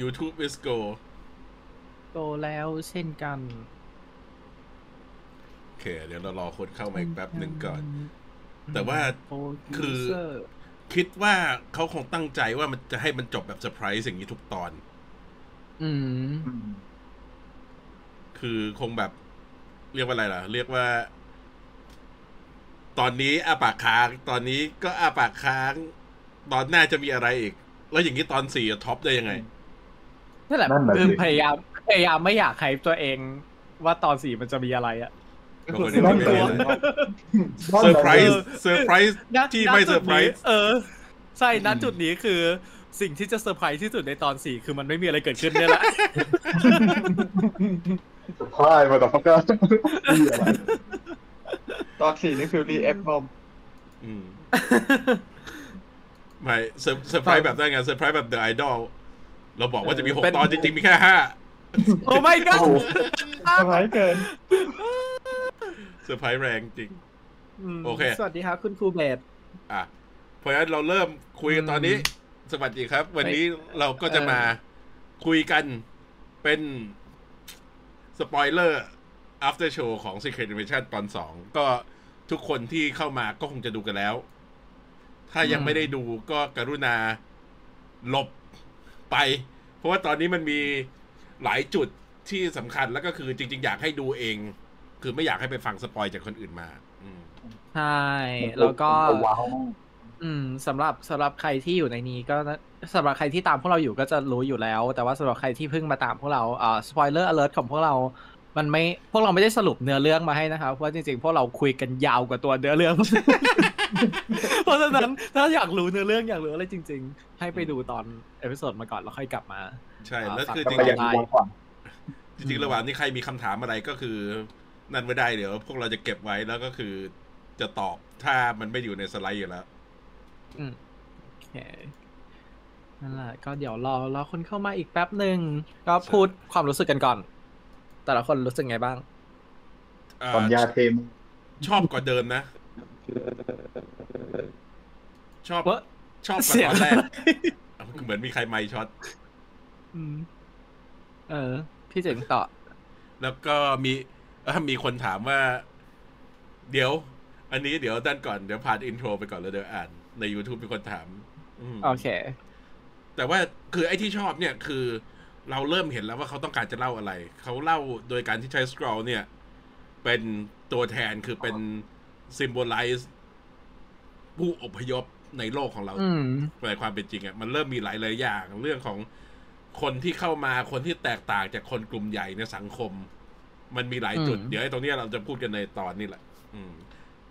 YouTube is go โตแล้วเช่นกัน โอเค เดี๋ยวเรารอคนเข้ามาอีกแป๊บหนึ่งก่อน แต่ว่าคือคิดว่าเขาคงตั้งใจว่ามันจะให้มันจบแบบเซอร์ไพรส์อย่างนี้ทุกตอน อืม คือคงแบบ เรียกว่าอะไรล่ะ เรียกว่า ตอนนี้อาปากค้าง ตอนนี้ก็อาปากค้าง ตอนหน้าจะมีอะไรอีก แล้วอย่างนี้ตอนสี่จะท็อปได้ยังไง นั่นแหละนั่นน่ะคือสิ พยายามพยายามไม่อยากให้ตัวเอง ว่าตอนสี่มันจะมีอะไรอะ ก็คนนี้ไม่มีอะไรเซอร์ไพรส์เซอร์ไพรส์ณที่ณไม่จุเซอดร์ไพรนี้ส์ เออ ใช่ณจุดนี้คือสิ่งที่จะเซอร์ไพรส์ที่สุดในตอนสี่คือมันไม่มีอะไรเกิดขึ้นเนี่ยแหละสพายมาแต่ฟักก็นี่อะไรตอนสี่นี่คือรีเอฟบอมอืมไม่เซอร์เซอร์ไพรส์แบบนั้นไงเซอร์ไพรส์แบบเดอะไอดอล เราบอกว่าจะมีหกเป็นตอนจริงๆมีแค่ห้าโอ้ไม่ก็โอ้โหสบายเกินเซอร์ไพรส์แรงจริงโอเค สวัสดีครับ คุณครูเบสอะเพราะฉะนั้นเราเริ่มคุยกันตอนนี้ สวัสดีครับ วันนี้เราก็จะเออมาคุยกันเป็นspoiler after show ของ Secret Invasion ตอนสองก็ทุกคนที่เข้ามาก็คงจะดูกันแล้ว ถ้ายังไม่ได้ดูก็กรุณาหลบ ไป เพราะว่าตอนนี้มันมีหลายจุดที่สำคัญแล้วก็คือจริง ๆ อยากให้ดูเอง คือไม่อยากให้ไปฟังสปอยจากคนอื่นมาอืมใช่ แล้วก็ว้าวมากอืมสำหรับสำหรับใครที่อยู่ในนี้ก็น่าสำหรับใครที่ตามพวกเราอยู่ก็จะรู้อยู่แล้ว แต่ว่าสำหรับใครที่เพิ่งมาตามพวกเราอ่า spoiler alert ของพวกเรา มันไม่พวกเราไม่ได้สรุปเนื้อเรื่องมาให้นะครับเพราะว่าจริงๆพวกเราคุยกันยาวกว่าตัวเนื้อเรื่อง เพราะฉะนั้นถ้าอยากรู้เนื้อเรื่องอยากรู้อะไรจริง ๆ ให้ไปดูตอน episode มาก่อนแล้วค่อยกลับมาใช่อ่าแล้วคือฝากจก็ริงยังได้ดีกว่าๆจริงๆระหว่างนี้ใครมีคำถามอะไรก็คือ นั่นไม่ได้เดี๋ยว พวกเราจะเก็บไว้แล้วก็คือจะตอบถ้ามันไม่อยู่ในสไลด์อยู่แล้วอืมโอเคนั่นแหละก็เดี๋ยวรอรอคนเข้ามาอีกแป๊บหนึ่งก็พูดความรู้สึกกันก่อน แต่ละคนรู้สึกไงบ้างเอ่อตอนยาเทม ชอบกว่าเดิมนะ ชอบเว้ยชอบกว่าเสียงตอนแรกเหมือนมีใครไม่ช็อตอืมเออ พี่เจ๋งต่อ แล้วก็มีเอ่อมีคนถามว่า เดี๋ยว อันนี้เดี๋ยวด้านก่อนเดี๋ยวผ่านอินโทรไปก่อนแล้วเดี๋ยวอ่าน ใน YouTube มีคนถามอืมโอเค แต่ว่าคือไอ้ที่ชอบเนี่ยคือ เราเริ่มเห็นแล้วว่าเขาต้องการจะเล่าอะไร เขาเล่าโดยการที่ใช้สครอลเนี่ย เป็นตัวแทนคือเป็น symbolize ผู้อพยพในโลกของเราอืมในความเป็นจริงอะ่ะมันเริ่มมีหลายหลายๆอย่างเรื่องของคนที่เข้ามาคนที่แตกต่างจากคนกลุ่มใหญ่ในสังคม มันมีหลายจุดอืมเดี๋ยวไอ้ตรงเนี้ยเราจะพูดกันในตอนนี้แหละ อืม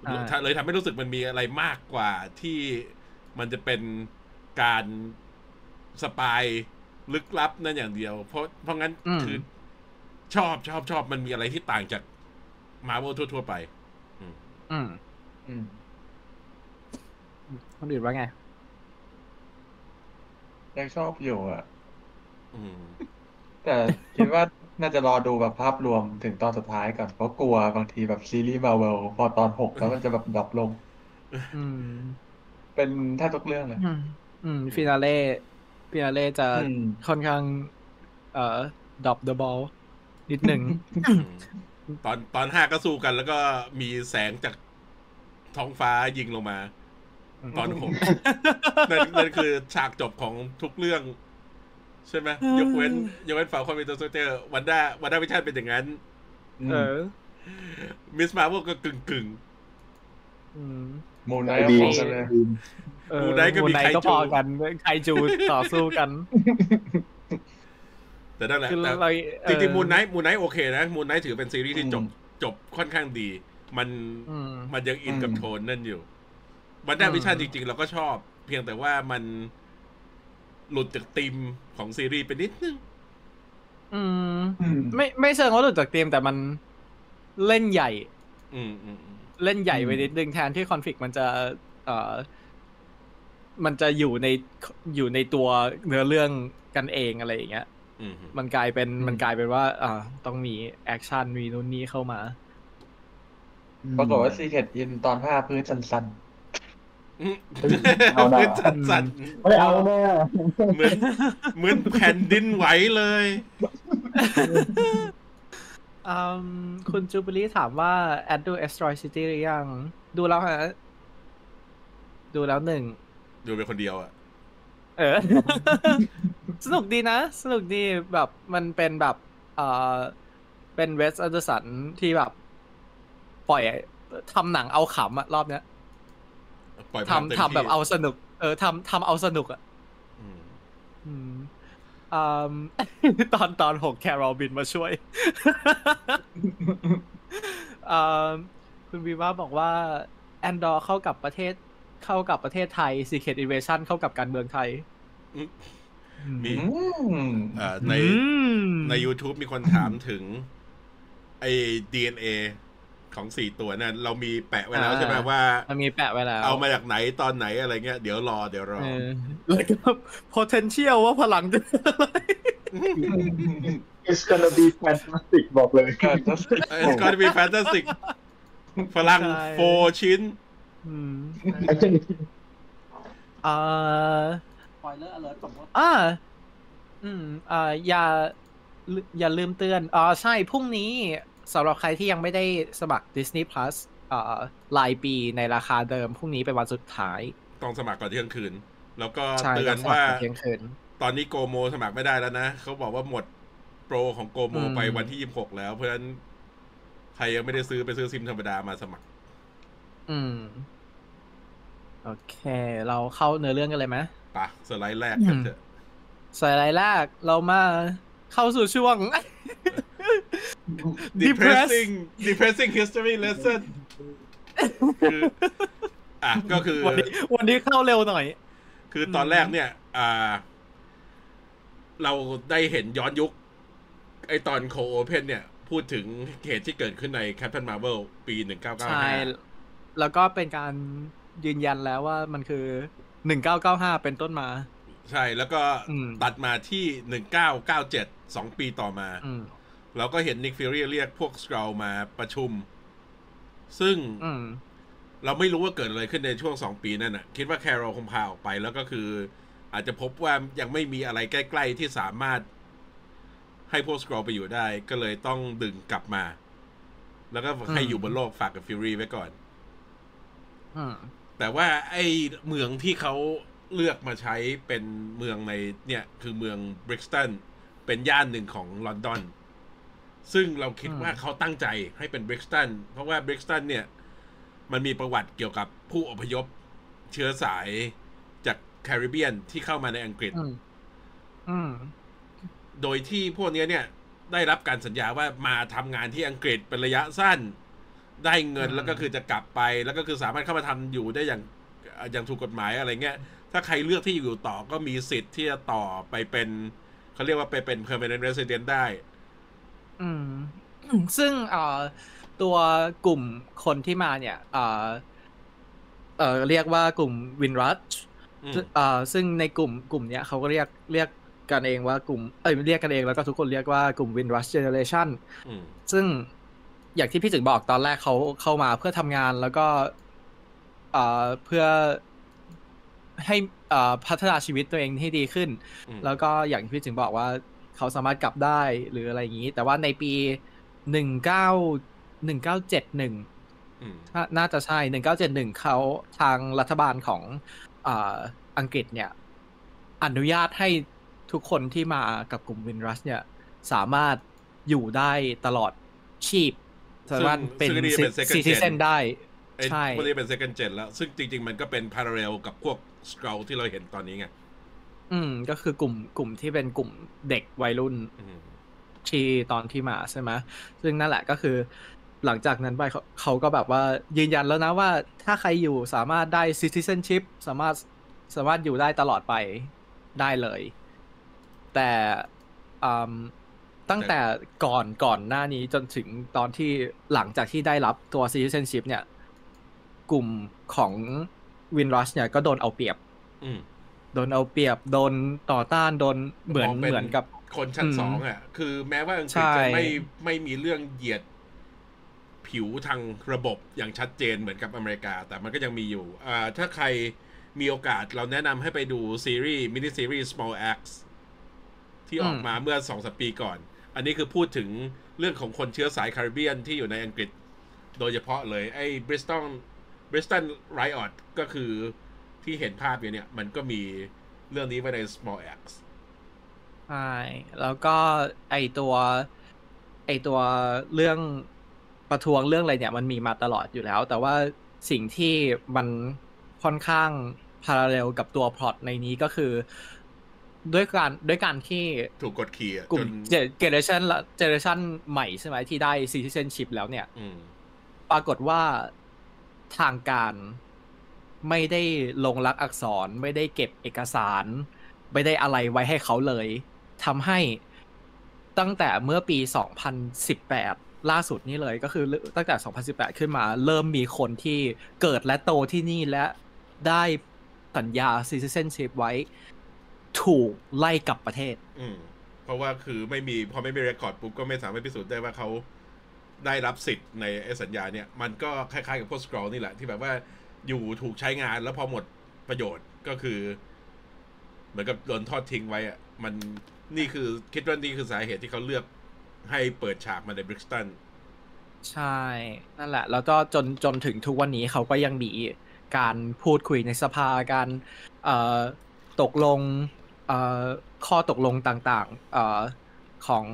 อ่าถ้าเลยทำให้รู้สึกมันมีอะไรมากกว่าที่มันจะเป็นการ spy ลึกลับนั่นอย่างเดียว เพราะเพราะงั้นอืมคือชอบชอบชอบมันมีอะไรที่ต่างจากมาเวลทั่ว ๆ ไป อืม อืมคนอื่นว่าไงยังชอบอยู่อะอืมแต่คิดว่าน่าจะรอดูแบบภาพรวมถึงตอนสุดท้ายก่อนเพราะกลัวบางทีแบบซีรีส์มาเวลพอตอนหกแล้วมันจะแบบ drop ลงอืมเป็นแทบทุกเรื่องเลย อืมอืม finale finale จะอืมค่อนข้าง เอ่อ drop the ball นิดหนึ่ง ตอนตอนห้าก็สู้กัน แล้วก็มีแสงจากท้องฟ้ายิงลงมา ตอนหกนั่นนั่นคือฉากจบของทุกเรื่อง ใช่ไหมยกเว้น ยกเว้น Falcon Winter Soldier Wanda WandaVision เป็นอย่างนั้นเออมิสมาร์วก็กึ่งกึ่ง อืมมูนไนไอท์ดีพอกันเลยเออมูไนท์ก็มีมูไนท์ไคก็จูพอกันไคจูต่อสู้กันๆแต่นั่นแหละคือแต่เราจริงๆมูนไนท์ท์มูนไนท์โอเคนะมูนไนท์ถือเป็นซีรีส์ที่จบจบค่อนข้างดี มันอืมมันยังอินกับอืมโทนนั่นอยู่วันด้าอืมวิชั่นจริง ๆ เราก็ชอบ เพียงแต่ว่ามันหลุดจากธีมของซีรีส์ไปนิดนึงอืมอืมไม่ไม่เชิงว่าหลุดจากเตรียมแต่มันเล่นใหญ่ อืมอืมอืม เล่นใหญ่อืมไปนิดนึงแทนที่ conflict มันจะเอ่อมันจะอยู่ในอยู่ในตัวเนื้อเรื่องกันเองอะไรอย่างเงี้ยอืมมันกลายเป็นอืมมันกลายเป็นว่าอ่าต้องมี action มีนู่นนี่เข้ามาปรากฏว่า Secret In ตอนห้าพื้นสั่นอืมเอาหน่าสั่นสั่นไม่เอาแน่เหมือนเหมือนแผ่นดินไหวเลย อืมคุณจูบิลี่ถามว่า แอดดู Asteroid City หรือยัง ดูแล้วฮะ ดูแล้วหนึ่ง ดูเป็นคนเดียวอะเออ สนุกดีนะ สนุกดีแบบมันเป็นแบบเอ่อเป็น Wes Anderson ที่แบบ ปล่อยทำหนังเอาขำอะรอบเนี้ยปล่อยพลังเต็มทำทำแบบที่เอาสนุก เออทำทำเอาสนุกอะอืมอืมอืม ตอนตอนหกแครอลบินมาช่วยอืมคุณวีว่าบอกว่าแอนดอร์เข้ากับประเทศเข้ากับประเทศไทย Secret Invasion เข้ากับการเมืองไทยอืมอืมมีอืมเอ่อในอืมใน YouTube มีคนถามถึงไอ้ DNA ของสี่ตัวนั่นเรามีแปะไว้แล้วใช่ไหมว่ามันมีแปะไว้แล้ว เอามาจากไหนตอนไหนอะไรเงี้ยเดี๋ยวรอเดี๋ยวรอเออแล้วก็ potential ว่าพลังจะอะไร It's gonna be fantastic บอกเลยก็จะ It's gonna be fantastic พลังใช่โฟชิ้นอืมไอ้เจ้าอ่า spoiler alert ผมว่าอ่าอืมอ่าอย่าอย่าลืมเตือนอ่าใช่พรุ่งนี้ สำหรับใครที่ยังไม่ได้สมัคร Disney Plus อ่ารายปีในราคาเดิมพรุ่งนี้เป็นวันสุดท้าย ต้องสมัครก่อนเที่ยงคืน แล้วก็ใช่เตือต้อนงสมัคว่ารก่อนเที่ยงคืนตอนนี้โกโมสมัครไม่ได้แล้วนะเขาบอกว่าหมดโปรของโกโมอืมไปวันที่ยี่สิบหกแล้ว เพราะฉะนั้นใครยังไม่ได้ซื้อไปซื้อซิมธรรมดามาสมัคร อืม โอเค เราเข้าเนื้อเรื่องกันเลยไหมปะสไลด์แรกกันเถอะสไลด์แรกเรามาเข้าสู่ช่วง depressing depressing history lesson คืออะก็คือ วันนี้วันนี้เข้าเร็วหน่อย คือตอนแรกเนี่ย อ่า เราได้เห็นย้อนยุค ไอตอนโคโอเพนเนี่ย พูดถึงเหตุที่เกิดขึ้นใน Captain Marvel ปีใช่1995แล้วก็เป็นการยืนยันแล้วว่ามันคือหนึ่งเก้าเก้าห้าเป็นต้นมา ใช่แล้วก็อืมตัดมาที่ 1997 สองปีต่อมาอืม เราก็เห็นนิกฟิ r รีเรียกพวกสกร l มาประชุม ซึ่งอืมเราไม่รู้ว่าเกิดอะไรขึ้นในช่วงสองปีนั่นน่ะ คิดว่าแคโรลคงพาออกไปแล้วก็คือ อาจจะพบว่ายังไม่มีอะไรใกล้ ๆ ที่สามารถ ให้พวกสกร l ไปอยู่ได้ ก็เลยต้องดึงกลับมา แล้วก็ให้อืมอยู่บนโลกฝากกับฟิ r รีไว้ก่อนอืมแต่ว่าไอ้เมืองที่เขาเลือกมาใช้เป็นเมืองในเนี่ย คือเมืองบริกสตันเป็นย่านหนึ่งของลอนดอน ซึ่งเราคิดอืมว่าเขาตั้งใจให้เป็นบริกสตันเพราะว่าบริกสตันเนี่ย มันมีประวัติเกี่ยวกับผู้อพยพเชื้อสายจากแคริบเบียนที่เข้ามาในอังกฤษอืมอืมโดยที่พวกเนี้ยเนี่ย ได้รับการสัญญาว่ามาทำงานที่อังกฤษเป็นระยะสั้น ได้เงินอืมแล้วก็คือจะกลับไป แล้วก็คือสามารถเข้ามาทำอยู่ได้อย่างอย่างถูกกฎหมายอะไรเงี้ย ถ้าใครเลือกที่อยู่ต่อก็มีสิทธิ์ที่จะต่อไปเป็นเขาเรียกว่าไปเป็น permanent resident ได้ อืม ซึ่งเอ่อตัวกลุ่มคนที่มาเนี่ยเอ่อเอ่อเรียกว่ากลุ่มวินรัชอืมเอ่อซึ่งในกลุ่มกลุ่มเนี้ยเขาก็เรียกเรียกกันเองว่ากลุ่มเอ้ยเรียกกันเองแล้วก็ทุกคนเรียกว่ากลุ่มวินรัชเจเนเรชันอืมซึ่งอย่างที่พี่ถึงบอกตอนแรกเขาเข้ามาเพื่อทำงานแล้วก็เอ่อเพื่อให้เอ่อพัฒนาชีวิตตัวเองให้ดีขึ้นอืมแล้วก็อย่างที่พี่ถึงบอกว่า เขาสามารถกลับได้หรืออะไรอย่างนี้ แต่ว่าในปีหนึ่งเก้าหนึ่งเก้าเจ็ดหนึ่งอืมน่าจะใช่หนึ่งเก้าเจ็ดหนึ่งเขาทางรัฐบาลของอาอังกฤษเนี่ย อนุญาตให้ทุกคนที่มากับกลุ่มวินรัสเนี่ย สามารถอยู่ได้ตลอดชีพสามารถเป็นซึ่งซึ่งนี่เป็น second ซีซิเซน gen ได้ไอ้ใช่พวกนี้เป็น second gen แล้ว ซึ่งจริง ๆ มันก็เป็น parallel กับพวก scroll ที่เราเห็นตอนนี้ไง อืม ก็คือกลุ่มกลุ่มที่เป็นกลุ่มเด็กวัยรุ่นอืมที่ตอนที่มาใช่ไหมซึ่งนั่นแหละก็คือ หลังจากนั้นไปเขาเขาก็แบบว่ายืนยันแล้วนะว่าถ้าใครอยู่สามารถได้ citizenship สามารถสามารถอยู่ได้ตลอดไปได้เลย แต่อืมตั้งแต่ก่อนก่อนหน้านี้จนถึงตอนที่หลังจากที่ได้รับตัว citizenship เนี่ย กลุ่มของวินรัชเนี่ยก็โดนเอาเปรียบอืม โดนเอาเปรียบโดนต่อต้านโดนเหมือนมองเป็นเหมือนกับคนชั้นอืมสองอะ คือแม้ว่าอังกฤษใช่จะไม่ไม่มีเรื่องเหยียดผิวทางระบบอย่างชัดเจนเหมือนกับอเมริกา แต่มันก็ยังมีอยู่อ่าถ้าใครมีโอกาสเราแนะนำให้ไปดูซีรีส์มินิซีรีส์ Small Axe ที่ออกมาเมื่อสองสามปีก่อน อันนี้คือพูดถึงเรื่องของคนเชื้อสายคาริเบียนที่อยู่ในอังกฤษ โดยเฉพาะเลย ไอ้บริสตันBrixton riot ก็คือ ที่เห็นภาพอยู่เนี่ย มันก็มีเรื่องนี้ไว้ใน Small Axe ใช่ แล้วก็ไอตัว ไอตัวเรื่องประท้วงเรื่องอะไรเนี่ย มันมีมาตลอดอยู่แล้ว แต่ว่าสิ่งที่มันค่อนข้าง parallel กับตัวพล็อตในนี้ก็คือด้วยการด้วยการที่ถูกกดขี่อะกลุ่มจน generation generation ใหม่ใช่ไหมที่ได้ citizenship แล้วเนี่ยอืมปรากฏว่าทางการ ไม่ได้ลงลักษณ์อักษรไม่ได้เก็บเอกสาร ไม่ได้อะไรไว้ให้เขาเลยทำให้ตั้งแต่เมื่อปี 2018 ล่าสุดนี้เลยก็คือตั้งแต่ 2018 ขึ้นมา เริ่มมีคนที่เกิดและโตที่นี่และได้สัญญา citizenship ไว้ถูกไล่กลับประเทศ อืมเพราะว่าคือไม่มีพอไม่มีเรคคอร์ดปุ๊บก็ไม่สามารถพิสูจน์ได้ว่าเขาได้รับสิทธิ์ในสัญญาเนี่ย มันก็คล้ายๆกับพวกสครอลนี่แหละ ที่แบบว่า อยู่ถูกใช้งานแล้วพอหมดประโยชน์ก็คือ เหมือนกับโดนทอดทิ้งไว้อะมันนี่คือคิดว่านี่คือสาเหตุที่เขาเลือกให้เปิดฉากมาในบริกสตันใช่ นั่นแหละ แล้วก็จนจนถึงทุกวันนี้เขาก็ยังมีการพูดคุยในสภาการตกลงข้อตกลงต่างๆอของ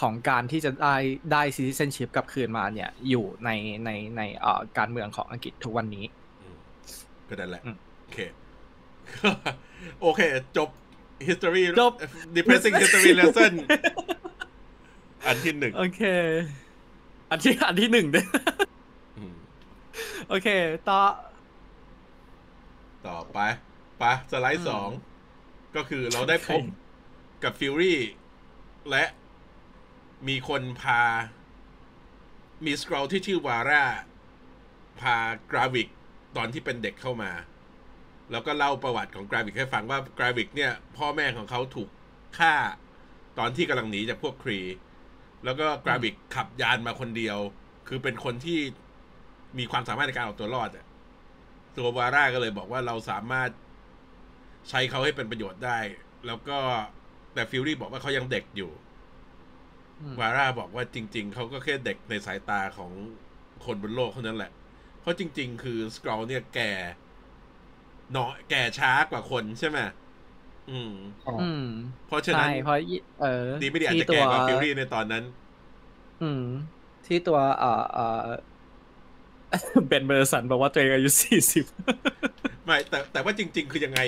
ของการที่จะได้ได้ citizenship กลับคืนมาเนี่ยอยู่ในในในเอ่อการเมืองของอังกฤษทุกวันนี้อืมก็นั่นแหละอืมโอเคโอเค จบ history จบ depressing history lesson อันที่หนึ่งโอเค อันที่อันที่หนึ่งด้วยอืมโอเค ต่อ ต่อไปปะสไลด์สอง ก็คือเราได้พบโอเคกับฟิวรี่และ มีคนพา มีสกรอลที่ชื่อวาร่า พากราวิกตอนที่เป็นเด็กเข้ามา แล้วก็เล่าประวัติของกราวิกให้ฟังว่ากราวิกเนี่ย พ่อแม่ของเขาถูกฆ่า ตอนที่กำลังหนีจากพวกครี แล้วก็กราวิกขับยานมาคนเดียว คือเป็นคนที่มีความสามารถในการเอาตัวรอดอะตัววาร่าก็เลยบอกว่าเราสามารถใช้เขาให้เป็นประโยชน์ได้ แล้วก็แต่ฟิวรี่บอกว่าเขายังเด็กอยู่ วาร่าบอกว่าจริง ๆ เขาก็แค่เด็กในสายตาของคนบนโลกเท่านั้นแหละ เพราะจริง ๆ คือสกรอลเนี่ยแก่เนาะแก่ช้ากว่าคนใช่ไหมอืมอืม เพราะฉะนั้ใช่นเพราะเออดีไม่ดีอาจที่จะแก่กว่าตัวฟิวรี่ในตอนนั้น อืม ที่ตัวเอ่อเอ่อเบนเมนเดลโซห์นบอกว่าตัวเองอายุสี่สิบไม่แต่แต่ว่าจริง ๆ คือยังไง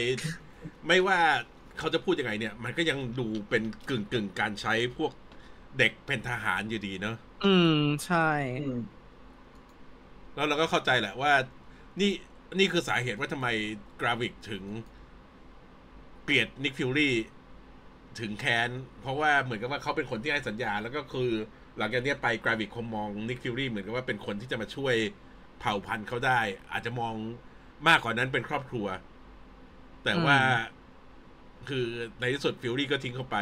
ไม่ว่าเขาจะพูดยังไงเนี่ย มันก็ยังดูเป็นกึ่งกึ่งๆการใช้พวก เด็กเป็นทหารอยู่ดีเนาะอืมใช่ แล้วเราก็เข้าใจแหละว่า นี่นี่คือสาเหตุว่าทำไมกราวิกถึง เกลียดนิกฟิวรี่ถึงแค้น เพราะว่าเหมือนกับว่าเขาเป็นคนที่ให้สัญญา แล้วก็คือหลังจากเนี้ยไปกราวิกคงมองนิกฟิวรี่เหมือนกับว่าเป็นคนที่จะมาช่วยเผ่าพันธุ์เขาได้ อาจจะมองมากกว่านั้นเป็นครอบครัว แต่ว่าคือในที่สุดฟิวรี่ก็ทิ้งเขาไป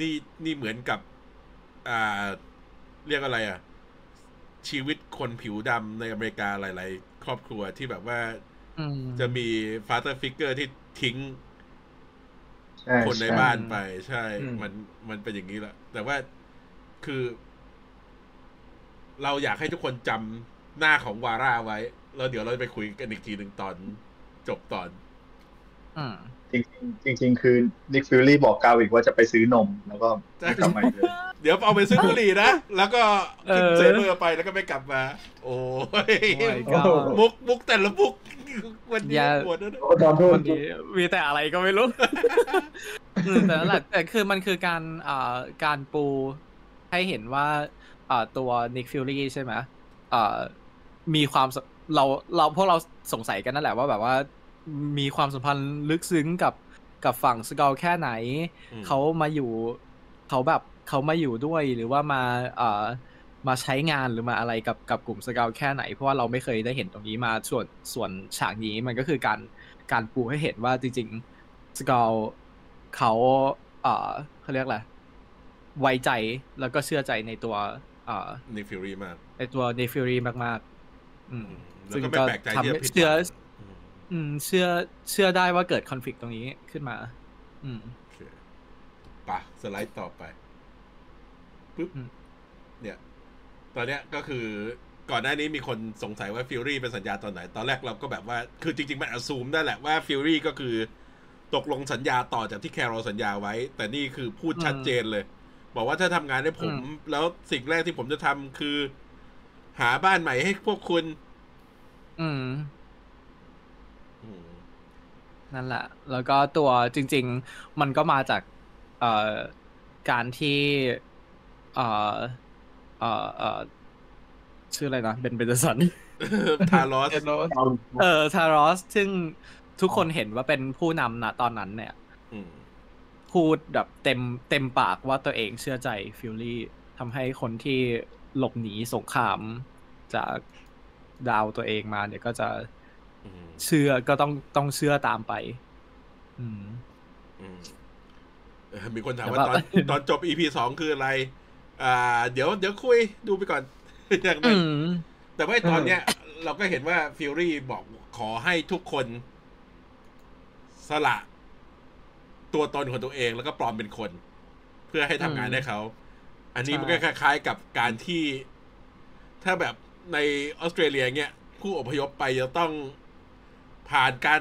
นี่นี่เหมือนกับ อ่า เรียกอะไรอะ ชีวิตคนผิวดำในอเมริกาหลาย ๆ ครอบครัวที่แบบว่าอืมจะมีfather figure ที่ทิ้งคนในบ้านไป ใช่ ใช่อืมมันมันเป็นอย่างนี้แหละแต่ว่าคือ เราอยากให้ทุกคนจำหน้าของวาร่าไว้ แล้วเดี๋ยวเราจะไปคุยกันอีกทีหนึ่งตอน จบตอน อืม จริงๆจริงๆคือนิกฟิวรี่บอกกราวิกว่าจะไปซื้อนมแล้วก็ไม่กลับมาอีกเลยเดี๋ยวเอาไปซื้อบุหรี่นะ แล้วก็ขึ้นเออเซเบอร์ไปแล้วก็ไม่กลับมา โอ้ยโอ้ my god มุกมุกแต่ละมุกวันนี้อย่าปวดนะโอ้ขอโทษวันนี้มีแต่อะไรก็ไม่รู้อืมแต่นั่นแหละแต่คือมันคือการอ่าการปูให้เห็นว่าอ่าตัวนิกฟิวรี่ใช่ไหมอ่ามีความ เราเราพวกเราสงสัยกันนั่นแหละว่าแบบว่า มีความสัมพันธ์ลึกซึ้งกับกับฝั่งสกรอลแค่ไหนอืมเขามาอยู่เขาแบบเขามาอยู่ด้วยหรือว่ามาเอ่อมาใช้งานหรือมาอะไรกับกับกลุ่มสกรอลแค่ไหน เพราะว่าเราไม่เคยได้เห็นตรงนี้มาส่วนส่วนฉากนี้มันก็คือการการปูให้เห็นว่าจริงๆสกรอลเขาเอ่อเขาเรียกอะไรไว้ใจแล้วก็เชื่อใจในตัวอ่านิกฟิวรี่มากไอตัวนิกฟิวรี่มากๆ อืมแล้วซึ่งก็ไม่แปลกใจที่จะทำให้ผิดหเชื่อวัง อืมอืม เชื่อเชื่อได้ว่าเกิดคอนฟ lict ตรงนี้ขึ้นมา อืมโอเคปะสไลด์ต่อไปปุ๊บอืมเนี่ย ตอนเนี้ยก็คือก่อนหน้านี้มีคนสงสัยว่าฟิวรี่เป็นสัญญาตอนไหน ตอนแรกเราก็แบบว่า คือจริง ๆ มันอ s ซูมได้แหละว่าฟิวรี่ก็คือ ตกลงสัญญาต่อจากที่แคโรลสัญญาไว้ แต่นี่คือพูดชัดเจนเลย บอกว่าถ้าทำงานให้ผม แล้วสิ่งแรกที่ผมจะทำคือ หาบ้านใหม่ให้พวกคุณ อืมอืม นั่นแหละ แล้วก็ตัวจริง ๆ มันก็มาจากเอ่อการที่เอ่อเอ่อเอ่อชื่ออะไรนะเบนเบนสันทารอสเอ็นโรสเอาเออทารอส ซึ่งทุกคนเห็นว่าเป็นผู้นำนะตอนนั้นเนี่ยอืมพูดแบบเต็มเต็มปากว่าตัวเองเชื่อใจฟิวรี่ทำให้คนที่หลบหนีสงครามจากดาวตัวเองมาเนี่ยก็จะอืม เชื่อก็ต้องต้องเชื่อตามไป อืมอืมเออมีคนถามแต่ว่าว่าตอนตอนจบ EP สองคืออะไร อ่า เดี๋ยวเดี๋ยวคุยดูไปก่อนอย่างนั้อืนมแต่ว่าตอนเนี้ย เราก็เห็นว่าฟิวรี่บอกขอให้ทุกคน สละ ตัวตนของตัวเองแล้วก็ปลอมเป็นคน เพื่อให้ทำงานอืมให้เขา อันนี้ใช่มันก็คล้าย ๆ กับการที่ ถ้าแบบในออสเตรเลียเงี้ย ผู้อพยพไปจะต้อง ผ่านการ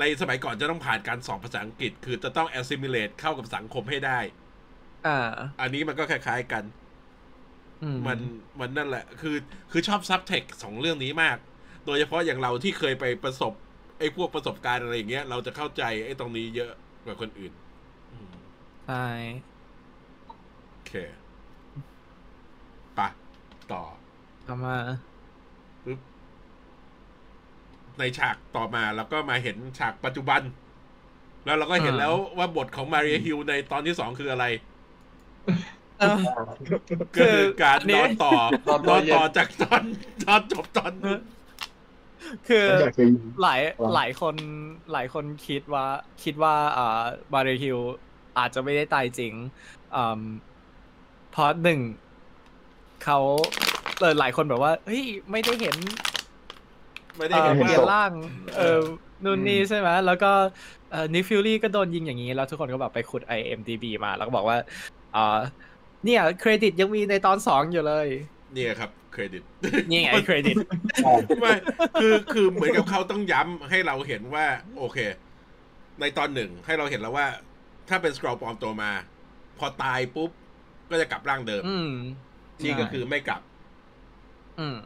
ในสมัยก่อนจะต้องผ่านการสอบภาษาอังกฤษ คือจะต้อง assimilate เข้ากับสังคมให้ได้ อ่า อันนี้มันก็คล้าย ๆกันอืมมันมันนั่นแหละ คือคือชอบซับเทคสองเรื่องนี้มาก โดยเฉพาะอย่างเราที่เคยไปประสบ ไอ้พวกประสบการณ์อะไรอย่างเงี้ย เราจะเข้าใจไอ้ตรงนี้เยอะกว่าคนอื่นอืมใช่โอเคปะต่อทำมาปึ๊บ ในฉากต่อมาเราก็มาเห็นฉากปัจจุบัน แล้วเราก็เห็นแล้วว่าบทของมาเรียฮิลในตอนที่สองคืออะไรเออก็คือการอันนี้นอนต่อนอนนต่ออนเย็นต่อจากตอนตอนจบตอนคือฉันอยากจะยิงหลายว่าหลายคนหลายคนคิดว่า คิดว่าอ่ามาเรียฮิลล์อาจจะไม่ได้ตายจริงอืมเพราะหนึ่งเขาเออหลายคนแบบว่าเฮ้ยไม่ได้เห็น ไม่ได้เอ่อเห็นเปว่าเปลี่ยนร่างเออนู่นนี่อืมใช่ไหมแล้วก็เอ่อนิกฟิวรี่ก็โดนยิงอย่างนี้ แล้วทุกคนก็แบบไปขุด IMDB มา แล้วก็บอกว่าอ่าเนี่ยเครดิตยังมีในตอนสองอยู่เลย เนี่ยครับเครดิตนี่ไงเครดิตไม่คือคือเหมือนกับเขาต้องย้ำให้เราเห็นว่า โอเค ในตอนหนึ่งให้เราเห็นแล้วว่า ถ้าเป็นสครอลปลอมตัวมา พอตายปุ๊บ ก็จะกลับร่างเดิมอืมนี่ก็คือไม่กลับ อืม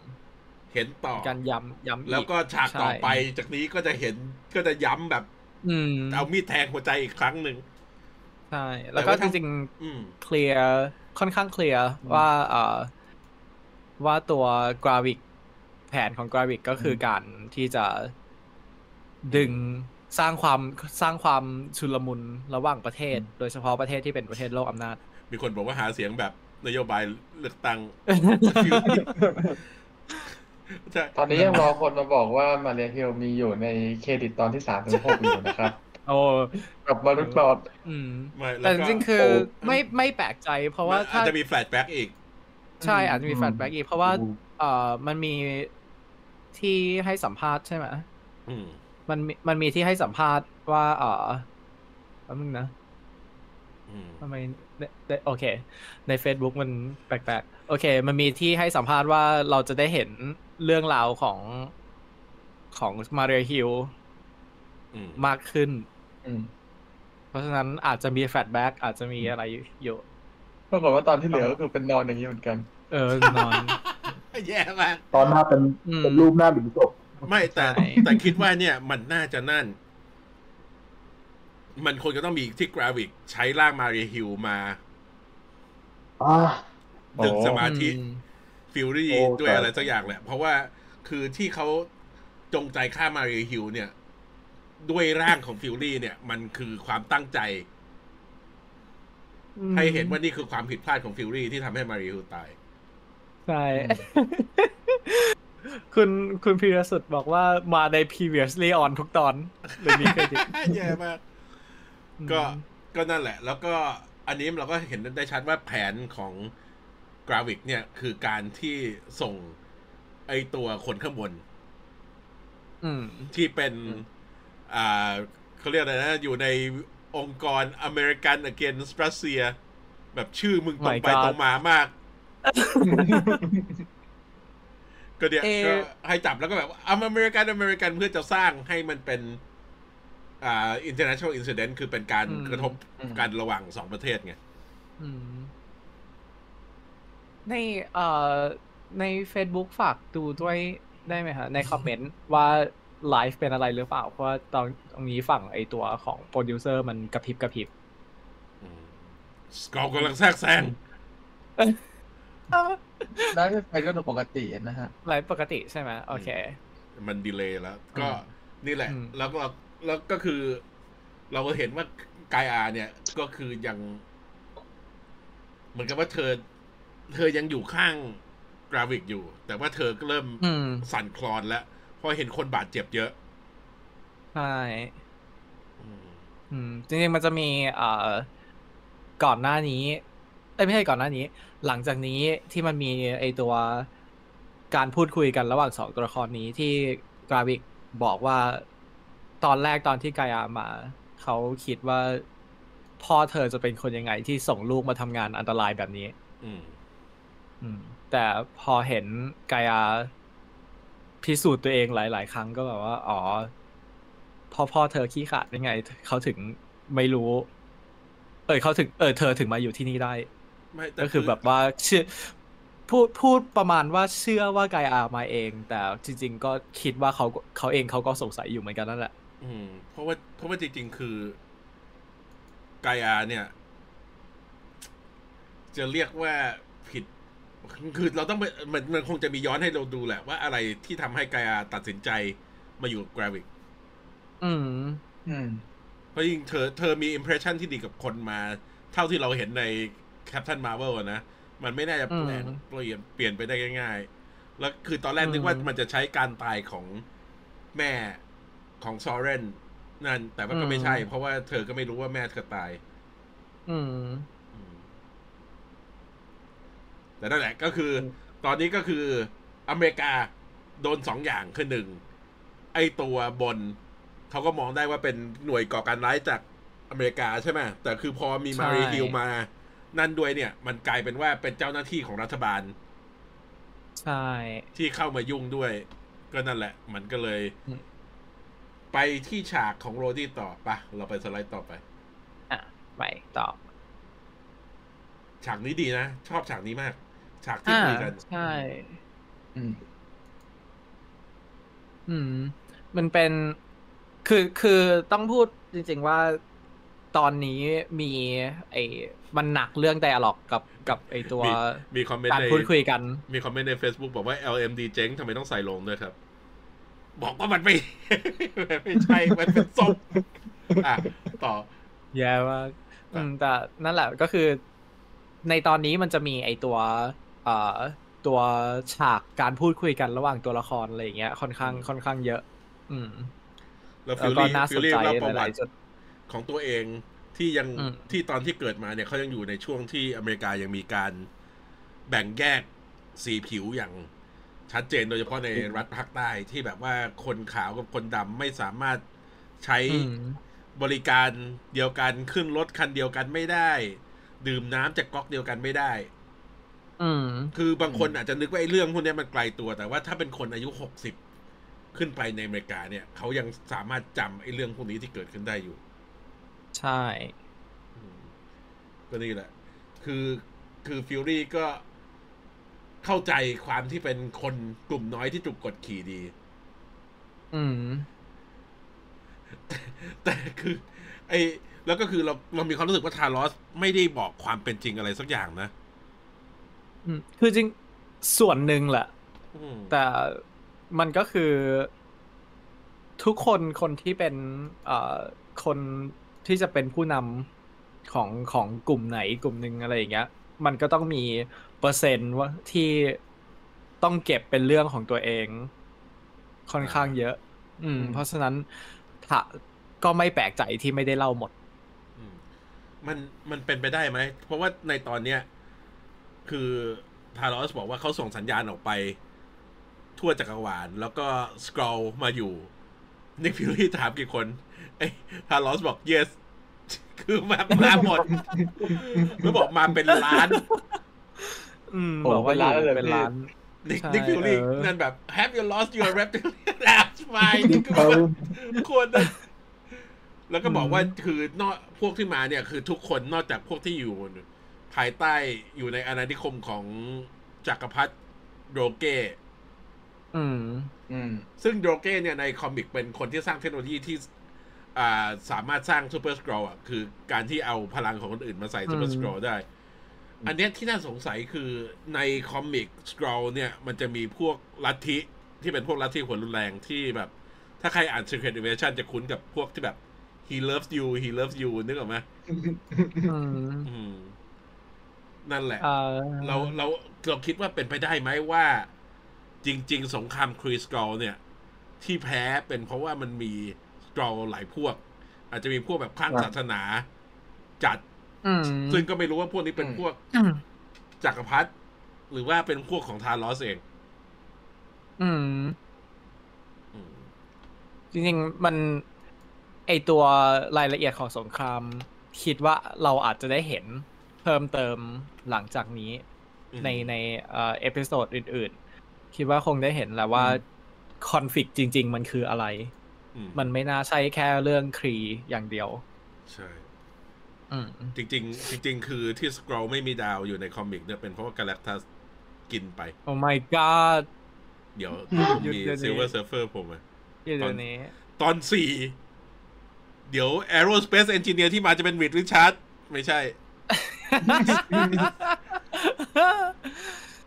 เห็นต่อการย้ำย้ำอีแล้วก็ฉากต่อไปจากนี้ก็จะเห็นก็จะย้ำแบบ อืมเอามีดแทงหัวใจอีกครั้งหนึ่งใช่แล้วก็แต่ว่าจถ้าริงอืมๆเคลียร์ค่อนข้างเคลียร์ว่าเอ่อว่าตัวกราวิกแผนของกราวิกก็คือการที่จะดึงสร้างความสร้างความชุลมุนระหว่างประเทศ โดยเฉพาะประเทศที่เป็นประเทศโลกอำนาจ มีคนบอกว่าหาเสียงแบบนโยบายเลือกตั้ง ใช่ตอนนี้ยังรอคนมาบอกว่ามาเรียฮิลมีอยู่ในเครดิตตอนที่สามถึงหกอยู่นะครับโอ้กับมนุษย์บอดอืมไม่แล้แต่ก็จริงๆคือไม่ไม่แปลกใจ เพราะว่ามันถ้าอาจจะมี flashback อีก ใช่อาจจะมีอืม flashback อีก เพราะว่าเอ่อมันมีที่ให้สัมภาษณ์ใช่ไหมอืมมันมีมันมีที่ให้สัมภาษณ์ว่าเออแป๊บนึงนะอืมทำไมในในโอเค ใน Facebook มันแปลกๆ โอเค มันมีที่ให้สัมภาษณ์ว่าเราจะได้เห็น เรื่องราวของของมาเรียฮิลอืมมากขึ้นอืมเพราะฉะนั้นอาจจะมีแฟลชแบ็กอาจจะมีอะไรอยู่ปรากฏว่าตอนที่เหลือก็คือเป็นนอนอย่างนี้เหมือนกัน เออนอนแย่มากตอนหน้าเป็นอืมเป็นรูปหน้าหลุมศพไม่แต่ใช่แต่คิดว่าเนี่ย มันน่าจะนั่น มันคงจะต้องมีที่กราวิก ใช้ร่างมาเรียฮิลมาอ่าดึงโอ้สมาธิอืม Fury โอ้ด้วยแต่อะไรสักอย่างแหละ เพราะว่าคือที่เขาจงใจฆ่า Maria Hill เนี่ย ด้วยร่างของ Fury เนี่ย มันคือความตั้งใจ ให้เห็นว่านี่คือความผิดพลาดของ Fury ที่ทำให้ Maria Hill ตาย ใช่ คุณคุณพีรสุดบอกว่ามาใน previously on ทุกตอนเลยมีเครดิตแย่มาก ก็ก็นั่นแหละ แล้วก็อันนี้เราก็เห็นได้ชัดว่าแผนของ Gravik เนี่ยคือการที่ส่งไอตัวคนข้างบนอืมที่เป็นอืมอ่าเขาเรียกอะไรนะ อยู่ในองค์กรอเมริกัน against Russia แบบชื่อมึงตรงไป My God ตรงมามาก ก็เดี๋ยวเอ่อก็ให้จับแล้วก็แบบอเมริกันอเมริกันเพื่อจะสร้างให้มันเป็นอ่า international incident คือเป็นการอืมกระทบอืมกันระหว่างสองประเทศไงอืม ในเอ่อใน Facebook ฝากดูด้วยได้ไหมฮะในคอมเมนต์ว่าไลฟ์เป็นอะไรหรือเปล่า เพราะว่าตอนตรงนี้ฝั่งไอตัวของโปรดิวเซอร์มันกระพริบกระพริบ Skrull กำลังแทรกแซงได้ไปก็ดูปกตินะฮะไลฟ์ปกติใช่ไหมโอเค มันดีเลย์แล้ว ก็อืมนี่แหละอืมแล้วก็แล้วก็คือ เราก็เห็นว่ากายอาเนี่ย ก็คือยัง เหมือนกับว่าเธอ เธอยังอยู่ข้างกราฟิกอยู่ แต่ว่าเธอก็เริ่มอืมสั่นคลอนแล้วเพราะเห็นคนบาดเจ็บเยอะ ใช่อืมอืมจริงๆมันจะมีเอ่อก่อนหน้านี้เอ้ยไม่ใช่ก่อนหน้านี้ หลังจากนี้ที่มันมีไอตัวการพูดคุยกันระหว่างสองตัวละครนี้ที่กราวิกบอกว่าตอนแรกตอนที่กายามา เขาคิดว่าพ่อเธอจะเป็นคนยังไงที่ส่งลูกมาทำงานอันตรายแบบนี้ อืมอืม แต่พอเห็นกายาพิสูจน์ตัวเองหลาย ๆ ครั้งก็แบบว่า อ๋อ พ่อพ่อเธอขี้ขลาดยังไง เขาถึงไม่รู้ เออเขาถึง เออ เธอถึงมาอยู่ที่นี่ได้ไม่แต่ก็คือแบบว่าเชื่อพูดพูดประมาณว่าเชื่อว่ากายอามาเอง แต่จริง ๆ ก็คิดว่าเขาเขาเองเขาก็สงสัยอยู่เหมือนกันนั่นแหละ อืม เพราะว่าเพราะว่าจริง ๆ คือกายอาเนี่ย จะเรียกว่าผิด คือเราต้องไปมันมันคงจะมีย้อนให้เราดูแหละว่าอะไรที่ทำให้กายอาตัดสินใจมาอยู่กับกราฟิก อืม อืม เพราะจริงๆเธอเธอมีอิมเพรสชันที่ดีกับคนมา เท่าที่เราเห็นในแคป t ันมา r v เวลนะ มันไม่น่าจะเปลี่ยนอืมเปลี่ยนเปลี่ยนไปได้ง่าย ๆ แล้วคือตอนแรกนึกว่าอืมมันจะใช้การตายของแม่ของซอเรนนั่น แต่ว่าก็ไม่ใช่อืมเพราะว่าเธอก็ไม่รู้ว่าแม่เธอตาย อืมอืม แต่นั่นแหละก็คืออืมตอนนี้ก็คืออเมริกาโดนสองอย่างคือหนึ่งไอตัวบนเขาก็มองได้ว่าเป็นหน่วยก่อการร้ายจากอเมริกาใช่ไหมแต่คือพอมีมารีฮิลมา นั่นด้วยเนี่ย มันกลายเป็นว่าเป็นเจ้าหน้าที่ของรัฐบาล ใช่ ที่เข้ามายุ่งด้วย ก็นั่นแหละ มันก็เลยอืมไปที่ฉากของโรดี้ต่อปะเราไปสไลด์ต่อไป อะ ไปต่อ ฉากนี้ดีนะ ชอบฉากนี้มาก ฉากที่อ่าคุยกันใช่ อืม อืม มันเป็น คือคือต้องพูดจริง ๆว่าตอนนี้มีไอ้มันหนักเรื่องไดอะล็อกกับกับไอ้ตัวมีมีคอมเมนต์การในพูดคุยกัน มีคอมเมนต์ใน Facebook บอกว่า LMD เจ๊งทำไมต้องใส่ลงด้วยครับ บอกว่ามันไม่ไม่ใช่ มันเป็นส้มอะ ต่อ แย่มากอะอืมแต่นั่นแหละก็คือในตอนนี้มันจะมีไอตัวเอ่อ ตัวฉากการพูดคุยกันระหว่างตัวละครอะไรอย่างเงี้ยค่อนข้างค่อนข้างเยอะ อืม แล้วแล้ฟิวลก็ลี่น่าฟิสลนลี่ใจเล่าประหวัลายติๆจุดของตัวเองที่ยังอืมที่ตอนที่เกิดมาเนี่ยเขายังอยู่ในช่วงที่อเมริกายังมีการแบ่งแยกสีผิวอย่างชัดเจนโดยเฉพาะในรัฐภาคใต้ที่แบบว่าคนขาวกับคนดำไม่สามารถใช้อืมบริการเดียวกันขึ้นรถคันเดียวกันไม่ได้ ดื่มน้ำจากก๊อกเดียวกันไม่ได้อืม คือบางคนอาจจะนึกว่าไอ้เรื่องพวกเนี้ยมันไกลตัว แต่ว่าถ้าเป็นคนอายุหกสิบขึ้นไปในอเมริกาเนี่ย เขายังสามารถจำไอ้เรื่องพวกนี้ที่เกิดขึ้นได้อยู่ ใช่อืมก็นี่แหละ คือคือฟิลลี่ก็เข้าใจความที่เป็นคนกลุ่มน้อยที่ถูกกดขี่ดี อืม แต่คือ ไอ้แล้วก็คือเราเรามีความรู้สึกว่าทารอสไม่ได้บอกความเป็นจริงอะไรสักอย่างนะอืม คือจริงส่วนหนึ่งแหละอืมแต่มันก็คือ ทุกคนคนที่เป็นเอ่อคนที่จะเป็นผู้นำของของกลุ่มไหนกลุ่มหนึ่งอะไรอย่างเงี้ย มันก็ต้องมีเปอร์เซ็นต์ว่าที่ต้องเก็บเป็นเรื่องของตัวเอง ค่อนข้างเยอะ อืมอืมเพราะฉะนั้นถ้าก็ไม่แปลกใจที่ไม่ได้เล่าหมดอืมมันมันเป็นไปได้ไหม เพราะว่าในตอนเนี้ย คือ Talos บอกว่าเขาส่งสัญญาณออกไปทั่วจักรวาลแล้วก็ Skrull มาอยู่ Nick Fury ถามกี่คนไอ้ Talos บอก yes คือมามาหมดแล้วบอกมาเป็นล้านอืมโอ้บอกว่าเป็นล้านอยู่เลยเป็นพี่ล้าน Nick ใช่ Nick Fury เออนั่นแบบ have you lost your reptilian that's fine เขาควรนะแล้วก็บอกว่าคือนอกพวกที่มาเนี่ย คือทุกคนนอกจากพวกที่อยู่ ภายใต้อยู่ในอาณานิคมของจักรพรรดิ Droggeอืม อืม ซึ่ง Drogge เนี่ยใน comic เป็นคนที่สร้างเทคโนโลยีที่อ่าสามารถสร้างซูเปอร์ส r ร l อะ คือการที่เอาพลังของคนอื่นมาใส่ Super Skrull ได้ อันเนี้ยที่น่าสงสัยคือในคอมิกส r ร l เนี่ย มันจะมีพวกลัทธิที่เป็นพวกลัทธิหัวรุนแรงที่แบบ ถ้าใครอ่าน Secret Invasion จะคุ้นกับพวกที่แบบ he loves you he loves you นึกออกไหมอืมอืม นั่นแหละเอ่อเราเราเราคิดว่าเป็นไปได้ไหมว่า จริง ๆ สงคราม Kree Skrull เนี่ย ที่แพ้เป็นเพราะว่ามันมีสกรอลหลายพวก อาจจะมีพวกแบบข้างศาสนาจัดอืมซึ่งก็ไม่รู้ว่าพวกนี้เป็นอืมพวกอืมจักรพรรดิหรือว่าเป็นพวกของทารอสเองอืมอืมจริงๆมันไอตัวรายละเอียดของสงคราม คิดว่าเราอาจจะได้เห็น เพิ่มเติมหลังจากนี้อืมในในเอ่อ episode อื่น ๆ คิดว่าคงได้เห็นแล้วว่าคอนฟ lict จริง ๆ มันคืออะไรอืมมันไม่น่าใช่แค่เรื่อง Kree อย่างเดียว ใช่อืมจริงๆจริง ๆ คือที่ Skrull ไม่มีดาวอยู่ใน comic เนี่ยเป็นเพราะว่า Galactus กินไป oh my god เดี๋ยวหยุดมีเดี๋ยวนี้ Silver Surfer ผมอะอยู่เดี๋ยวนี้ ตอนสี่เดี๋ยว Aerospace Engineer ที่มาจะเป็น Reed Richardsไม่ใช่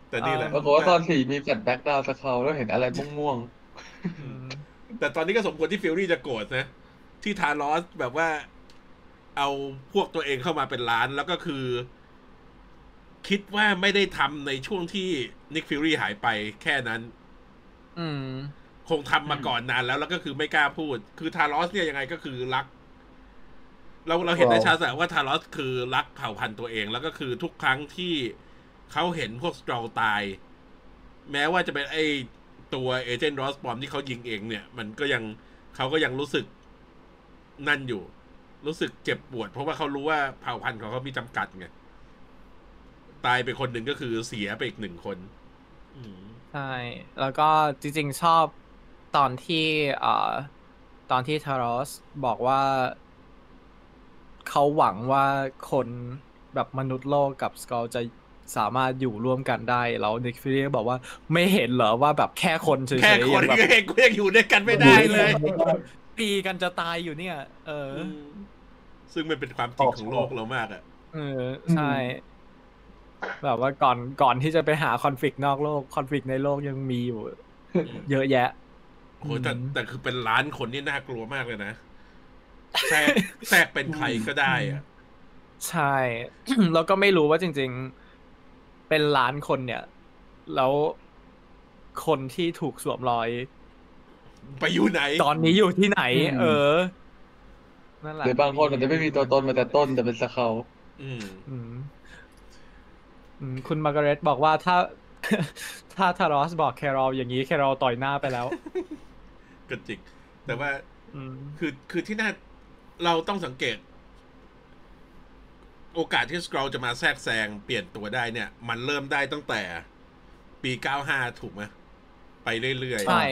แต่นี่แหละปรากฏว่าตอนสี่มี flashback ดาวเขาแล้วเห็นอะไรม่วงอืมแต่ตอนนี้ก็สมควรที่ Fury จะโกรธนะ ที่ Talos แบบว่า เอาพวกตัวเองเข้ามาเป็นล้านแล้วก็คือ คิดว่าไม่ได้ทำในช่วงที่ Nick Fury หายไปแค่นั้น อืมคงทำมาก่อนนานแล้วแล้วก็คือไม่กล้าพูด คือ Talos เนี่ยยังไงก็คือรัก เราเราเห็นได้ชัดแต่ว่า Talos คือรักเผ่าพันธุ์ตัวเอง แล้วก็คือทุกครั้งที่เขาเห็นพวก Skrull ตาย แม้ว่าจะเป็นไอตัว Agent Ross ปลอมที่เขายิงเองเนี่ย มันก็ยังเขาก็ยังรู้สึกนั่นอยู่ รู้สึกเจ็บปวด เพราะว่าเขารู้ว่าเผ่าพันธุ์ของเขามีจำกัดไงตายไปคนหนึ่งก็คือเสียไปอีกหนึ่งคนอืมใช่ แล้วก็จริงๆชอบตอนที่เอ่อตอนที่ทารอสบอกว่า เขาหวังว่าคนแบบมนุษย์โลกกับสกอลจะสามารถอยู่ร่วมกันได้แล้วนิกฟิลลี่บอกว่าไม่เห็นเหรอว่าแบบแค่คนเฉยๆแค่คนยังแบบก็เองกูยังอยู่ด้วยกันไม่ได้เลยตีกันจะตายอยู่เนี่ยเอออ ซึ่งมันเป็นความจริงของโลกเรามากอะเออใช่แบบว่าก่อนก่อนที่จะไปหาคอน FLICT นอกโลกคอน FLICT ในโลกยังมีอยู่ เยอะแยะโหแต่อืมแต่คือเป็นล้านคนนี่น่ากลัวมากเลยนะ แทรกแทรกเป็นใครก็ได้อะใช่ แล้วก็ไม่รู้ว่าจริง ๆ เป็นล้านคนเนี่ย แล้วคนที่ถูกสวมรอย ไปอยู่ไหน ตอนนี้อยู่ที่ไหนอืมเออนั่นแหๆละหรือบางคนอาจจะไม่มีตัวตนมาแต่ต้นแต่เป็นสเขาอืมอืมอืมคุณมาร์กาเร็ตบอกว่าถ้า ถ้าทารอสบอกแครอลอย่างนี้แครอลต่อยหน้าไปแล้วก็จริงแต่ว่าอืมคือคือที่น่า เราต้องสังเกต โอกาสที่สครอลจะมาแทรกแซงเปลี่ยนตัวได้เนี่ย มันเริ่มได้ตั้งแต่ปี 95 ถูกไหมไปเรื่อยๆ ใช่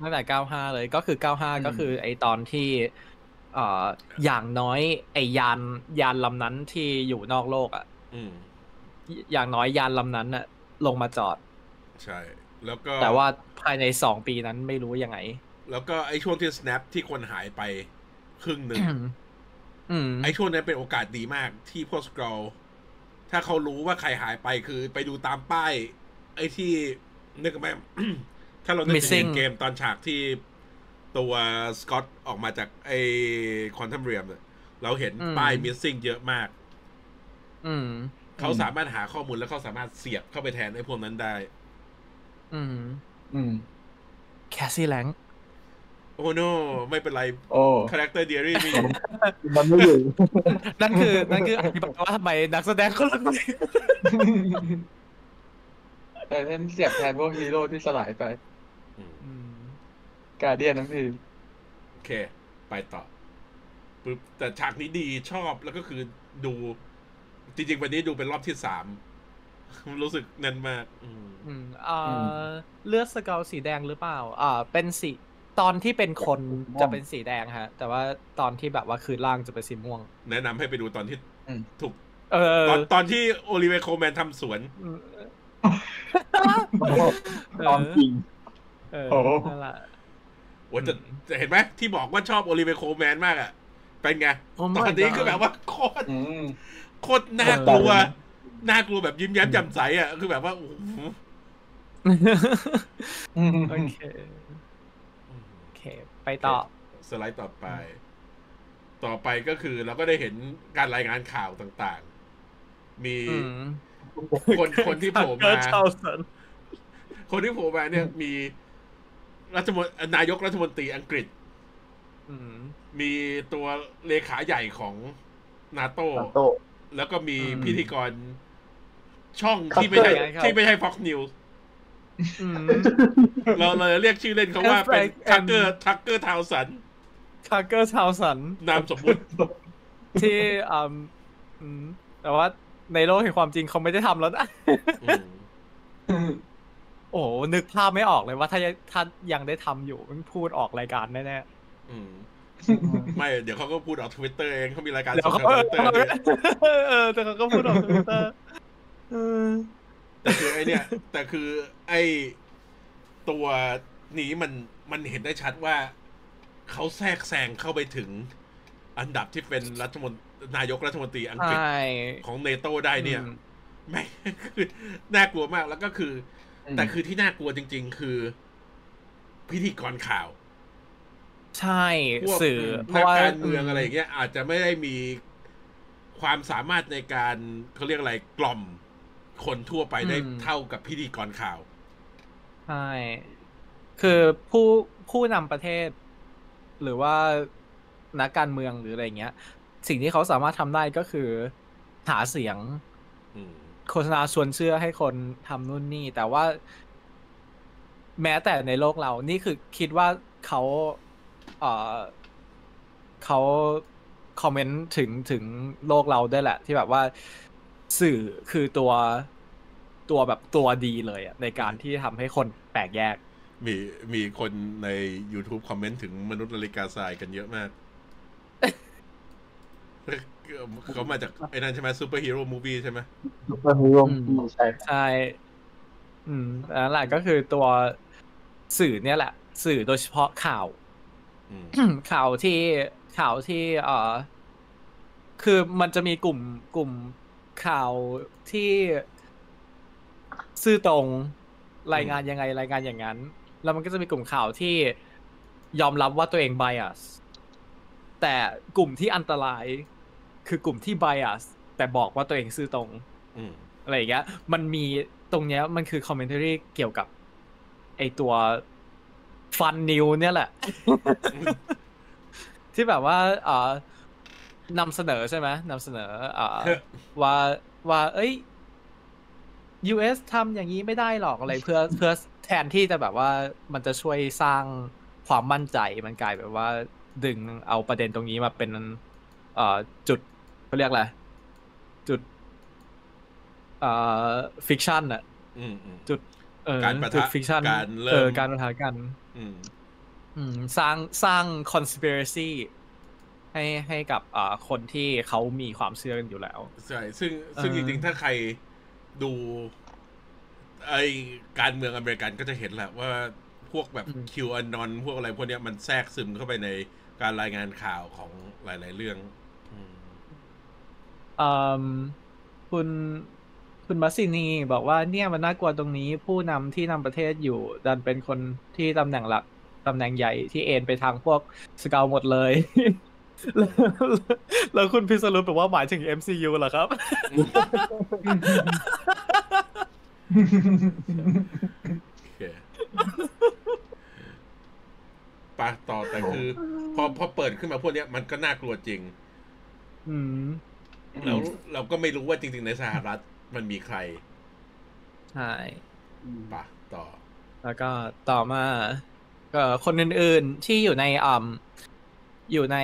ตั้งแต่ 95 เลยก็คือ 95 ก็คือไอตอนที่เอ่ออย่างน้อยไอยานยานลำนั้นที่อยู่นอกโลกอะอืมอย่างน้อยยานลำนั้นน่ะ ลงมาจอด ใช่ แล้วก็แต่ว่าภายในสองปีนั้นไม่รู้ยังไง แล้วก็ไอ้ช่วงที่ snap ที่คนหายไป ครึ่งหนึ่งอืมไอ้ช่วงนั้นเป็นโอกาสดีมากที่พวกสกรอลถ้าเขารู้ว่าใครหายไปคือไปดูตามป้าย ไอ้ที่นึกไหมถ้าเรานึกถึง Missing เกมตอนฉากที่ตัว Skrull ออกมาจากไอ้ Quantum Realm เนี่ยเราเห็นอืมป้าย missing เยอะมากอืมเขาสามารถหาข้อมูลแล้วเขาสามารถเสียบเข้าไปแทนไอ้พวกนั้นได้ อืม อืม Cassie Lang oh no ไม่เป็นไรโอ้ character เดียรี่มีอยู่มันไม่อยู่ นั่นคือนั่นคืออธิบายว่าทำไมนักแสดงคนละคนแต่ฉันเสียบแทนพวกฮีโร่ที่สลายไปอืมอืมการเดียนทั้งทีมโอเค ไปต่อปึ๊บแต่ฉากนี้ดีชอบแล้วก็คือดู จริงๆ วันนี้ดูเป็นรอบที่สามรู้สึกแน่นมาก อืมอืมอ่าเลือดสเกลสีแดงหรือเปล่า อ่า เป็นสี ตอนที่เป็นคนจะเป็นสีแดงฮะ แต่ว่าตอนที่แบบว่าคืนล่างจะเป็นสีม่วง แนะนำให้ไปดูตอนที่อืมถูกเออตอนตอนที่โอลิเวโคแมนทำสวนอืมตอนจริงเออโอ้นั่นแหละโอ้ยแต่อืมแต่เห็นไหมที่บอกว่าชอบโอลิเวโคแมนมากอะ เป็นไง Oh my ตอนนี้ God คือแบบว่าโคตรอืมโคตรน่ากลัวเออน่ากลัวแบบยิ้มแย้มแจ่มใสอะ คือแบบว่าโอ้โหอืมโอเคโอเค ไปต่อ สไลด์ต่อไป ต่อไปก็คือเราก็ได้เห็นการรายงานข่าวต่างๆ มีอืมคนคนที่โผล่เกิมาร์ลชาวสันคนที่โผล่มาเนี่ยมีรัฐมนตรีนายกรัฐมนตรีอังกฤษอืมมีตัวเลขาใหญ่ของนาโตนาโต้แล้วก็มีอืมพิธีกรช่องที่ไม่ใช่ครับที่ไม่ใช่ Fox News อืม เราเลยเรียกชื่อเล่นเขาว่าเป็น Frank Tucker Tucker Carlson Tucker Carlson นามสมมุติที่อืมอืมแต่ว่าในโลกแห่งความจริงเขาไม่ได้ทำแล้วนะอืมโอ้โหนึกภาพไม่ออกเลยว่าถ้าถ้ายังได้ทำอยู่มันพูดออกรายการแน่อืมไม่ เดี๋ยวเขาก็พูดออกทวิตเตอร์เองเขามีรายการๆเดี่ยวเขาทางทวิตเตอร์เนี่ยเออแต่เขาก็พูดออกทวิตเตอร์เออ แต่คือไอเนี่ยแต่คือไอตัวนี้มันมันเห็นได้ชัดว่าเขาแทรกแซงเข้าไปถึงอันดับที่เป็นรัฐมนตรีนายกรัฐมนตรีอังกฤษใช่ของเนโตได้เนี่ยอืมแม่งคือน่ากลัวมากแล้วก็คืออืมแต่คือที่น่ากลัวจริง ๆ คือ พิธีกรข่าว ใช่พวกสื่อ เพนัราะกว่าการเมืองอะไรอย่างเงี้ยอาจจะไม่ได้มีความสามารถในการเขาเรียกอะไรกล่อม คนทั่วไปได้เท่ากับพิธีกรข่าว ใช่ คือผู้ผู้นำประเทศ หรือว่านักการเมืองหรืออะไรเงี้ย สิ่งที่เขาสามารถทำได้ก็คือ หาเสียงอืมโฆษณาชวนเชื่อให้คนทำนู่นนี่ แต่ว่า แม้แต่ในโลกเรา นี่คือคิดว่าเขาเอ่อเขาคอมเมนต์ถึงถึงโลกเราด้วยแหละ ที่แบบว่า สื่อคือตัวตัวแบบตัวดีเลยอะในการที่ทำให้คนแปลกแยก มีมีคนใน YouTube คอมเมนต์ถึงมนุษย์นาฬิกาทรายกันเยอะมาก เขามาจากไอ้นั่นใช่ไหม Superhero Movie ใช่ไหมซุปเปอร์ฮีโร่อืมที่ใช่ครับใช่อืมนั่นแหละก็คือตัวสื่อเนี่ยแหละ สื่อโดยเฉพาะข่าวอืมข่าวที่ข่าวที่เอ่อคือมันจะมีกลุ่มกลุ่ม ข่าวที่ซื่อตรงรายงานยังไงรายงานอย่างนั้น แล้วมันก็จะมีกลุ่มข่าวที่ยอมรับว่าตัวเอง bias แต่กลุ่มที่อันตรายคือกลุ่มที่ bias แต่บอกว่าตัวเองซื่อตรงอืมอะไรอย่างเงี้ย มันมีตรงเนี้ยมันคือคอมเมนต์รีเกี่ยวกับ ไอตัวฟันนิวเนี่ยแหละ ที่แบบว่าเอ่อ นำเสนอใช่ไหมนำเสนอเอ่อเฮ้ยว่าว่า เอ้ย US ทำอย่างนี้ไม่ได้หรอกอะไรเพื่อเพื่อแทนที่จะแบบว่ามันจะช่วยสร้างความมั่นใจมันกลายแบบว่า ดึงเอาประเด็นตรงนี้มาเป็นเอ่อจุดเขาเรียกอะไรจุดเอ่อ friction อะอืมอืมจุดเออการปะทะจุด friction การเริ่มเออการปะทะกันอืมอืมสร้างสร้าง conspiracy ให้ให้กับอ่าคนที่เขามีความเชื่อกันอยู่แล้ว ใช่ซึ่งซึ่งเอจอริงๆ ถ้าใครดูไอการเมืองอเมริกันก็จะเห็นแหละว่าพวกแบบ QAnon พวกอะไรพวกเนี้ยมันแทรกซึมเข้าไปในการรายงานข่าวของหลาย ๆ เรื่องอืมอืมคุณคุณมัสซินีบอกว่าเนี่ยมันน่ากลัวตรงนี้ผู้นำที่นำประเทศอยู่ ดันเป็นคนที่ตำแหน่งหลักตำแหน่งใหญ่ที่เอ็นไปทางพวกสเกลหมดเลย แล้วแล้วคุณพิสรุปบอกว่าหมายถึง MCU เหรอครับ โอเคปะต่อแต่คือ พอพอเปิดขึ้นมาพวกเนี้ยมันก็น่ากลัวจริง อืมแล้วเราก็ไม่รู้ว่าจริง ๆ ในสหรัฐมันมีใคร ใช่อปะต่อ แล้วก็ต่อมาก็คนอื่นๆที่อยู่ในอ่าอยู่ใน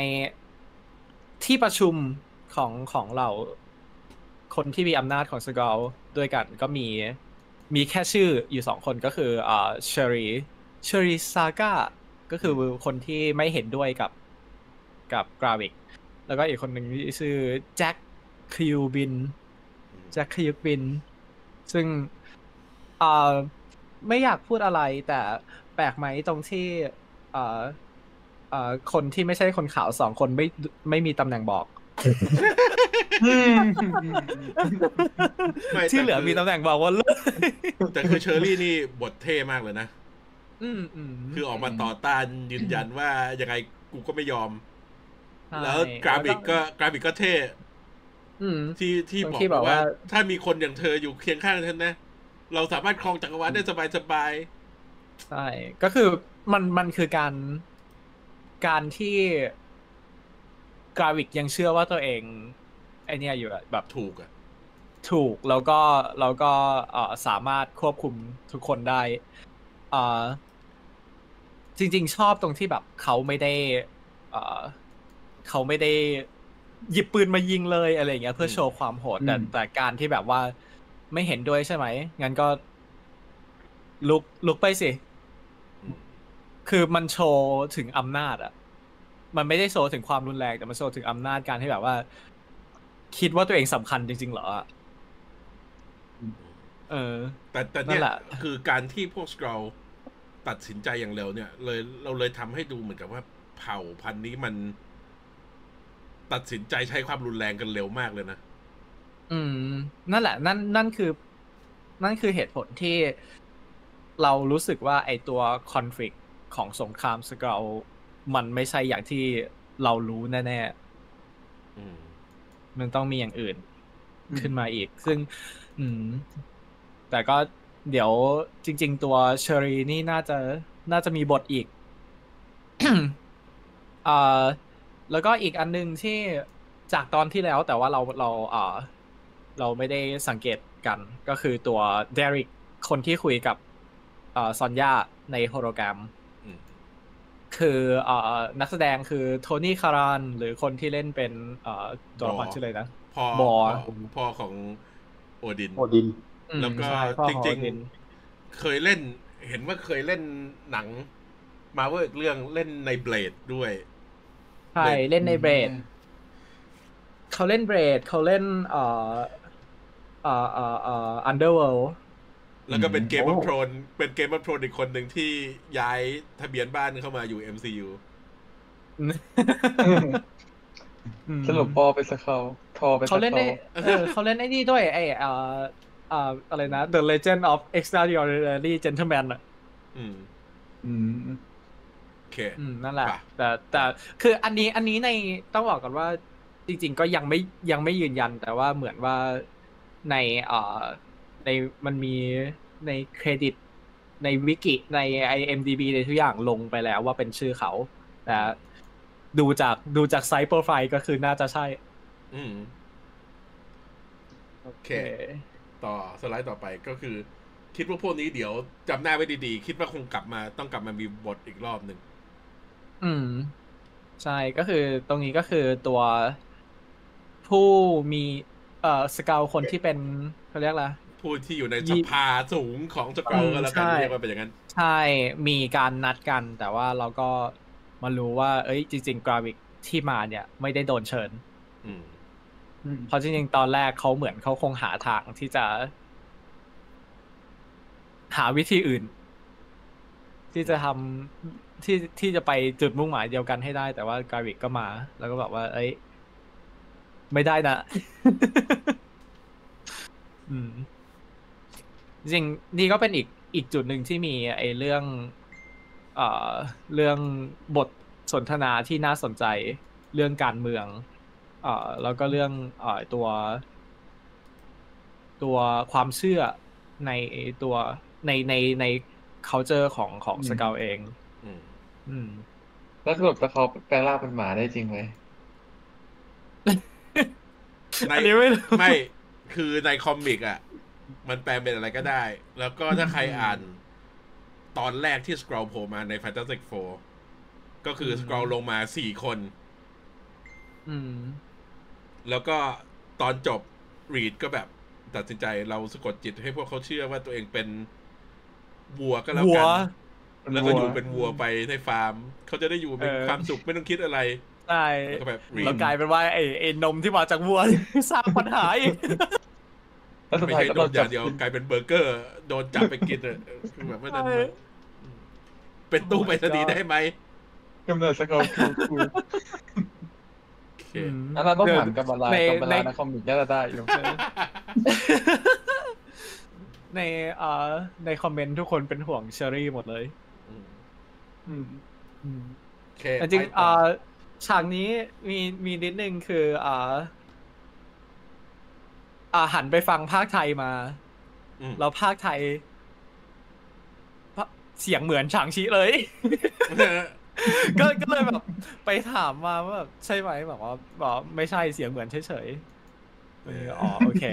ที่ประชุมของของเราคนที่มีอำนาจของสกอลด้วยกันก็มีมีแค่ชื่ออยู่สองคนก็คืออ่าเชอรีเชอรีซาก้าก็คือคนที่ไม่เห็นด้วยกับกับกราวิก แล้วก็อีกคนหนึ่งที่ชื่อแจ็คคิวบินแจ็คคิวบิน ซึ่งอ่าไม่อยากพูดอะไรแต่แปลกไหมตรงที่อ่า อ่าคนที่ไม่ใช่คนขาวสองคนไม่ไม่มีตำแหน่งบอกไม่ที่เหลือแต่คือมีตำแหน่งบอกหมดเลยแต่คือเชอรี่นี่บทเท่มากเลยนะอืมอืมคือออกมาต่อต้านยืนยันว่ายังไงกูก็ไม่ยอมใช่แล้วกราวิกก็กราวิกก็เท่อืมที่ที่ตรงบอกที่บอกว่าว่า ถ้ามีคนอย่างเธออยู่เคียงข้างฉันนะ เราสามารถครองจักรวาลได้สบายสบายใช่ก็คือมันมันคือการ การที่กราวิกยังเชื่อว่าตัวเอง ไอเนี่ยอยู่อะแบบๆถูกอะถูกแล้วก็แล้วก็เอ่อสามารถควบคุมทุกคนได้เอ่อจริง ๆ ชอบตรงที่แบบเขาไม่ได้เอ่อเขาไม่ได้หยิบปืนมายิงเลยอะไรอย่างเงี้ย เพื่อโชว์ความโหดแต่อืมแต่การที่แบบว่าไม่เห็นด้วยใช่ไหมงั้นก็ลุกลุกไปสิอืม คือมันโชว์ถึงอำนาจอะมันไม่ได้โชว์ถึงความรุนแรงแต่มันโชว์ถึงอำนาจการที่แบบว่า คิดว่าตัวเองสำคัญจริง ๆ เหรออะเออ แต่แต่นั่เนี่ยนแหละคือการที่พวกสกรอลตัดสินใจอย่างเร็วเนี่ย เลยเราเลยทำให้ดูเหมือนกับว่า เผ่าพันธุ์นี้มัน ตัดสินใจใช้ความรุนแรงกันเร็วมากเลยนะอืม นั่นแหละ นั่นนั่นคือ นั่นคือเหตุผลที่เรารู้สึกว่าไอตัวคอนฟ lict ของสงครามสกรลมันไม่ใช่อย่างที่เรารู้แน่อืมๆมันต้องมีอย่างอื่น ขึ้นมาอีก ซึ่ง อืม แต่ก็เดี๋ยวจริง ๆ ตัวเชอรีนี่น่าจะน่าจะมีบทอีกอ่าแล้วก็อีกอันหนึงที่จากตอนที่แล้วแต่ว่าเราเราอ่าเราไม่ได้สังเกตกันก็คือตัวเดริกคนที่คุยกับอ่าซอนยาในโฮโลแกรมอืม คือเอ่อนักแสดงคือโทนี่คารานหรือคนที่เล่นเป็นเอ่อตัวละครบอร์ชื่ออะไรนะพ่อบอร์พ่อพ่อของโอดินโอดินอืมแล้วก็ใช่พ่อจของริงโอดินๆเคยเล่น เห็นว่าเคยเล่นหนัง มาร์เวลเรื่องเล่นใน Blade ด้วย ใช่ เล่นใน Bladeเขาเล่นเบรดเขาเล่นเอ่อเอ่อเอ่อเอ่ออันเดอร์เวิลด์ แล้วก็เป็นเกมโอ้อ f โ r รนเป็นเกมอ f โ r รนอีกคนหนึ่งที่ย้ายทะเบียนบ้านเข้ามาอยู่ MCU สรุปพอไปสกเขาทอไปสเขาเล่นเขาในเออเขาเล่นไอ้นี่ด้วยไอ้เอ่อเอ่ออะไรนะ The Legend of Extraordinary Gentleman อะอืมอืมโอเคอืมนั่นแหละป่ะแต่แต่คืออันนี้อันนี้ในต้องบอกก่อนว่าจริง ๆ ก็ยังไม่ยังไม่ยืนยันแต่ว่าเหมือนว่าในเอ่อ ในมันมีในเครดิตในวิกิใน IMDB ในทุกอย่างลงไปแล้วว่าเป็นชื่อเขาแต่ดูจากดูจากไซต์โปรไฟล์ก็คือน่าจะใช่ อืม โอเค ต่อสไลด์ต่อไปก็คือ คิดว่าพวกนี้เดี๋ยวจำหน้าไว้ดีๆ คิดว่าคงกลับมาต้องกลับมามีบทอีกรอบหนึ่ง อืม ใช่ก็คือตรงนี้ก็คือตัวผู้มี เอ่อสเกลคนที่เป็นเขาเรียกอะไร ผู้ที่อยู่ในยี่สภาสูงของสกอลก็แล้วกันใช่เรียกว่าเป็นอย่างนั้น ใช่มีการนัดกัน แต่ว่าเราก็มารู้ว่า เอ้ยจริง ๆ กราวิกที่มาเนี่ย ไม่ได้โดนเชิญอืมอืมเพราะจริงๆตอนแรกเขาเหมือนเขาคงหาทางที่จะ หาวิธีอื่น ที่จะทำที่ที่จะไปจุดมุ่งหมายเดียวกันให้ได้ แต่ว่ากราวิกก็มา แล้วก็แบบว่า เอ้ย ไม่ได้นะ อืม จริงๆนี่ก็เป็นอีกอีกจุดหนึ่งที่มีไอ้เรื่องเอ่อเรื่องบทสนทนาที่น่าสนใจเรื่องการเมืองเอ่อแล้วก็เรื่องเอ่อตัว ตัวความเชื่อในตัวในในใน culture ของของอืมสเกลเองอืมอืมแล้วสรุปสกเขาแปลงร่างเป็นหมาได้จริงไหมในอันนี้ไม่รู้ไม่ คือในคอมิกอะ มันแปลเป็นอะไรก็ได้ แล้วก็ถ้าใครอ่านตอนแรกที่สครอลโผล่มาใน Fantastic Four ก็คือสครอลลงมาสี่คนอืมแล้วก็ตอนจบรีดก็แบบตัดสินใจเราสะกดจิตให้พวกเขาเชื่อว่าตัวเองเป็นวัวก็แล้ววัวกันแล้วก็อยู่วัวเป็นวัวไปในฟาร์ม เขาจะได้อยู่มีเออความสุขไม่ต้องคิดอะไรใช่แล้วก็แบบรีแล้วดกลายเป็นว่าไอ้ไอ้นมที่มาจากวัวสร้างปัญหาอีก แล้วสุดไม่ท้ายใช่ก็โดโดนนอจัย่าบงเดียวกินกลายเป็นเบอร์เกอร์ โดนจับไปกินอะคือแบบว่านั้นใช่เป็นตู้ไปรษณีย์ได้ไหมกำเนิดสกอร์คูคูโอเค อืม อันนั้นต้องถามกัมบาลาในกัมบาในลานะคอมิกน่าจะได้อยู่ในเอ่อในคอมเมนต์ทุกคนเป็นห่วงเชอรี่หมดเลยอืมอืมอืมโอเคแต่จริงไปต่เอ่อฉากนี้มีมีนิดนึงคือเอ่อ อ่าหันไปฟังภาคไทยมาอืมแล้วภาคไทยภาเสียงเหมือนฉางชีเลย ก็ก็เลยแบบไปถามมาว่าแบบใช่ไหมแบบว่าบอกไม่ใช่เสียงเหมือนเฉยๆเอออ๋อโอเค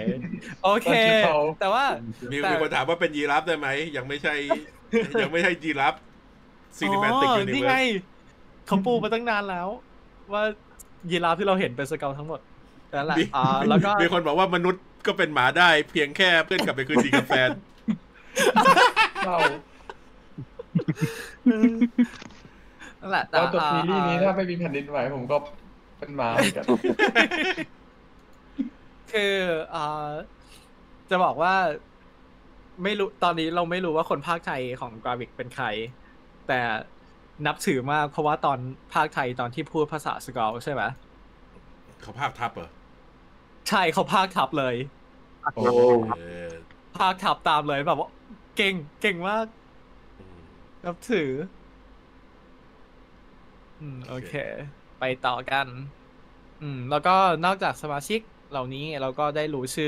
โอเคตอนที่เขาแต่ว่า มีแต่ มีคนถามว่าเป็นยีราฟได้ไหม ยังไม่ใช่ ยังไม่ใช่ยีราฟซีนิอ๋มติกอยูนินี่เวิไงร์สเขาปูมาตั้งนานแล้ว ว่ายีราฟที่เราเห็นเป็นสเกลทั้งหมดนั่นแหละมีอ่าแล้วก็ มีคนบอกว่ามนุษย์ ก็เป็นหมาได้เพียงแค่เพื่อนกลับไปคืนดีกับแฟนเศร้านั่นแหละตอนจบอ่าซีรีส์นี้อ่าถ้าไม่มีแผ่นดินไหวผมก็เป็นหมาเหมือนกัน คืออ่าจะบอกว่า ไม่รู้ตอนนี้เราไม่รู้ว่าคนภาคไทยของกราวิกเป็นใคร แต่นับถือมากเพราะว่าตอนพากย์ไทยตอนที่พูดภาษาสครัลใช่ไหมเขาพากย์ทับเหรอ ใช่เขาพากย์ทับเลยโอ้เออพากย์ทับตามเลยแบบว่าเก่งเก่งมากอืมนับถืออืมโอเค ไปต่อกัน อืม แล้วก็นอกจากสมาชิกเหล่านี้เราก็ได้รู้ชื่อ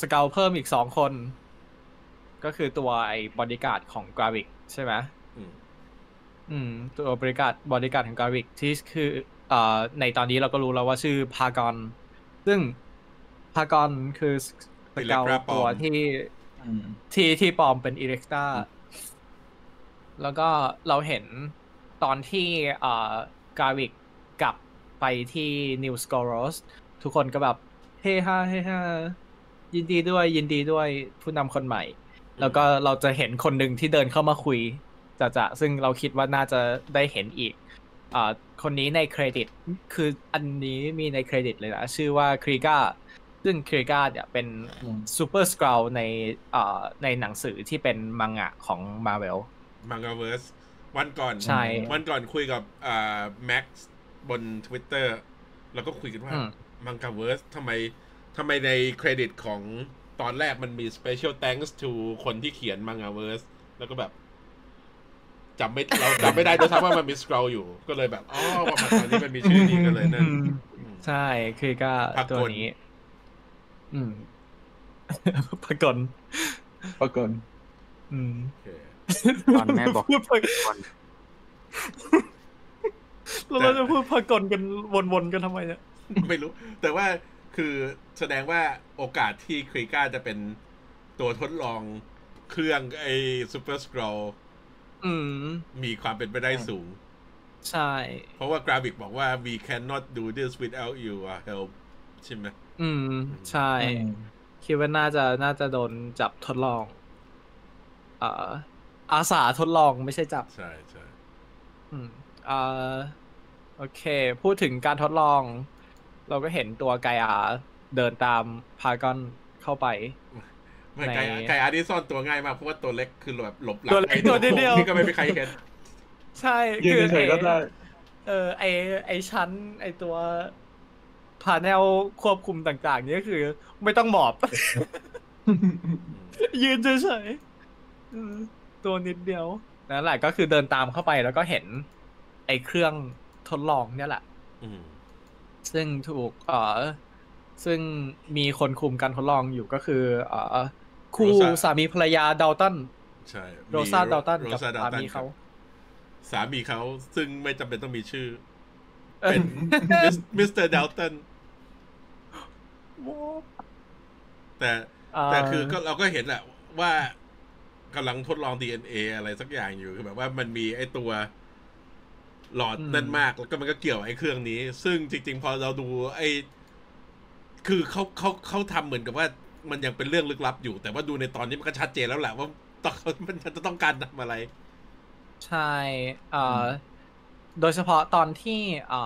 สครัลเพิ่มอีกสองคน ก็คือตัวไอ้บอดี้การ์ดของกราวิกใช่ไหมอืมอืมตัวบอดี้การ์ดบอดี้การ์ดของกราวิกที่คือ เอ่อ ในตอนนี้เราก็รู้แล้วว่าชื่อพากอน ซึ่ง พากอนคือสครัลตัวที่อืมที่ที่ปลอมเป็นอิเล็กตาแล้วก็เราเห็นตอนที่เอ่อกราวิกกลับไปที่ New Skrullos ทุกคนก็แบบเฮ้ฮ่าเฮ้ฮ่ายินดีด้วยยินดีด้วยผู้นำคนใหม่ แล้วก็เราจะเห็นคนหนึ่งที่เดินเข้ามาคุยจะจะซึ่งเราคิดว่าน่าจะได้เห็นอีกอ่าคนนี้ในเครดิต คืออันนี้มีในเครดิตเลยนะ ชื่อว่าครีกา ซึ่งครีกาเนี่ยเป็นอืมซูเปอร์ส u ร l ในเอ่อในหนังสือที่เป็นมังงะของมาร์เวล Mangaverse วันก่อนใช่วันก่อนคุยกับอ่าแม็กซ์บน Twitter แล้วก็คุยกันว่าอืม Mangaverse ทำไมทำไมในเครดิตของตอนแรกมันมี special thanks to คนที่เขียน Mangaverse แล้วก็แบบจำไม่เราจำไม่ได้ด้วยซ้ำว่ามันมีสครัลอยู่ ก็เลยแบบอ๋อว่ามาตอนนี้มันมีชื่อนี้กันเลยนั่นอืมอืมใช่ครีกาพากลตัวนี้ อืมพากอนปรากฏอืมโอเคตอนแม่บอกพูดพากก่อนแล้วเราจะพูดพากอนกันวนๆกันทำไมเนี่ยไม่รู้ แต่ว่าคือแสดงว่าโอกาสที่ครีก้าจะเป็นตัวทดลองเครื่องไอ้ Super Skrullอืมมีความเป็นไปได้สูง ใช่ เพราะว่ากราวิกบอกว่า we cannot do this without your help ใช่ไหม อืม ใช่อืมคิดว่าน่าจะน่าจะโดนจับทดลอง เอ่อ อาสาทดลองไม่ใช่จับ ใช่ใช่อืมอ่าโอเค พูดถึงการทดลอง เราก็เห็นตัวไกอาเดินตามพากอนเข้าไปไม่ในไกไกอาร์ดิซ่อนตัวง่ายมากเพราะว่าตัวเล็กคือแบบหลบหลังตัวเล็กไอ้ตัวเดียวที่ก็ไม่มีใครเห็น ใช่ยืนคือเฉยๆก็ได้เออไอไอชั้น ไอตัว panel ควบคุมต่างๆ นี่ก็คือ ไม่ต้องหมอบ ยืนเฉยๆอืมตัวนิดเดียวนั่นแหละก็คือเดินตามเข้าไปแล้วก็เห็น ไอเครื่องทดลองเนี่ยแหละอืมซึ่งถูกเอ่อซึ่งมีคนคุมการทดลองอยู่ก็คือ เอ่อคู่ Rosa สามีภรรยาดาวตันใช่โรซาดาลตันโรกับซาดาวสาตันมีเขาสามีเขาซึ่งไม่จำเป็นต้องมีชื่อเออเป็นมิสเตอร์ดาลตัน แต่เอ่อแต่คือก็เราก็เห็นแหละว่ากำลังทดลอง DNA อะไรสักอย่างอยู่คือแบบว่ามันมีไอ้ตัวหลอดนั่นมากแล้วก็มันก็เกี่ยวไอ้เครื่องนี้ ซึ่งจริง ๆ พอเราดูไอ้คือเขาเขาเขาทำเหมือนกับว่ามันยังเป็นเรื่องลึกลับอยู่ แต่ว่าดูในตอนนี้มันก็ชัดเจนแล้วแหละว่าต้องมันจะต้องการทำอะไร ใช่เอ่อโดยเฉพาะตอนที่เอ่อ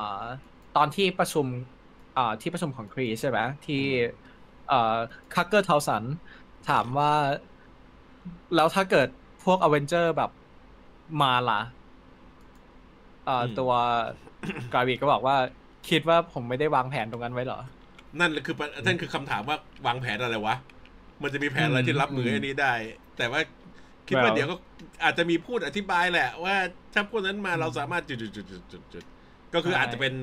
ตอนที่ประชุมเอ่อที่ประชุมของครีใช่ไหมที่เอ่อคักเกอร์ทาวสันถามว่า แล้วถ้าเกิดพวกอเวนเจอร์แบบมาล่ะเอ่ออมตัวกราวิกก็บอกว่า คิดว่าผมไม่ได้วางแผนตรงนั้นไว้เหรอ นั่นคือประนั่นคือคำถามว่าวางแผนอะไรวะ มันจะมีแผนอะไรที่รับมืออืมไอ้นี้ได้ แต่ว่าคิดว่า Well เดี๋ยวก็อาจจะมีพูดอธิบายแหละ ว่าถ้าพวกนั้นมาเราสามารถจุดจุดจุดจุดจุดจุดก็คือใช่อาจจะเป็น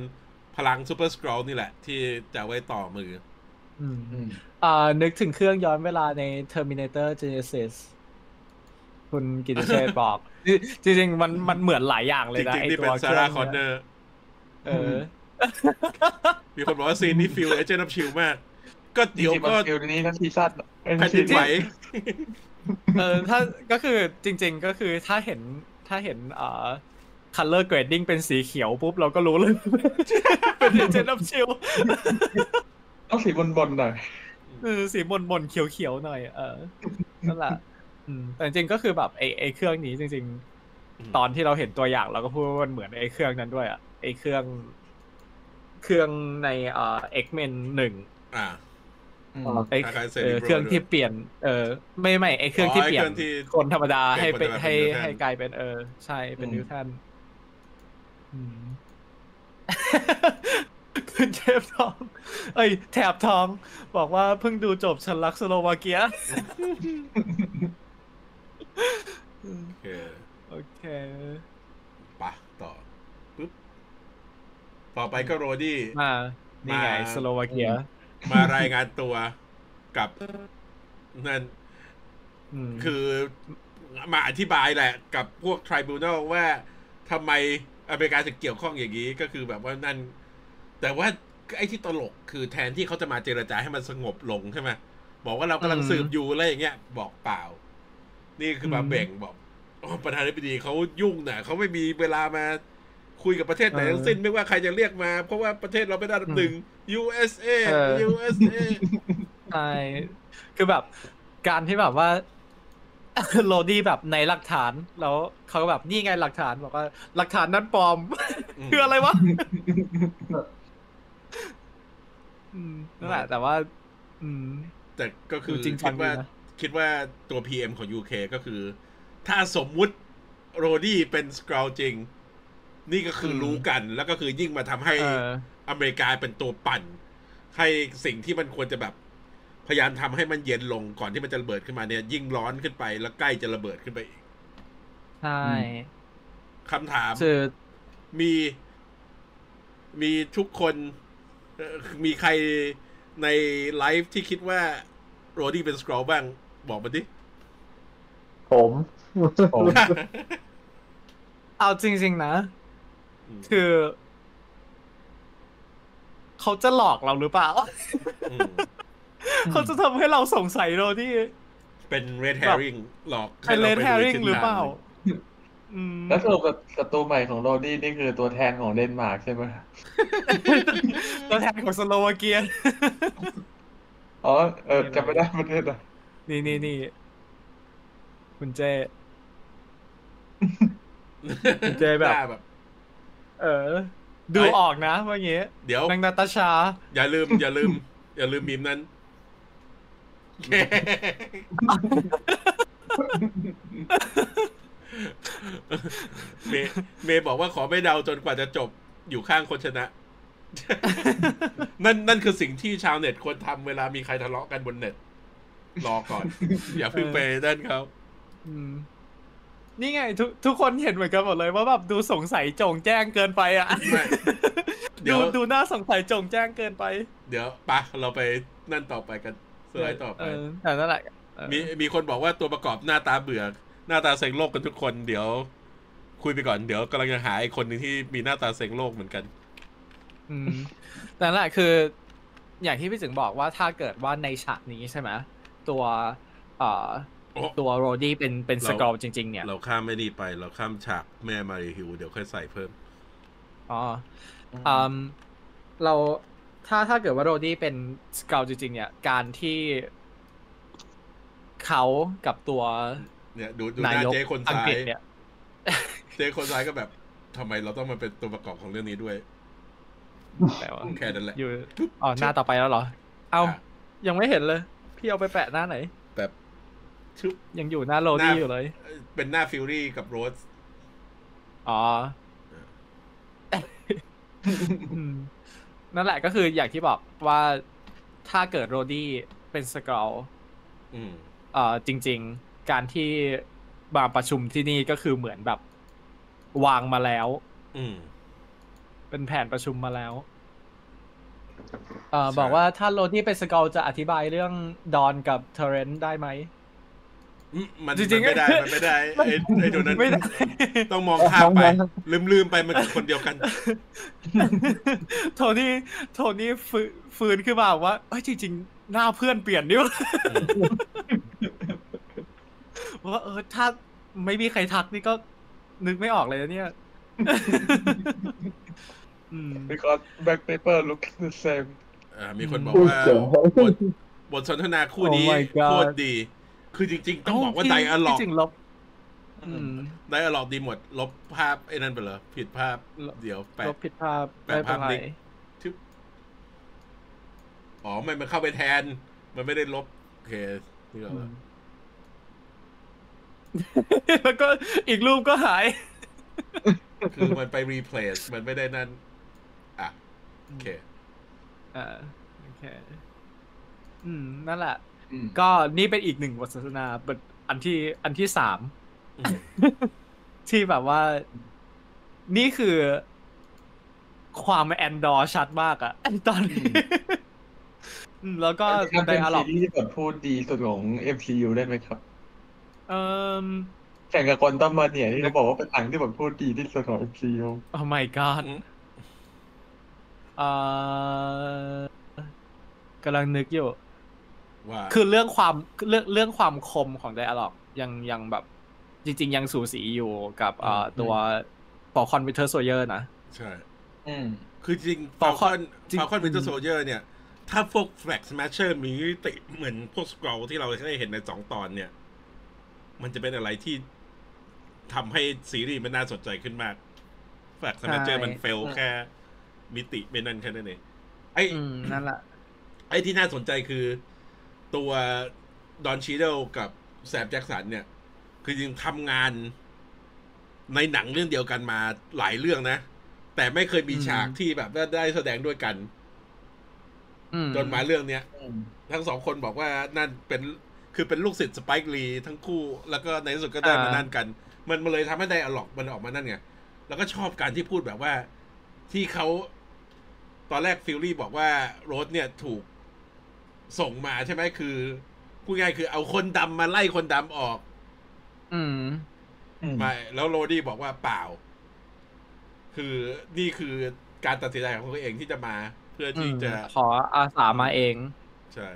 พลัง Super Skrull นี่แหละ ที่จะเอาไว้ต่อมืออืมอืมอ่า นึกถึงเครื่องย้อนเวลาใน Terminator Genesis คุณกิติเชษฐ์บอก จริงๆ มันมันเหมือนหลายอย่างเลนะจริงๆไอนี่ตัเป็น Sarah Connor เออ มีคนบอกว่า scene นี้ feel Agents of S.H.I.E.L.D. มาก ก็จริเดี๋ยวก็จริงๆมันก็ feel นี้ทั้งซีซั่นเป็นแผ่นดินไหวเออถ้าก็คือจริง ๆ ก็คือถ้าเห็นถ้าเห็น เอ่อ color grading เป็นสีเขียวปุ๊บเราก็รู้เลย เป็น Agent of Shield ต้องสีบนๆหน่อยเออสีมนมนๆเขียวๆหน่อย เออนั่นแหละอืมแต่จริงๆก็คือแบบไอไอเครื่องนี้จริง ๆ ตอนที่เราเห็นตัวอย่างเราก็พูดว่ามันเหมือนไอ้เครื่องนั้นด้วยอะไอ้เครื่อง เครื่องในเอ่อ X-Men หนึ่งอ่าอืมไอ้คล้ายๆเออ Cerebro เครื่องที่เปลี่ยน เออ ไม่ไม่ไอ้เครื่องอ๋อที่ไอ้เปลี่ยเคนรื่องที่คนธรรมดาเปลี่ให้ยนคนเป็นธรรมดาให้เป็น mutant ให้กลายเป็นเออ ใช่เป็นอืมนิวทันอืม คุณเทพทอง เอ้ย แถบทอง บอกว่าเพิ่งดูจบฉันรักสโลวาเกีย โอเคโอเค ปะต่อปุ๊บต่อไปก็โรดี้ มา นี่ไง มา สโลวาเกียมารายงานตัวกับนั่น ม คือมาอธิบายแหละ กับพวก tribunal ว่าทำไม อเมริกาถึงเกี่ยวข้องอย่างนี้ก็คือแบบว่านั่น แต่ว่าไอ้ที่ตลกคือแทนที่เขาจะมาเจรจาให้มันสงบลงใช่ไหมบอกว่าเรากำลังสืบอยู่อะไรอย่างเงี้ยบอกเปล่า นี่คือมาเบ่งบอกอ๋อประธานาธิบดีเขายุ่งน่ะเขาไม่มีเวลามาคุยกับประเทศไหนทั้งสิ้นไม่ว่าใครจะเรียกมา เพราะว่าประเทศเราไม่ได้อันดับหนึ่ง USA USA ใช่คือแบบการที่แบบว่า โรดี้แบบในหลักฐานแล้วเขาก็แบบนี่ไงหลักฐานบอกว่า หลักฐานนั้นปลอมอืมคืออะไรวะอืมนั่นแหละแต่ว่า อืม แต่ก็คือดูจริงจัคิงดว่าดีนะคิดว่าตัว PM ของ UK ก็คือ ถ้าสมมุติโรดี้เป็นสกราวจริง นี่ก็คือรู้กัน แล้วก็คือยิ่งมาทำให้เอออเมริกาเป็นตัวปั่น ให้สิ่งที่มันควรจะแบบ พยายามทำให้มันเย็นลงก่อนที่มันจะระเบิดขึ้นมาเนี่ย ยิ่งร้อนขึ้นไปแล้วใกล้จะระเบิดขึ้นไปอีกใช่คำถามคือมี มีทุกคนเอ่อมีใครในไลฟ์ที่คิดว่า Rhodey เป็น Skrull บ้าง บอกมาดิ ผมผมเอาจริง ๆ นะอืมคือ เขาจะหลอกเราหรือเปล่าอืม เขาจะทำให้เราสงสัยโรดี้เป็น red แบบ herring หลอกเป็นเลนแฮริงหรือเปล่าอืมแล้วสรุปแบบศัตรูใหม่ของ Rhodey นี่คือตัวแทนของเดนมาร์กใช่ไหมตัวแทนของสโลวาเกียอ๋อเออจำไม่ได้ประเทศอะนี่นี่นี่คุณเจเจแบบหน้าแบบ เออ ดูออกนะว่าอย่างงี้เดี๋ยวนางนาตาชา อย่าลืม อย่าลืม อย่าลืมมีมนั้น เมย์เมย์บอกว่าขอไม่เดาจนกว่าจะจบอยู่ข้างคนชนะ นั่นนั่นคือสิ่งที่ชาวเน็ตควรทำเวลามีใครทะเลาะกันบนเน็ต รอก่อน อย่าเพิ่งไปนั่นเขาอืมนี่ไง ทุกทุกคนเห็นเหมือนกันหมดเลยว่าแบบดูสงสัยโจงแจ้งเกินไปอะไม่เดี๋ดูยวดูน่าสงสัยโจงแจ้งเกินไป เดี๋ยวปะเราไปนั่นต่อไปกัน สไลด์ต่อไปแต่นั่นแหละมีมีคนบอกว่าตัวประกอบหน้าตาเบื่อ หน้าตาเซ็งโลกกันทุกคนเดี๋ยว คุยไปก่อนเดี๋ยวกำลังจะหาไอ้คนหนึ่งที่มีหน้าตาเซ็งโลกเหมือนกัน อืมแต่นั่นแหละคือ อย่างที่พี่จึงบอกว่าถ้าเกิดว่าในฉากนี้ใช่ไหมตัวเอ่อตัวโรดี้เป็นเป็นสเรากรอลจริง ๆ เนี่ย เราข้ามไม่ดีไป เราข้ามฉากแม่มาริฮิวเดี๋ยวค่อยใส่เพิ่ม อ๋ออืมเรา ถ้าถ้าเกิดว่าโรดี้เป็นสกรอลจริงๆเนี่ย การที่เขากับตัวเนี่ยดูดูนาหน้ายกเจ๊คนอังซ้ากฤษยเนี่ยเจ๊คนซ้ายก็แบบทำไมเราต้องมาเป็นตัวประกอบของเรื่องนี้ด้วยแต่ว่าแค่นั้นแหละอยู่อ๋อหน้าต่อไปแล้วเหรอ เอาอะยังไม่เห็นเลย พี่เอาไปแปะหน้าไหนแบบชุบยังอยู่หน้าโรดี้หน้าอยู่เลย เป็นหน้าฟิลลี่กับโรสอ๋ออืม นั่นแหละก็คืออย่างที่บอกว่าถ้าเกิดโรดี้เป็นสกรอลอืมเอ่อจริง ๆ การที่มาประชุมที่นี่ก็คือเหมือนแบบวางมาแล้ว อืมเป็นแผนประชุมมาแล้ว เอ่อใช่บอกว่าถ้าโรดี้เป็นสกรอลจะอธิบายเรื่องดอนกับเทเรนได้ไหมอื มมันจริงๆมันไม่ได้มันไม่ได้ไอ้ไอ้ตัวนั้นไม่ได้ต้องมองข้ามไป ลืมลืมไปมันคือคนเดียวกัน โทนี่โทนี่ฟื้นฟื้นขึ้นมาบอกว่าเอ้ยจริง ๆ หน้าเพื่อนเปลี่ยนนี่หว่าว่าเออถ้าไม่มีใครทักนี่ก็นึกไม่ออกเลยนะเนี่ยอืม because back paper looks the same อ่ามีคนบอกพูดว่าเจ๋งบทบทสนทนาคู่นี้ Oh my god โคตรดี คือจริง ๆ ต้องบอกว่าไดอะล็อกที่จริงลบอืมไดอะล็อกดีหมด ลบภาพไอ้นั่นไปเลยผิดภาพลบเดี๋ยวแปะลบผิดภาพแปะไม่เป็นภาพไรนิกชึบอ๋อมันมันเข้าไปแทน มันไม่ได้ลบโอเคนี่ก็อืมแล้วก็อีกรูปก็หาย คือมันไป replace มันไม่ได้นั่น อะ โอเค อ่า โอเค อืม นั่นแหละอืม ก็นี่เป็นอีกหนึ่งบทสนทนาบทอันที่อันที่สามอืมที่แบบว่า นี่คือความแอนดอร์ชัดมากอะตอนนี้อืมแล้วก็มันไดเป็นอะล็ซีอกรีส์ที่แบบพูดดีสุดของ MCU ได้ไหมครับ เอ่อแข่งกับคนต้อมมาเนี่ยที่เขาบอกว่าเป็นหนังที่แบบพูดดีที่สุดของ MCU oh my god อืมเอ่อกำลังนึกอยู่ ว่าคือเรื่องความเรื่องเรื่องความคมของ dialogue ยังยังแบบจริง ๆ ยังสูสีอยู่กับเอ่อตัว Falcon Winter Soldier นะ ใช่อืมคือจริงต่ฟาอคข้ออนจริงฟาคอนวินเตออืร์มโซเยอร์เนี่ย ถ้าพวก Flag Smasher มีมิติเหมือนพวก Skrull ที่เราได้เห็นในสองตอนเนี่ย มันจะเป็นอะไรที่ทำให้ซีรีส์มันน่าสนใจขึ้นมาก Flag Smasher มัน fail แค่ มิติไม่นั่นแค่นั้นเองไอ้อืมนั่นแหละไอ้ที่น่าสนใจคือ ตัว Don Cheadle กับ Sam Jackson เนี่ย คือจริงทำงานในหนังเรื่องเดียวกันมาหลายเรื่องนะ แต่ไม่เคยมีอืมฉากที่แบบว่าได้แสดงด้วยกันอืมจนมาเรื่องเนี้ยอืมทั้งสองคนบอกว่านั่นเป็นคือเป็นลูกศิษย์ Spike Lee ทั้งคู่ แล้วก็ในที่สุดก็ได้มานั่นกัน มันมาเลยทำให้ dialogue มันออกมานั่นไง แล้วก็ชอบการที่พูดแบบว่าที่เขาตอนแรก Fury บอกว่า Rhodes เนี่ยถูก ส่งมาใช่ไหมคือพูดง่ายคือเอาคนดำมาไล่คนดำออกอืมอืมมาแล้ว Rhodey บอกว่าเปล่า คือนี่คือการตัดสินใจของตัวเองที่จะมา เพื่อที่จะขออาสามาเอง ใช่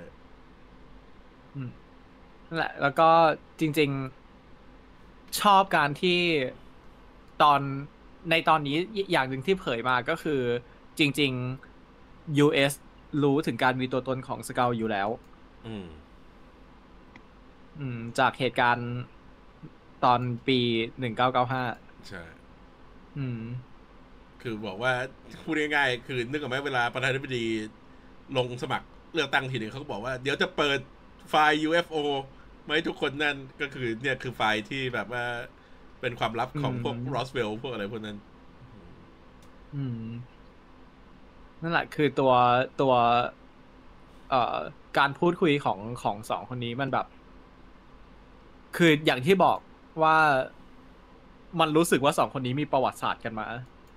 นั่นแหละ แล้วก็จริง ๆ ชอบการที่ตอนในตอนนี้อย่างหนึ่งที่เผยมาก็คือ จริง ๆ US รู้ถึงการมีตัวตนของสเกลอยู่แล้ว อืม อืม จากเหตุการณ์ตอนปีหนึ่งเก้าเก้าห้าใช่ อืม คือบอกว่าพูดง่ายๆคือนึกออกไหมเวลาประธานาธิบดีลงสมัครเลือกตั้งทีหนึ่งเขาก็บอกว่าเดี๋ยวจะเปิดไฟล์ UFO มาให้ทุกคนนั่นก็คือเนี่ยคือไฟล์ที่แบบว่าเป็นความลับของพวกอืมรอสเวลพวกอะไรพวกนั้น อืม นั่นแหละคือตัวตัว เอ่อการพูดคุยของของสองคนนี้มันแบบ คืออย่างที่บอกว่ามันรู้สึกว่าสองคนนี้มีประวัติศาสตร์กันมา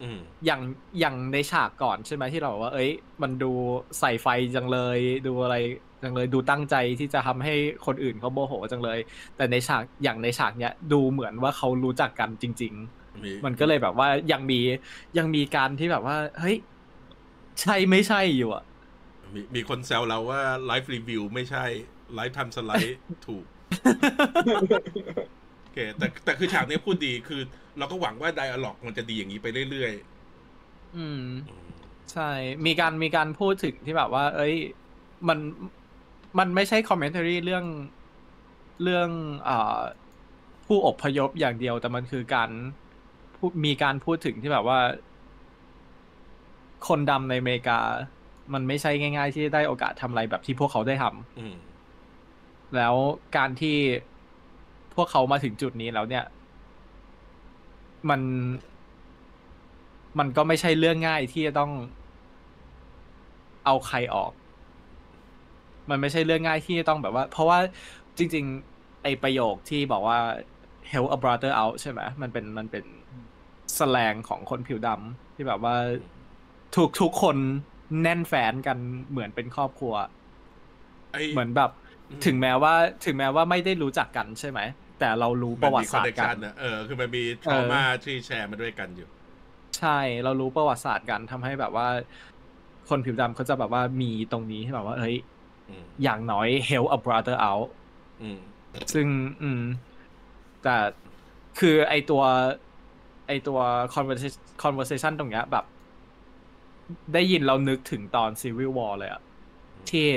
อืมอย่างอย่างในฉากก่อนใช่ไหมที่เราบอกว่า เอ้ย มันดูใส่ไฟจังเลย ดูอะไรจังเลย ดูตั้งใจที่จะทำให้คนอื่นเขาโมโหจังเลย แต่ในฉากอย่างในฉากเนี้ยดูเหมือนว่าเขารู้จักกันจริง ๆ มันก็เลยแบบว่ายังมียังมีการที่แบบว่า เฮ้ย ใช่ไม่ใช่อยู่อะ มีมีคนแซวเราว่าไลฟ์รีวิวไม่ใช่ไลฟ์ทันสไลด์ถูกโอเคแต่แต่คือฉากนี้พูดดีคือ เราก็หวังว่าไดอะล็อกมันจะดีอย่างนี้ไปเรื่อยอืมๆอืม ใช่ มีการมีการพูดถึงที่แบบว่า เอ้ย มันมันไม่ใช่คอมเมนต์ r y เรื่องเรื่องอ่าผู้อพยพอย่างเดียว แต่มันคือการพูดมีการพูดถึงที่แบบว่า คนดำในอเมริกา มันไม่ใช่ง่าย ๆ ที่ได้โอกาสทำอะไรแบบที่พวกเขาได้ทำอืมแล้วการที่พวกเขามาถึงจุดนี้แล้วเนี่ย มัน มันก็ไม่ใช่เรื่องง่ายที่จะต้องเอาใครออก มันไม่ใช่เรื่องง่ายที่จะต้องแบบว่า เพราะว่าจริง ๆ ไอประโยคที่บอกว่า help a brother out ใช่ไหมมันเป็นมันเป็นสแลงของคนผิวดำที่แบบว่า ทุกทุกคนแน่นแฟนกันเหมือนเป็นครอบครัวไอ้เหมือนแบบอืมถึงแม้ว่าถึงแม้ว่าไม่ได้รู้จักกันใช่ไหม แต่เรารู้ประวัติศาสตร์กันนะเออคือมันมีทรมาที่แชร์มาด้วยกันอยู่ ใช่เรารู้ประวัติศาสตร์กันทำให้แบบว่า คนผิวดำเขาจะแบบว่ามีตรงนี้ที่แบบว่าเฮ้ยอืมอย่างน้อย help a brother out อืมซึ่งอืม แต่คือไอตัว ไอตัว conversation conversation ตรงเนี้ยแบบ ได้ยินเรานึกถึงตอน Civil War เลยอะที่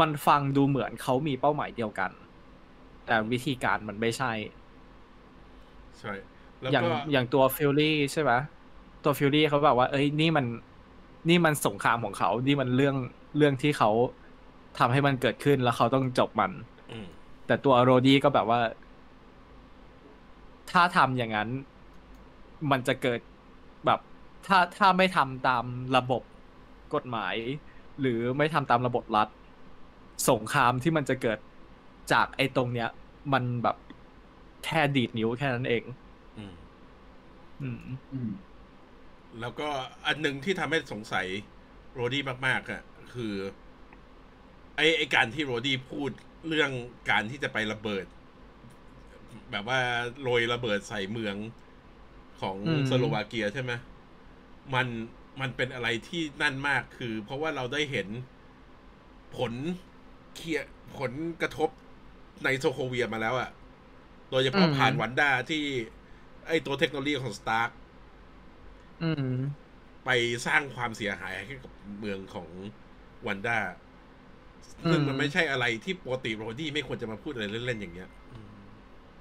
มันฟังดูเหมือนเขามีเป้าหมายเดียวกัน แต่วิธีการมันไม่ใช่ ใช่แล้วอย่างก็อย่างตัว Fury ใช่ไหมตัว Fury เขาแบบว่า เอ้ยนี่มัน นี่มันสงครามของเขา นี่มันเรื่องเรื่องที่เขาทำให้มันเกิดขึ้นแล้วเขาต้องจบมันอืมแต่ตัวโรดี้ก็แบบว่า ถ้าทำอย่างนั้น มันจะเกิดแบบ ถ้าถ้าไม่ทำตามระบบกฎหมาย หรือไม่ทำตามระบบรัฐ สงครามที่มันจะเกิดจากไอ้ตรงเนี้ย มันแบบแค่ดีดนิ้วแค่นั้นเอง อืม อืมอืมแล้วก็อันหนึ่งที่ทำให้สงสัย Rhodey มาก ๆอะคือ ไอ้ไอ้การที่ Rhodey พูดเรื่องการที่จะไประเบิด แบบว่าโรยระเบิดใส่เมืองของอืมสโลวาเกียใช่ไหม มันมันเป็นอะไรที่นั่นมากคือ เพราะว่าเราได้เห็นผลเคลียร์ผลกระทบใน Sokovia มาแล้วอะโดยเฉพาะผ่าน Wanda ที่ไอ้ตัวเทคโนโลยีของสตาร์อืมไปสร้างความเสียหายให้กับเมืองของวันด้าซึ่งอืมมันไม่ใช่อะไรที่ปกติโรดี้ไม่ควรจะมาพูดอะไรเล่น ๆ อย่างเงี้ย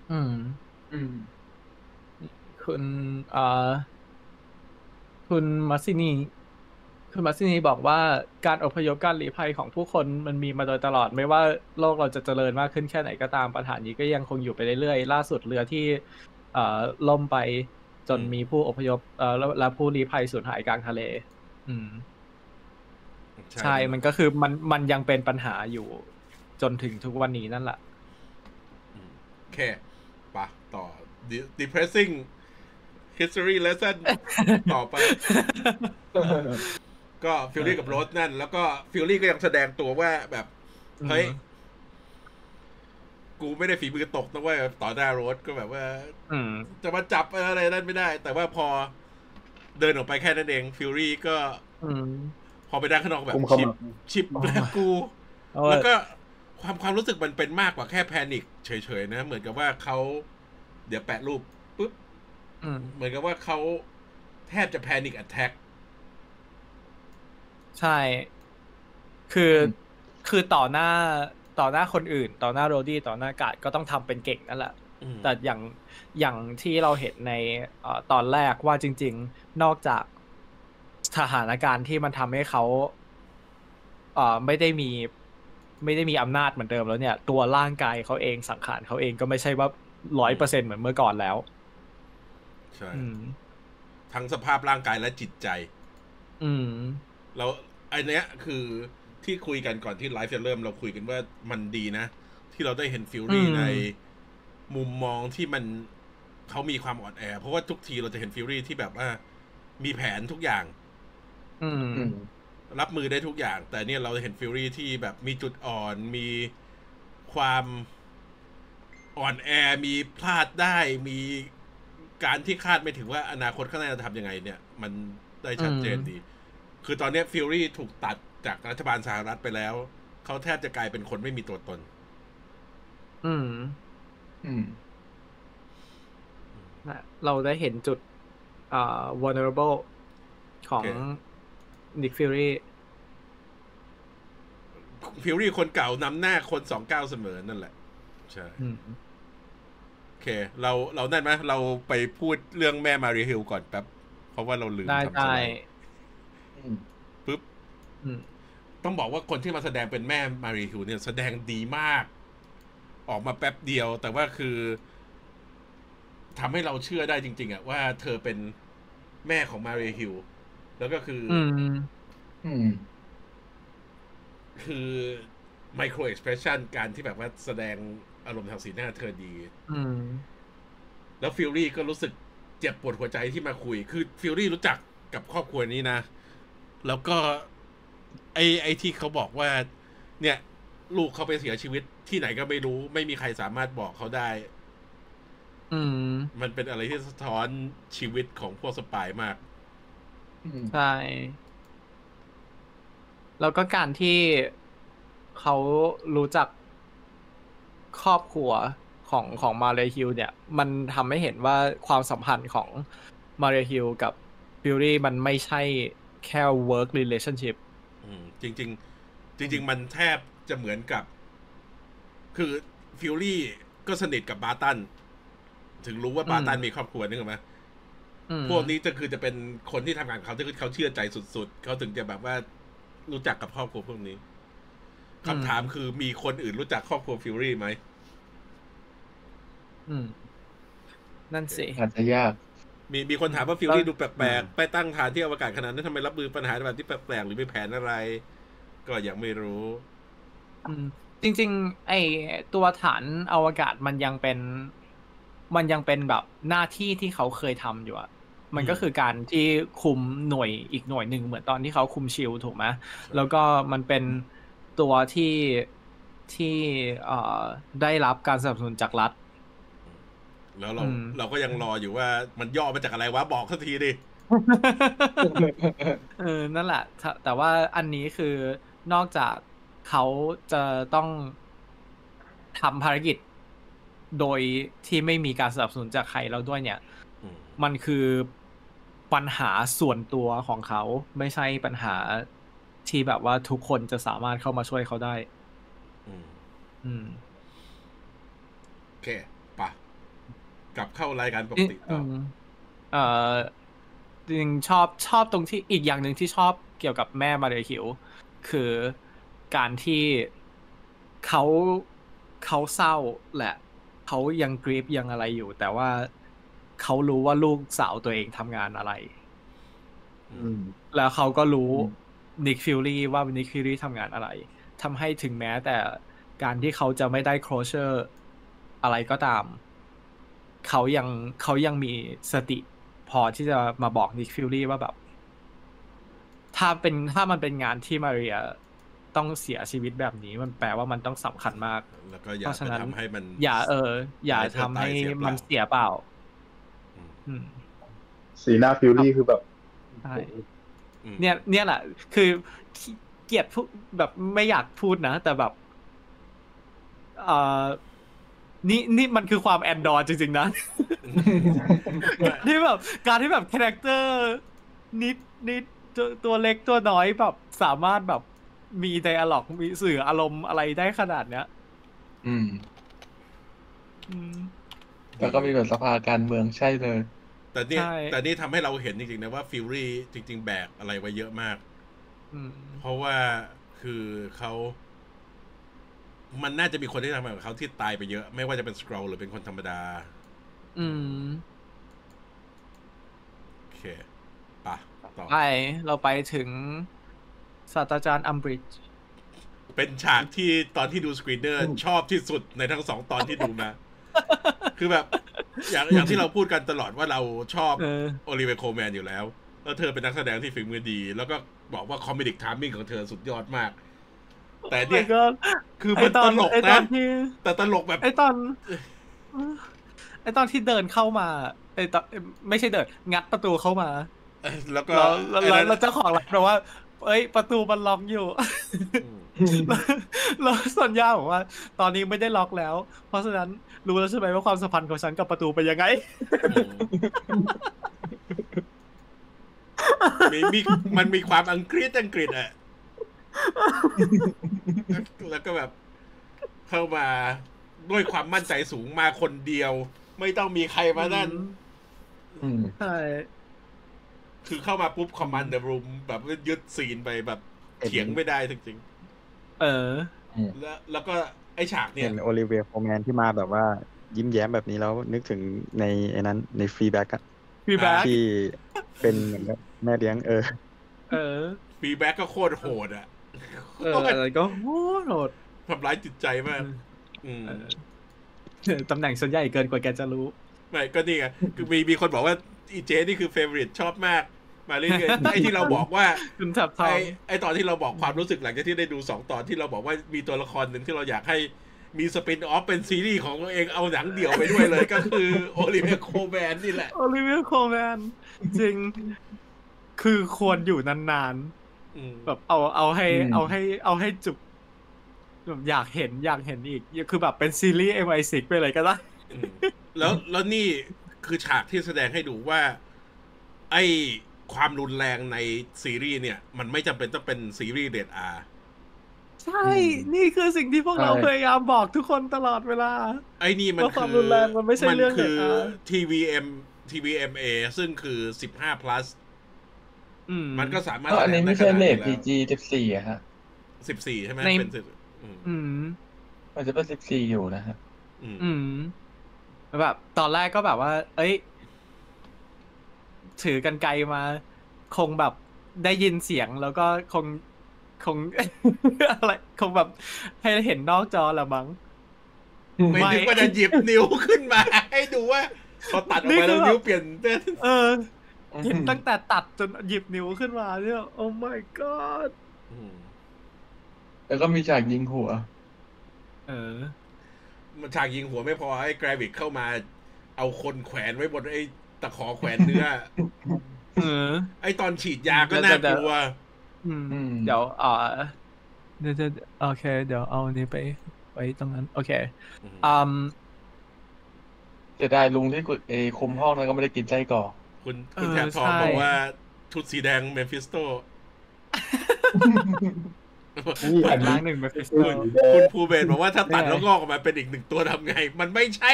อืม อืม คุณเอ่อ คุณมาซินีคุณมาซินีบอกว่าการอพยพการหลีภัยของผู้คนมันมีมาโดยตลอดไม่ว่าโลกเราจะเจริญมากขึ้นแค่ไหนก็ตามปัญหานี้ก็ยังคงอยู่ไปเรื่อยๆล่าสุดเรือที่เอ่อล่มไปจนอืมมีผู้อพยพเอ่อแล้วและผู้ลี้ภัยสูญหายกลางทะเล อืม ใช่ มันก็คือมันมันยังเป็นปัญหาอยู่ จนถึงทุกวันนี้นั่นแหละอืมโอเคปะต่อ De- depressing history lesson ต่อไป ก็ Fury กับ Rhodes นั่น แล้วก็ Fury ก็ยังแสดงตัวว่าแบบเฮ้ยอืมกูไม่ได้ฝีมือตกนะเว้ยต่อหน้าโรสก็แบบว่าอืมจะมาจับอะไรนั่นไม่ได้ แต่ว่าพอเดินออกไปแค่นั้นเองฟิลลี่ก็อืมพอไปด้านข้างนอกแบบอุ้มเข้าชิปมาชิปแล้วกูเอาแล้วว่าก็ความความรู้สึกมันเป็นมากกว่าแค่แพนิคเฉยๆนะ เหมือนกับว่าเขาเดี๋ยวแปะรูปปุ๊บอืม เหมือนกับว่าเขาแทบจะแพนิคแอ t แทกใช่ คือคือต่อหน้าต่อหน้าคนอื่น ต่อหน้าโรดี้ต่อหน้ากาดก็ต้องทำเป็นเก่งนั่นแหละแต่อย่างอย่างที่เราเห็นในเอ่อตอนแรกว่าจริง ๆ นอกจากสถานการณ์ที่มันทำให้เขาเอ่อไม่ได้มี ไม่ได้มีอำนาจเหมือนเดิมแล้วเนี่ย ตัวร่างกายเขาเองสังขารเขาเองก็ไม่ใช่ว่าร้อยเปอร์เซ็นเหมือนเมื่อก่อนแล้ว ใช่อืมทั้งสภาพร่างกายและจิตใจ อืมแล้วไอเนี้ยคือที่คุยกันก่อนที่ไลฟ์จะเริ่มเราคุยกันว่ามันดีนะ ที่เราได้เห็นฟิลลี่อืมในมุมมองที่มันเขามีความอ่อนแอ เพราะว่าทุกทีเราจะเห็น Fury ที่แบบว่า มีแผนทุกอย่าง อืมอืมรับมือได้ทุกอย่าง แต่เนี่ยเราเห็น Fury ที่แบบมีจุดอ่อนมีความอ่อนแอมีพลาดได้มี การที่คาดไม่ถึงว่าอนาคตข้างหน้าจะทำยังไงเนี่ย มันได้ชัดเจนอืมดี คือตอนเนี้ย Fury ถูกตัดจากรัฐบาลสหรัฐไปแล้ว เขาแทบจะกลายเป็นคนไม่มีตัวตน อืม อืมนะเราได้เห็นจุดอ่า vulnerable ของโอเค Nick Fury ฟิวรี่คนเก่านำหน้าคนสองเก้าเสมอนั่นแหละ ใช่อืมโอ เค เราเรานั่นไหมเราไปพูดเรื่องแม่ Maria Hill ก่อนแป๊บ เพราะว่าเราลืมได้ทำสได้อืมปุ๊บอืมต้องบอกว่าคนที่มาแสดงเป็นแม่ Maria Hill เนี่ยแสดงดีมาก ออกมาแป๊บเดียว แต่ว่าคือทำให้เราเชื่อได้จริง ๆอะว่าเธอเป็นแม่ของ Maria Hill แล้วก็คือออืมอืมคือ micro expression การที่แบบว่าแสดง อารมณ์ทางสีหน้าเธอดีอืมแล้วฟิวรี่ก็รู้สึกเจ็บปวดหัวใจที่มาคุย คือฟิวรี่รู้จักกับครอบครัวนี้นะ แล้วก็ไอ้ไอ้ที่เขาบอกว่า เนี่ย ลูกเขาไปเสียชีวิตที่ไหนก็ไม่รู้ ไม่มีใครสามารถบอกเขาได้ อืม มันเป็นอะไรที่สะท้อนชีวิตของพวก spy มากอืมใช่ แล้วก็การที่เขารู้จัก ครอบครัวของของมาเรียฮิลเนี่ย มันทำให้เห็นว่าความสัมพันธ์ของมาเรียฮิลกับฟิวรี่มันไม่ใช่แค่ work relationship อืมจริงๆจริง ๆ มันแทบจะเหมือนกับ คือฟิวรี่ก็สนิทกับบาร์ตัน ถึงรู้ว่าบาร์ตันอืมมีครอบครัวนึกออกไหมอืมพวกนี้จะคือจะเป็นคนที่ทำงานกับเขาที่เขาเชื่อใจสุด ๆ เขาถึงจะแบบว่ารู้จักกับครอบครัวพวกนี้ คำถามคือมีคนอื่นรู้จักครอบครัวฟิวรี่ไหมอืมนั่นสิอาจจะยาก มีมีคนถามว่าฟิวรี่แล้วดูแปลกๆ ไปตั้งฐานที่อวกาศขนาดนั้นทำไมรับมือปัญหาแบบที่แปลกๆ หรือมีแผนอะไร ก็ยังไม่รู้อืมจริง ๆ ไอตัวฐานอวกาศมันยังเป็น มันยังเป็นแบบหน้าที่ที่เขาเคยทำอยู่อะมันก็อืมคือการที่คุมหน่วยอีกหน่วยหนึ่งเหมือนตอนที่เขาคุมชิลถูกไหมแล้วก็มันเป็น ตัวที่ที่เอ่อได้รับการสนับสนุนจากรัฐ แล้วเราอืมเราก็ยังรออยู่ว่ามันย่อมาจากอะไรวะบอกสักทีดิเออนั่นแหละแต่แต่ว่าอันนี้คือนอกจากเขาจะต้องทำภารกิจโดยที่ไม่มีการสนับสนุนจากใครแล้วด้วยเนี่ยอืมมันคือปัญหาส่วนตัวของเขาไม่ใช่ปัญหา ที่แบบว่าทุกคนจะสามารถเข้ามาช่วยเขาได้ อืม อืมโอเคปะกลับเข้ารายการปกติต่อมเอ่อจริงๆชอบชอบตรงที่อีกอย่างหนึ่งที่ชอบเกี่ยวกับแม่มาเรียฮิล คือการที่เขาเขาเศร้าแหละเขายัง grieve ยังอะไรอยู่ แต่ว่าเขารู้ว่าลูกสาวตัวเองทำงานอะไรอืมแล้วเขาก็รู้อืม นิกฟิวรี่ว่านิกฟิวรี่ทำงานอะไรทำให้ถึงแม้แต่การที่เขาจะไม่ได้ closureอะไรก็ตาม เขายังเขายังมีสติพอที่จะมาบอกนิกฟิวรี่ว่าแบบ ถ้าเป็นถ้ามันเป็นงานที่มาเรียต้องเสียชีวิตแบบนี้มันแปลว่ามันต้องสำคัญมาก แล้วก็อย่าเพราะฉะไปนั้นทำให้มัน อย่าเออ อย่าให้เธอทำให้ตายเสียเปล่ามัมันเสียเปล่าอืมอืมสีหน้าฟิวรี่คือแบบใช่อืม เนี่ยเนี่ยแหละ คือขี้เกียจพูดแบบไม่อยากพูดนะ แต่แบบเอ่อนี่นี่มันคือความแอนดอร์จริง ๆ นะ ที่แบบการที่แบบ character นิดนิดตัวตัวเล็กตัวน้อยแบบสามารถแบบมี dialogue มีสื่ออารมณ์อะไรได้ขนาดเนี้ย อืมอืมแล้วก็มีแบบสภาการเมืองใช่เลย แต่เนี่ยใช่ แต่นี่ทำให้เราเห็นจริงๆนะว่าฟิวรี่จริง ๆ แบกอะไรไว้เยอะมาก อืม เพราะว่าคือเขา มันน่าจะมีคนที่ทำงานกับเขาที่ตายไปเยอะ ไม่ว่าจะเป็นสครัลล์หรือเป็นคนธรรมดา อืม โอเคปะต่อ ไป เราไปถึงศาสตราจารย์อัมบริดจ์เป็นฉากที่ตอนที่ดู screener ชอบที่สุดในทั้งสองตอนที่ดูมา คือแบบ อย่างอย่างที่เราพูดกันตลอดว่าเราชอบเออโอลิเวียโคลแมนอยู่แล้ว แล้วเธอเป็นนักแสดงที่ฝีมือดี แล้วก็บอกว่า comedic timing ของเธอสุดยอดมาก แต่เนี่ยก็คือมันตลกไอตอนะนที่แต่ตลกแบบไอตอนไอตอนที่เดินเข้ามาไอตอนไม่ใช่เดิน งัดประตูเข้ามาแล้วก็แล้วแล้วไอ้แล้วนั่นแล้วเจ้าของร้านแปลว่า เอ้ย ประตูมันล็อกอยู่อืมแล้วซอนย่าบอกว่า ตอนนี้ไม่ได้ล็อกแล้ว เพราะฉะนั้น รู้แล้วใช่ไหมว่าความสัมพันธ์ของฉันกับประตูเป็นยังไง มีมีมันมีความอังกฤษอังกฤษอะแล้วก็แบบ เข้ามาด้วยความมั่นใจสูงมาคนเดียว ไม่ต้องมีใครมานั่นอืมใช่คือเข้ามาปุ๊บ command the room แบบยึดซีนไปแบบเถียงไม่ได้จริงเออๆแล้วแล้วก็ ไอฉากเนี่เห็ยนโอลิเวียโคแมนที่มาแบบว่ายิ้มแย้มแบบนี้แล้วนึกถึงในไอ้นั้นในฟรีแบ็กอะพี่แบ็คที่เป็นเหมือนกับแม่เลี้ยงเออ เออฟีแบ็กก็โคตรโหดอะเอออะไรก็โหดโหดทำร้ายจิตใจมากอืมเออตำแหน่งส่วนใหญ่เกินกว่าแกจะรู้ ไม่ก็นี่ไงคือมีมีคนบอกว่าอีเจนี่คือเฟเวอริตชอบมาก มาเรื่อยๆไอที่เราบอกว่าคุณจับทไอองไอตอนที่เราบอกความรู้สึกหลังจากที่ได้ดูสองตอนที่เราบอกว่ามีตัวละครหนึ่งที่เราอยากให้มีสปินออฟเป็นซีรีส์ของตัวเองเอาหนังเดี่ยวไปด้วยเลยก็คือโอลิเวียโคแมนนี่แหละ โอลิเวียโคแมนจริง คือควรอยู่นานอืมๆแบบเอาเอาให้อืมเอาให้ เอาให้จุกแบบอยากเห็นอยากเห็นอีก คือแบบเป็นซีรีส์ MI6 ไปเลยก็ได้อืมแล้วแล้วนี่คือฉากที่แสดงให้ดูว่า ไอ ความรุนแรงในซีรีส์เนี่ย มันไม่จำเป็นต้องเป็นซีรีส์เดดอาใช่ นี่คือสิ่งที่พวกเราใช่พยายามบอกทุกคนตลอดเวลา ไอ้นี่มันว่าความคือรุนแรงมันไม่ใช่เรื่องคือเด็กอะ TVM TVMA ซึ่งคือ15 plus อืมมันก็สามารถเพราะอันนี้ไม่ใช่เลทแสดง PG สิบสี่อะฮะสิบสี่ใช่ไหมในเป็นสิบอืมอืมมันจะเป็นสิบสี่อยู่นะฮะอืมอืมแบบตอนแรกก็แบบว่า เอ้ย ถือกันไกลมา คงแบบได้ยินเสียงแล้วก็คงคงอะไรคงแบบให้เห็นนอกจอละมั้งไม่ไม่ถึงว่าจะหยิบนิ้วขึ้นมา ให้ดูว่าพอตัดออกมาแล้วนี่คือนิ้วเปลี่ยนเป็นเออเห็นตั้งแต่ตัดจนหยิบนิ้วขึ้นมาเนี่ยโอ้ my god อืมแล้วก็มีฉากยิงหัว เออ มันฉากยิงหัวไม่พอไอ้กราวิกเข้ามา เอาคนแขวนไว้บนไอ้ ตะขอแขวนเนื้อเออ ไอ้ตอนฉีดยาก็น่ากลัวอืมอืมเดี๋ยวเอ่อเดี๋ยวจะโอเค เดี๋ยวเอาอันนี้ไป ไว้ตรงนั้น โอเคอืมเสียดายลุงที่กุเอคุมห้องนั้นก็ไม่ได้กินไส้กรอกคุณคุณเออแถบทองใช่บอกว่าชุดสีแดงเมฟิสโตนี่อันนี้ล้างหนึ่งไปฟิสคือโตคุณภูเบศบอกว่าถ้าตัดไม่ไงแล้วงอกออกมาเป็นอีกหนึ่งตัวทำไง มันไม่ใช่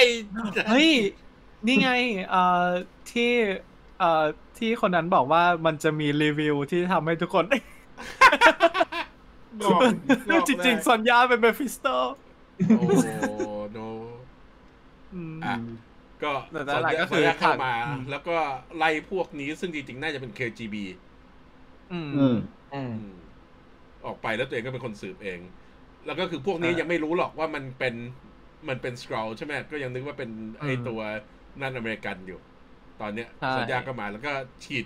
เฮ้ย นี่ไงเอ่อที่เอ่อที่คนนั้นบอกว่ามันจะมีรีวิวที่ทำให้ทุกคนงอกงอกจริงๆสัญญาเป็นเบฟิสโตโอ้โนอืม อะก็แต่สัญหลักๆญาก็สัคืญอญาเข้ามา อืม แล้วก็ไล่พวกนี้ซึ่งจริงๆ น่าจะเป็น KGB อืมอืม อืม อืม ออกไปแล้วตัวเองก็เป็นคนสืบเอง แล้วก็คือพวกนี้อ่ายัยังไม่รู้หรอกว่ามันเป็นมันเป็นสครอลใช่ไหมก็ยังนึกว่าเป็นไออืม ตัว นั่นอเมริกันอยู่ ตอนเนี้ยใช่สัญญาก็มาแล้วก็ฉีด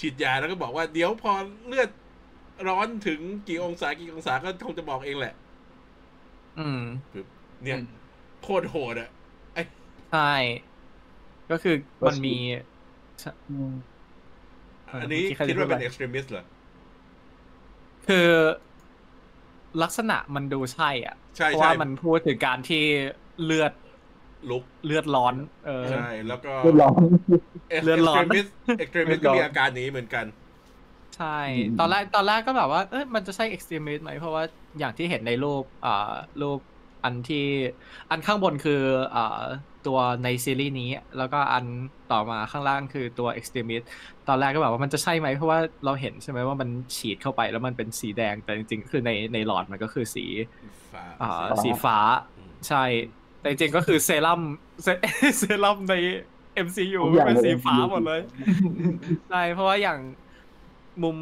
ฉีดยาแล้วก็บอกว่าเดี๋ยวพอเลือดร้อนถึงกี่องศากี่องศาก็คงจะบอกเองแหละ อืมปึ๊บเนี่ยอืมโคตรโหดอะไอใช่ ก็คือมันมี อันนี้เมื่อกี้ใครจะคิดว่าเป็นพูดอะไร Extremis เหรอ คือลักษณะมันดูใช่อะใช่เพราะใช่ว่ามันพูดถึงการที่เลือด ลุกเลือดร้อน เออใช่แล้วก็เรียบร้อยเลือดร้อน Extremis ก็มีอาการนี้เหมือนกัน ใช่อืมตอนแรกตอนแรกก็แบบว่าเอ้ยมันจะใช่ Extremis ไหมเพราะว่าอย่างที่เห็นในรูปอ่ารูปอันที่อันข้างบนคืออ่าตัวในซีรีส์นี้ แล้วก็อันต่อมาข้างล่างคือตัว extremist ตอนแรกก็แบบว่ามันจะใช่ไหมเพราะว่าเราเห็นใช่ไหมว่ามันฉีดเข้าไปแล้วมันเป็นสีแดงแต่จริงๆ คือในในหลอดมันก็คือสีฟ้าอ่าสีสีฟ้าฟ้าอืมใช่ แต่จริงๆก็คือเซรั่มเซเซรั่มใน MCU ทุกอย่างเป็นในสีฟ้า MCU หมดเลยใช่เพราะว่าอย่างมุม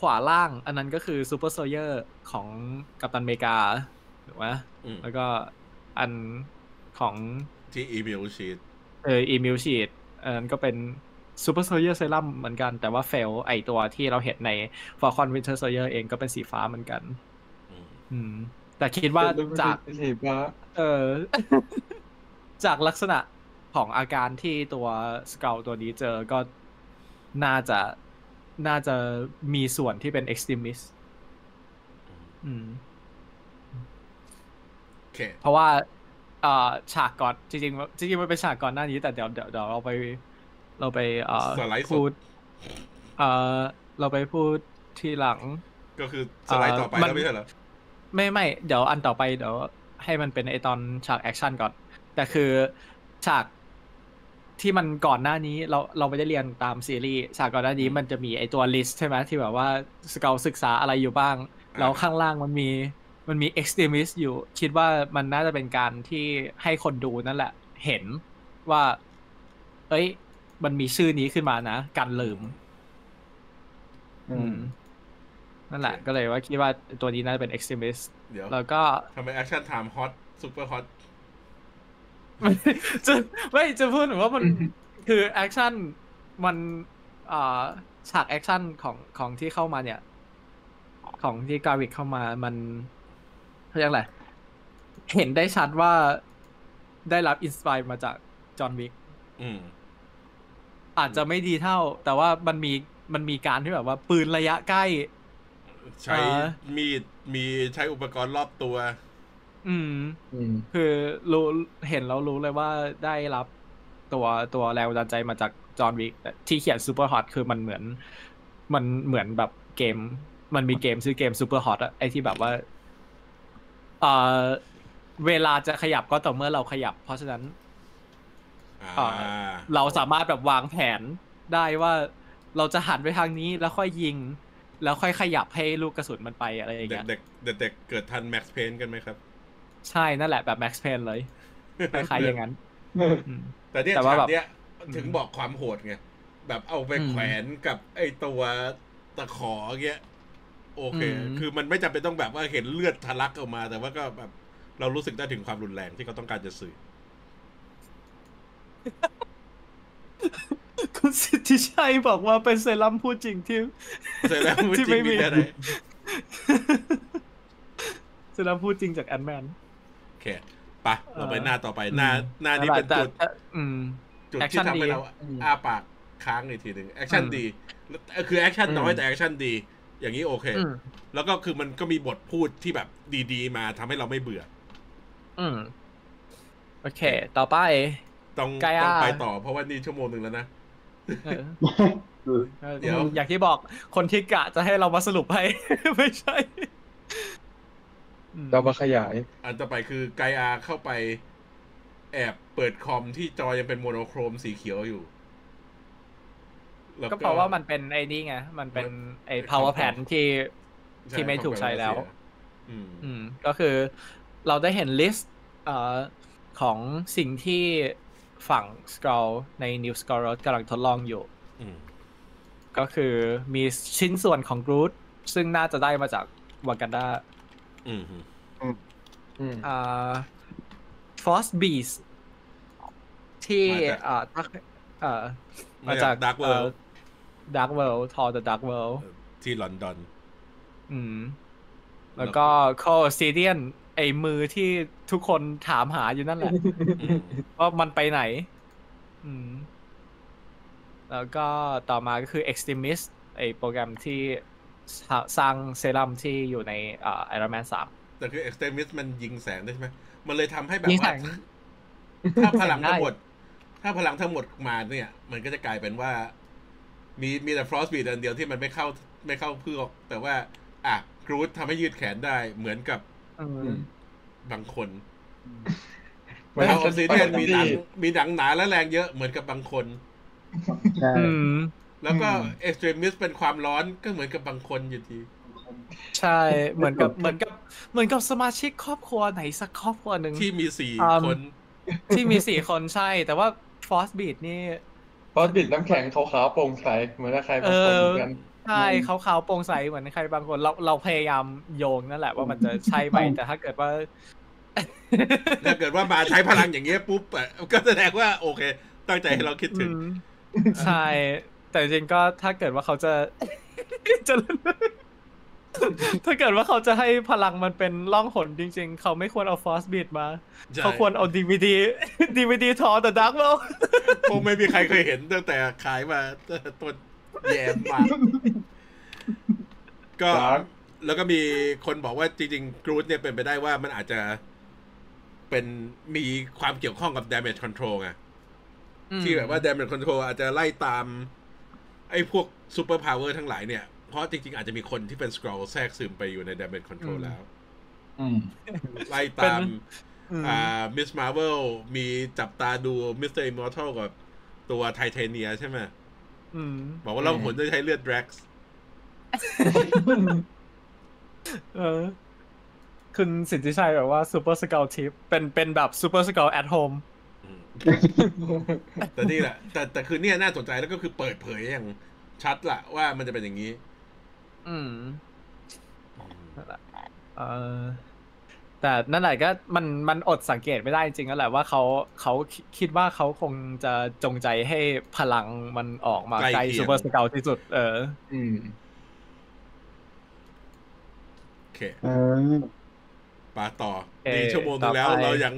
ขวาล่าง อันนั้นก็คือ super soldier ของกัปตันอเมริกาถูกไหมอืมแล้วก็อันของที่อีเมลชีตเอออีมิลชีดอันนั้นก็เป็น super soldier เซรั่มเหมือนกัน แต่ว่าเฟลไอตัวที่เราเห็นใน Falcon Winter Soldier เองก็เป็นสีฟ้าเหมือนกัน อืม แต่คิดว่าจากสีฟ้าเออจากลักษณะของอาการที่ตัวสเกลตัวนี้เจอก็น่าจะน่าจะมีส่วนที่เป็น extremist ออืมโอเคเพราะว่าเอ่อฉากก่อนจริงๆจริงๆมันเป็นฉากก่อนหน้านี้ แต่เดี๋ยวเดี๋ยวเดี๋ยวเราไป เราไปเอ่อสไลด์สดพูดเอ่อเราไปพูดทีหลัง ก็คือสไลด์ต่อไปเอ่อมันแล้วไม่ใช่เหรอ ไม่ไม่เดี๋ยวอันต่อไปเดี๋ยวให้มันเป็นไอตอนฉากแอคชั่นก่อน แต่คือฉากที่มันก่อนหน้านี้เราเราไม่ได้เรียงตามซีรีส์ฉากก่อนหน้านี้มันจะมีไอตัว list ใช่ไหมที่แบบว่า Skrull ศึกษาอะไรอยู่บ้างอ่าแล้วข้างล่างมันมีมันมี Extremis อยู่ คิดว่ามันน่าจะเป็นการที่ให้คนดูนั่นแหละ เห็นว่า เอ้ย มันมีชื่อนี้ขึ้นมานะ กันลืม อืม นั่นแหละก็เลยว่าคิดว่าตัวนี้น่าจะเป็น extremist เดี๋ยวแล้วก็ทำไมแอคชั่นไทม์ฮอตซูเปอร์ฮอตจะไม่จะพูดถึงว่ามันคือแอคชั่นมันอ่าฉากแอคชั่นของของที่เข้ามาเนี่ย ของที่กาวิกเข้ามามันเขาเรียกอะไรเห็นได้ชัดว่าได้รับอินสปายมาจากจอห์นวิกอืมอาจจะไม่ดีเท่า แต่ว่ามันมีมันมีการที่แบบว่าปืนระยะใกล้ ใช้อ่ามีดมีใช้อุปกรณ์รอบตัวอืมอืม คือรู้เห็นแล้วรู้เลยว่าได้รับตัวตัวแรงบันดาลใจมาจาก John Wick ที่เขียน Superhot คือมันเหมือน มันเหมือนแบบเกม มันมีเกมชื่อเกม Superhot อะไอที่แบบว่าเออเวลาจะขยับก็ต่อเมื่อเราขยับ เพราะฉะนั้นอ่าอ่าเราสามารถแบบวางแผนได้ว่าเราจะหันไปทางนี้แล้วค่อยยิง แล้วค่อยขยับให้ลูกกระสุนมันไปอะไรอย่างเด็เงี้กยเด็กเด็กเด็กเกิดทันแม็กซ์เพนกันไหมครับ ใช่นั่นแหละแบบแม็กซ์เพนเลยคล้ายๆอย่างนั้นอืมแต่เนี่ยแต่ฉาว่ากแบบเนี้ยอืมถึงบอกความโหดไงแบบเอาไปอืมแขวนกับไอ้ตัวตะขอเงี้ย โอเคอืมคือมันไม่จำเป็นต้องแบบว่าเห็นเลือดทะลักออกมา แต่ว่าก็แบบเรารู้สึกได้ถึงความรุนแรงที่เขาต้องการจะสื่อ คุณสิทธิชัยบอกว่าเป็นเซรั่มพูดจริงที่เสร็จแล้วจที่ริไม่งมีมีแค่ไหนเซรั่มพูดจริงจากแอนแมนโอเคไปะเราไปหน้าต่อไปหน้าหน้านี้เป็นจุดอืมจุดแอคที่ชั่นทำให้ดีเราอืมอ้าปากค้างอีกทีหนึ่งแอคชั่นอืมดีแล้วคือแอคชั่นน้อยอืมแต่แอคชั่นดี อย่างนี้โอเคอืมแล้วก็คือมันก็มีบทพูดที่แบบดี ๆ มาทำให้เราไม่เบื่อ อืม โอเค ต่อไป ต้องไกอาต้องไปต่อเพราะว่านี่ชั่วโมงหนึ่งแล้วนะ เออเดี๋ยว อย่างที่บอกคนที่กะจะให้เรามาสรุปให้ ไม่ใช่อืมเรามาขยาย อันต่อไปคือไกอาเข้าไป แอบเปิดคอมที่จอยังเป็นโมโนโครมสีเขียวอยู่แล้ว ก็เพราะว่ามันเป็นไอ้นี่ไง มันเป็นไอ้ power pan ที่ ที่ไม่ถูกใช้แล้ว อืม อืมก็คือเราได้เห็นลิสต์เอ่อของสิ่งที่ ฝั่ง s c r o l l ใน New s c r o l l กำลังทดลองอยู่อืมก็คือมีชิ้นส่วนของ Groot ซึ่งน่าจะได้มาจากวากันดาอืมอืมอ่า Frost Beast ที่มาจากอ่าถ้าเอ่อมามาจาจาก Dark World Dark World Thor the Dark World ที่ลอนดอน อืม แล้วก็ c o s i d i a n ไอ้มือที่ทุกคนถามหาอยู่นั่นแหละอืมว่ามันไปไหน อืม แล้วก็ต่อมาก็คือ Extremis ไอโปรแกรมที่สร้างสร้างเซรั่มที่อยู่ในอ่า Iron Man 3แต่คือ Extremis มันยิงแสงได้ใช่ไหม มันเลยทำให้แบบยิงแสว่างถ้าพลังได้ทั้งหมด ถ้าพลังทั้งหมดมาเนี่ย มันก็จะกลายเป็นว่า มีมีแต่ฟรอสบีดอันเดียวที่มันไม่เข้าไม่เข้าเพื่อกแต่ว่า อะกรูดทำให้ยืดแขนได้เหมือนกับอืม บางคนเหมือนแล้วออกัสซิเดียนมีหนังมีหนังหนาและแรงเยอะเหมือนกับบางคนใช่อืมแล้วก็อืมเอ็กซ์ตรีมิสเป็นความร้อนก็เหมือนกับบางคนอยู่ดีใช่เหมือนกับเหมือนกับเหมือนกับสมาชิกครอบครัวไหนสักครอบครัวหนึ่งที่มีสี่อืมคน ที่มีสี่คนใช่ แต่ว่า Force Beat นี่เพราะบิดน้ำแข็งขาวๆโปร่งใสเหมือนกับใครบางคนเออเหมือนกัน ใช่เขาขาวๆโปร่งใสเหมือนใครบางคนเราเราพยายามโยงนั่นแหละว่ามันจะใช่ไหมแต่ถ้าเกิดว่าถ้าเกิดว่ามาใช้พลังอย่างเงี้ยปุ๊บอะก็แสดงว่าโอเค ตั้งใจให้เราคิดถึงอืมใช่ แต่จริงๆก็ถ้าเกิดว่าเขาจะจะถ้าเกิดว่าเขาจะให้พลังมันเป็นล่องหนจริง ๆ เขาไม่ควรเอาฟอสบีดมาใช่เขาควรเอาดีวีดีดีวีดีทอแต่ดักเวลคงไม่มีใครเคยเห็นตั้งแต่ขายมาตั้งแต่ต้น แยมมาก็ครับแล้วก็มีคนบอกว่าจริงๆกรูดเนี่ยเป็นไปได้ว่ามันอาจจะเป็นมีความเกี่ยวข้องกับ damage control ไงที่แบบว่า Damage Control อาจจะไล่ตาม ไอ้พวก super power ทั้งหลายเนี่ย เพราะจริงๆ อาจจะมีคนที่เป็น Skrull แทรกซึมไปอยู่ใน Damage Control แล้วอืมไล่ตามอืมอ่า Miss Marvel มีจับตาดู Mr. Immortal กับตัว Titania ใช่ไหมอืม บอกว่าเราผลจะใช้เลือด Drax เออคุณสิทธิชัยแบบว่า Super Skrull ทิปเป็นเป็นแบบ Super Skrull at homeอืมแต่นี่แหละ แต่แต่คือเนี่ยน่าสนใจแล้วก็คือเปิดเผยอย่างชัดละว่ามันจะเป็นอย่างนี้ อืมเออ แต่นั่นแหละก็มันมันอดสังเกตไม่ได้จริงๆนั่นแหละว่าเขาเขาคิคิดว่าเขาคงจะจงใจให้พลังมันออกมาใกล้ใกล้เคียงซูเปอร์สเกลที่สุด เออ อืมโอเคเออปาต่อเอ่อนี่ชั่วโมงนึงแล้วต่อไปเรายัง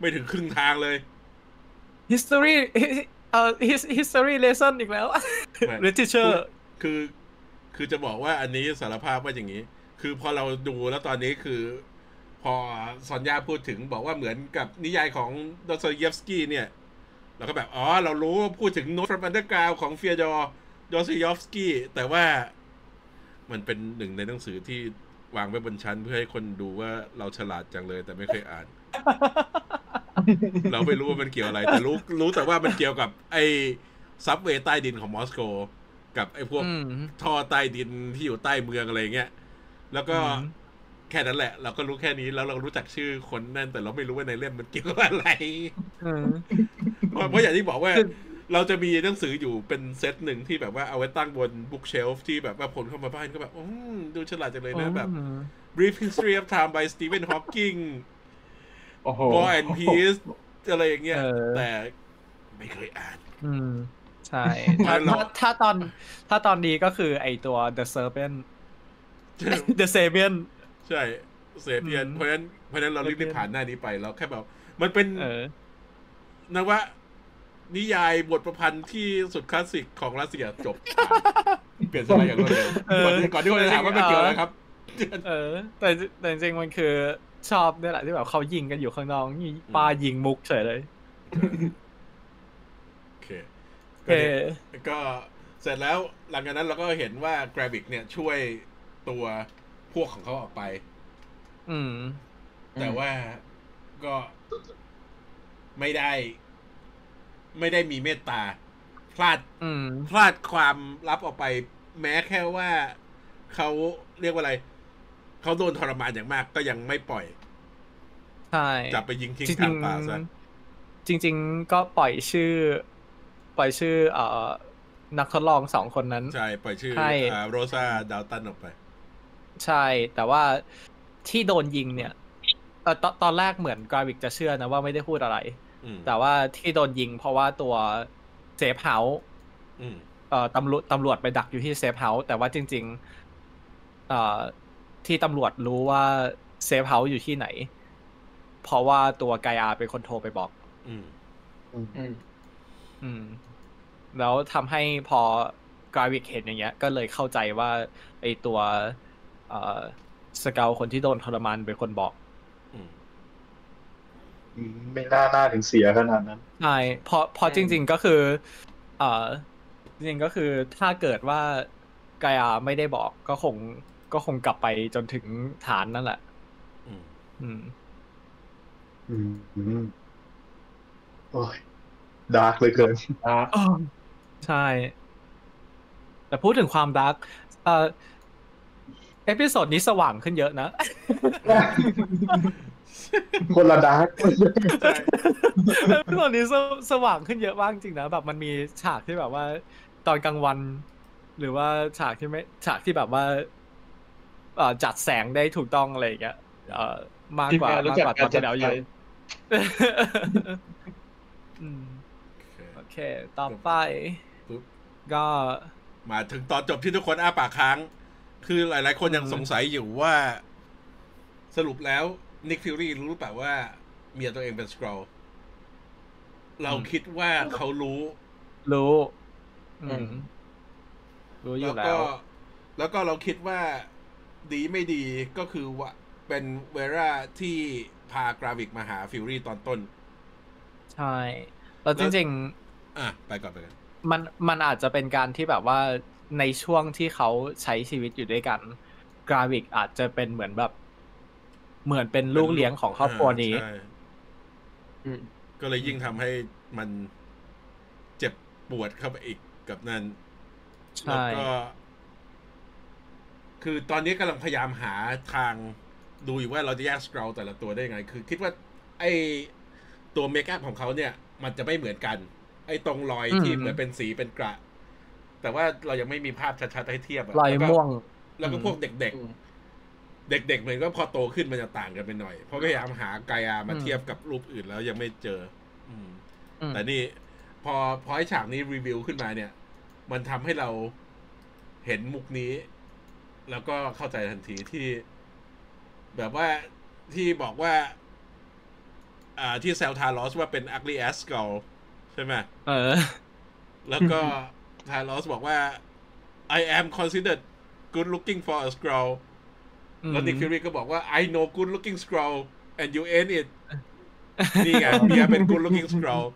ไม่ถึงครึ่งทางเลย history เอ่อ his- history lesson อีกแล้วไม่ literature คือ คือจะบอกว่าอันนี้สารภาพว่าอย่างนี้ คือพอเราดูแล้วตอนนี้คือ พอซอนยาพูดถึงบอกว่าเหมือนกับนิยายของดอสโตเยฟสกี้เนี่ย เราก็แบบ อ๋อ เรารู้ว่าพูดถึง Notes from Underground ของ Fyodor Dostoevsky แต่ว่ามันเป็นหนึ่งในหนังสือที่วางไว้บนชั้นเพื่อให้คนดูว่าเราฉลาดจังเลย แต่ไม่เคยอ่าน เราไม่รู้ว่ามันเกี่ยวอะไร แต่รู้รู้แต่ว่ามันเกี่ยวกับ ไอ้ซับเวย์ใต้ดินของมอสโก กับไอ้พวกอืมท่อใต้ดินที่อยู่ใต้เมืองอะไรเงี้ยแล้วก็อืม แค่นั้นแหละ เราก็รู้แค่นี้แล้วเรารู้จักชื่อคนนั่นแต่เราไม่รู้ว่าในเล่มมันเกี่ยวกับอะไรอืมเพราะเพราะอย่างที่บอกว่าคือเราจะมีหนังสืออยู่เป็นเซตหนึ่งที่แบบว่าเอาไว้ตั้งบนบุ๊กเชลฟ์ที่แบบว่าผลเข้ามาบ้านก็แบบอืมดูฉลาดจังเลยนะแบบ Brief History of Time by Stephen Hawking โอ้โห War and Peace อะไรอย่างเงี้ยเออแต่ไม่เคยอ่านอืมใช่ถ้าเราถ้าถ้าตอนถ้าตอนนี้ก็คือไอตัว the serpent the sabian ใช่เซเปียนอืมเพราะฉะนั้นเพราะฉะนั้นเรารีบ Sapien ๆผ่านหน้านี้ไปแล้วแค่แบบมันเป็นเออนวะนิยายบทประพันธ์ที่สุดคลาสสิกของรัสเซียจบ เปลี่ยนสมัยอย่างรวดเร็วเออก่อนที่ก่อนที่คนจะถามว่ามันเกี่ยวอะไรครับ เออ แต่แต่จริงๆมันคือชอบเนี่ยแหละที่แบบเขายิงกันอยู่ข้างนอกนี่ปายิงมุกเฉยเลยโอเคเอก็อก็เสร็จแล้วหลังจากนั้นเราก็เห็นว่า g r a v i c เนี่ยช่วยตัว พวกของเขาออกไป อืม แต่ว่าก็ไม่ได้ ไม่ได้มีเมตตา พลาดอืมพลาดความลับออกไป แม้แค่ว่าเขาเรียกว่าอะไร เขาโดนทรมานอย่างมากก็ยังไม่ปล่อย ใช่จับไปยิงทิ้งจกริลางงป่าซะๆจริง ๆ ก็ปล่อยชื่อ ปล่อยชื่อ เอ่อนักทดลองสองคนนั้น ใช่ ปล่อยชื่อใช่ Rosa Dalton ออกไป ใช่ แต่ว่าที่โดนยิงเนี่ยเออตอนตอนแรกเหมือน Gravik จะเชื่อนะว่าไม่ได้พูดอะไรอืมแต่ว่าที่โดนยิงเพราะว่าตัว safe house อืมเอ่อตำรวจตำรวจไปดักอยู่ที่ safe house แต่ว่าจริง ๆ เอ่อที่ตำรวจรู้ว่า safe house อยู่ที่ไหน เพราะว่าตัว G'iah เป็นคนโทรไปบอก อืม อืม อืม แล้วทำให้พอกราวิกเห็นอย่างเงี้ย ก็เลยเข้าใจว่าไอตัวเอ่อ สเกลคนที่โดนทรมานเป็นคนบอกอืมอืมไม่น่าหน้าถึงเสียขนาดนั้นใช่เพราะเพราะจริง ๆก็คือเอ่อจริงๆก็คือถ้าเกิดว่าไกอาไม่ได้บอกก็คงก็คงกลับไปจนถึงฐานนั่นแหละ อืม อืม อืมอืมโอ้ย darkเลยเกินนะใช่ แต่พูดถึงความ dark เอ่อ episode นี้สว่างขึ้นเยอะนะ คนละ dark ใช่ episode นี้สว่างขึ้นเยอะมากจริงนะแบบมันมีฉากที่แบบว่า ตอนกลางวัน หรือว่าฉากที่ไม่ฉากที่แบบว่าเอ่อจัดแสงได้ถูกต้องอะไรอย่างเงี้ยเอ่อมากทีมกว่างานรู้มากจักกว่าตกาอรนจัดที่แล้วไฟเยอะอืมโอเคโอเค ต่อไปปุ๊บก็มาถึงตอนจบที่ทุกคนอ้าปากค้าง คือหลาย ๆ คนยังอืมสงสัยอยู่ว่าสรุปแล้วนิกฟิวรี่รู้หรือเปล่าว่า เมียตัวเองเป็นสครอลเราคิดว่าเขารู้ รู้อือืมมรู้อยู่แล้วแล้ก็วแล้วก็เราคิดว่าดีไม่ดีก็คือว่าเป็นเวราที่พากราวิกมาหาฟิวรี่ตอนต้น ใช่แล้วจริงอะ ไปก่อนไปกันๆมันมันอาจจะเป็นการที่แบบว่า ในช่วงที่เขาใช้ชีวิตอยู่ด้วยกัน กราวิกอาจจะเป็นเหมือนแบบ เหมือนเป็นลูกเลี้ยงของครอบครัวนี้ใช่อืมก็เลยยิ่งทำให้มันเจ็บปวดเข้าไปอีกกับนั้นใช่แล้วก็ คือตอนนี้กำลังพยายามหาทางดูอยู่ว่าเราจะแยกสกราวแต่ละตัวได้ยังไง คือคิดว่า ไอตัวเมคอัพของเขาเนี่ย มันจะไม่เหมือนกัน ไอตรงรอยที่เหมือนเป็นสีเป็นกระ แต่ว่าเรายังไม่มีภาพชัดๆให้เทียบะรอยแก็ม่วง แล้วก็พวกเด็กอืมๆเด็กๆเหมือนก็พอโตขึ้นมันจะต่างกันไปหน่อย เพราะพยายามหากายามาอืมเทียบกับรูปอื่นแล้วยังไม่เจอ อืมอืมแต่นี่พอพอไอ้ฉากนี้รีวิวขึ้นมาเนี่ย มันทำให้เราเห็นมุกนี้ แล้วก็เข้าใจทันทีที่ แบบว่าที่บอกว่า อ่าที่แซลทารอสว่าเป็น ugly ass girl ใช่ไหมเออ แล้วก็ ทารอสบอกว่า I am considered good looking for a scroll แล้วนิกฟิรีก็บอกว่า I know good looking scroll and you ain't it นี่ไงเมียเป็น good looking scroll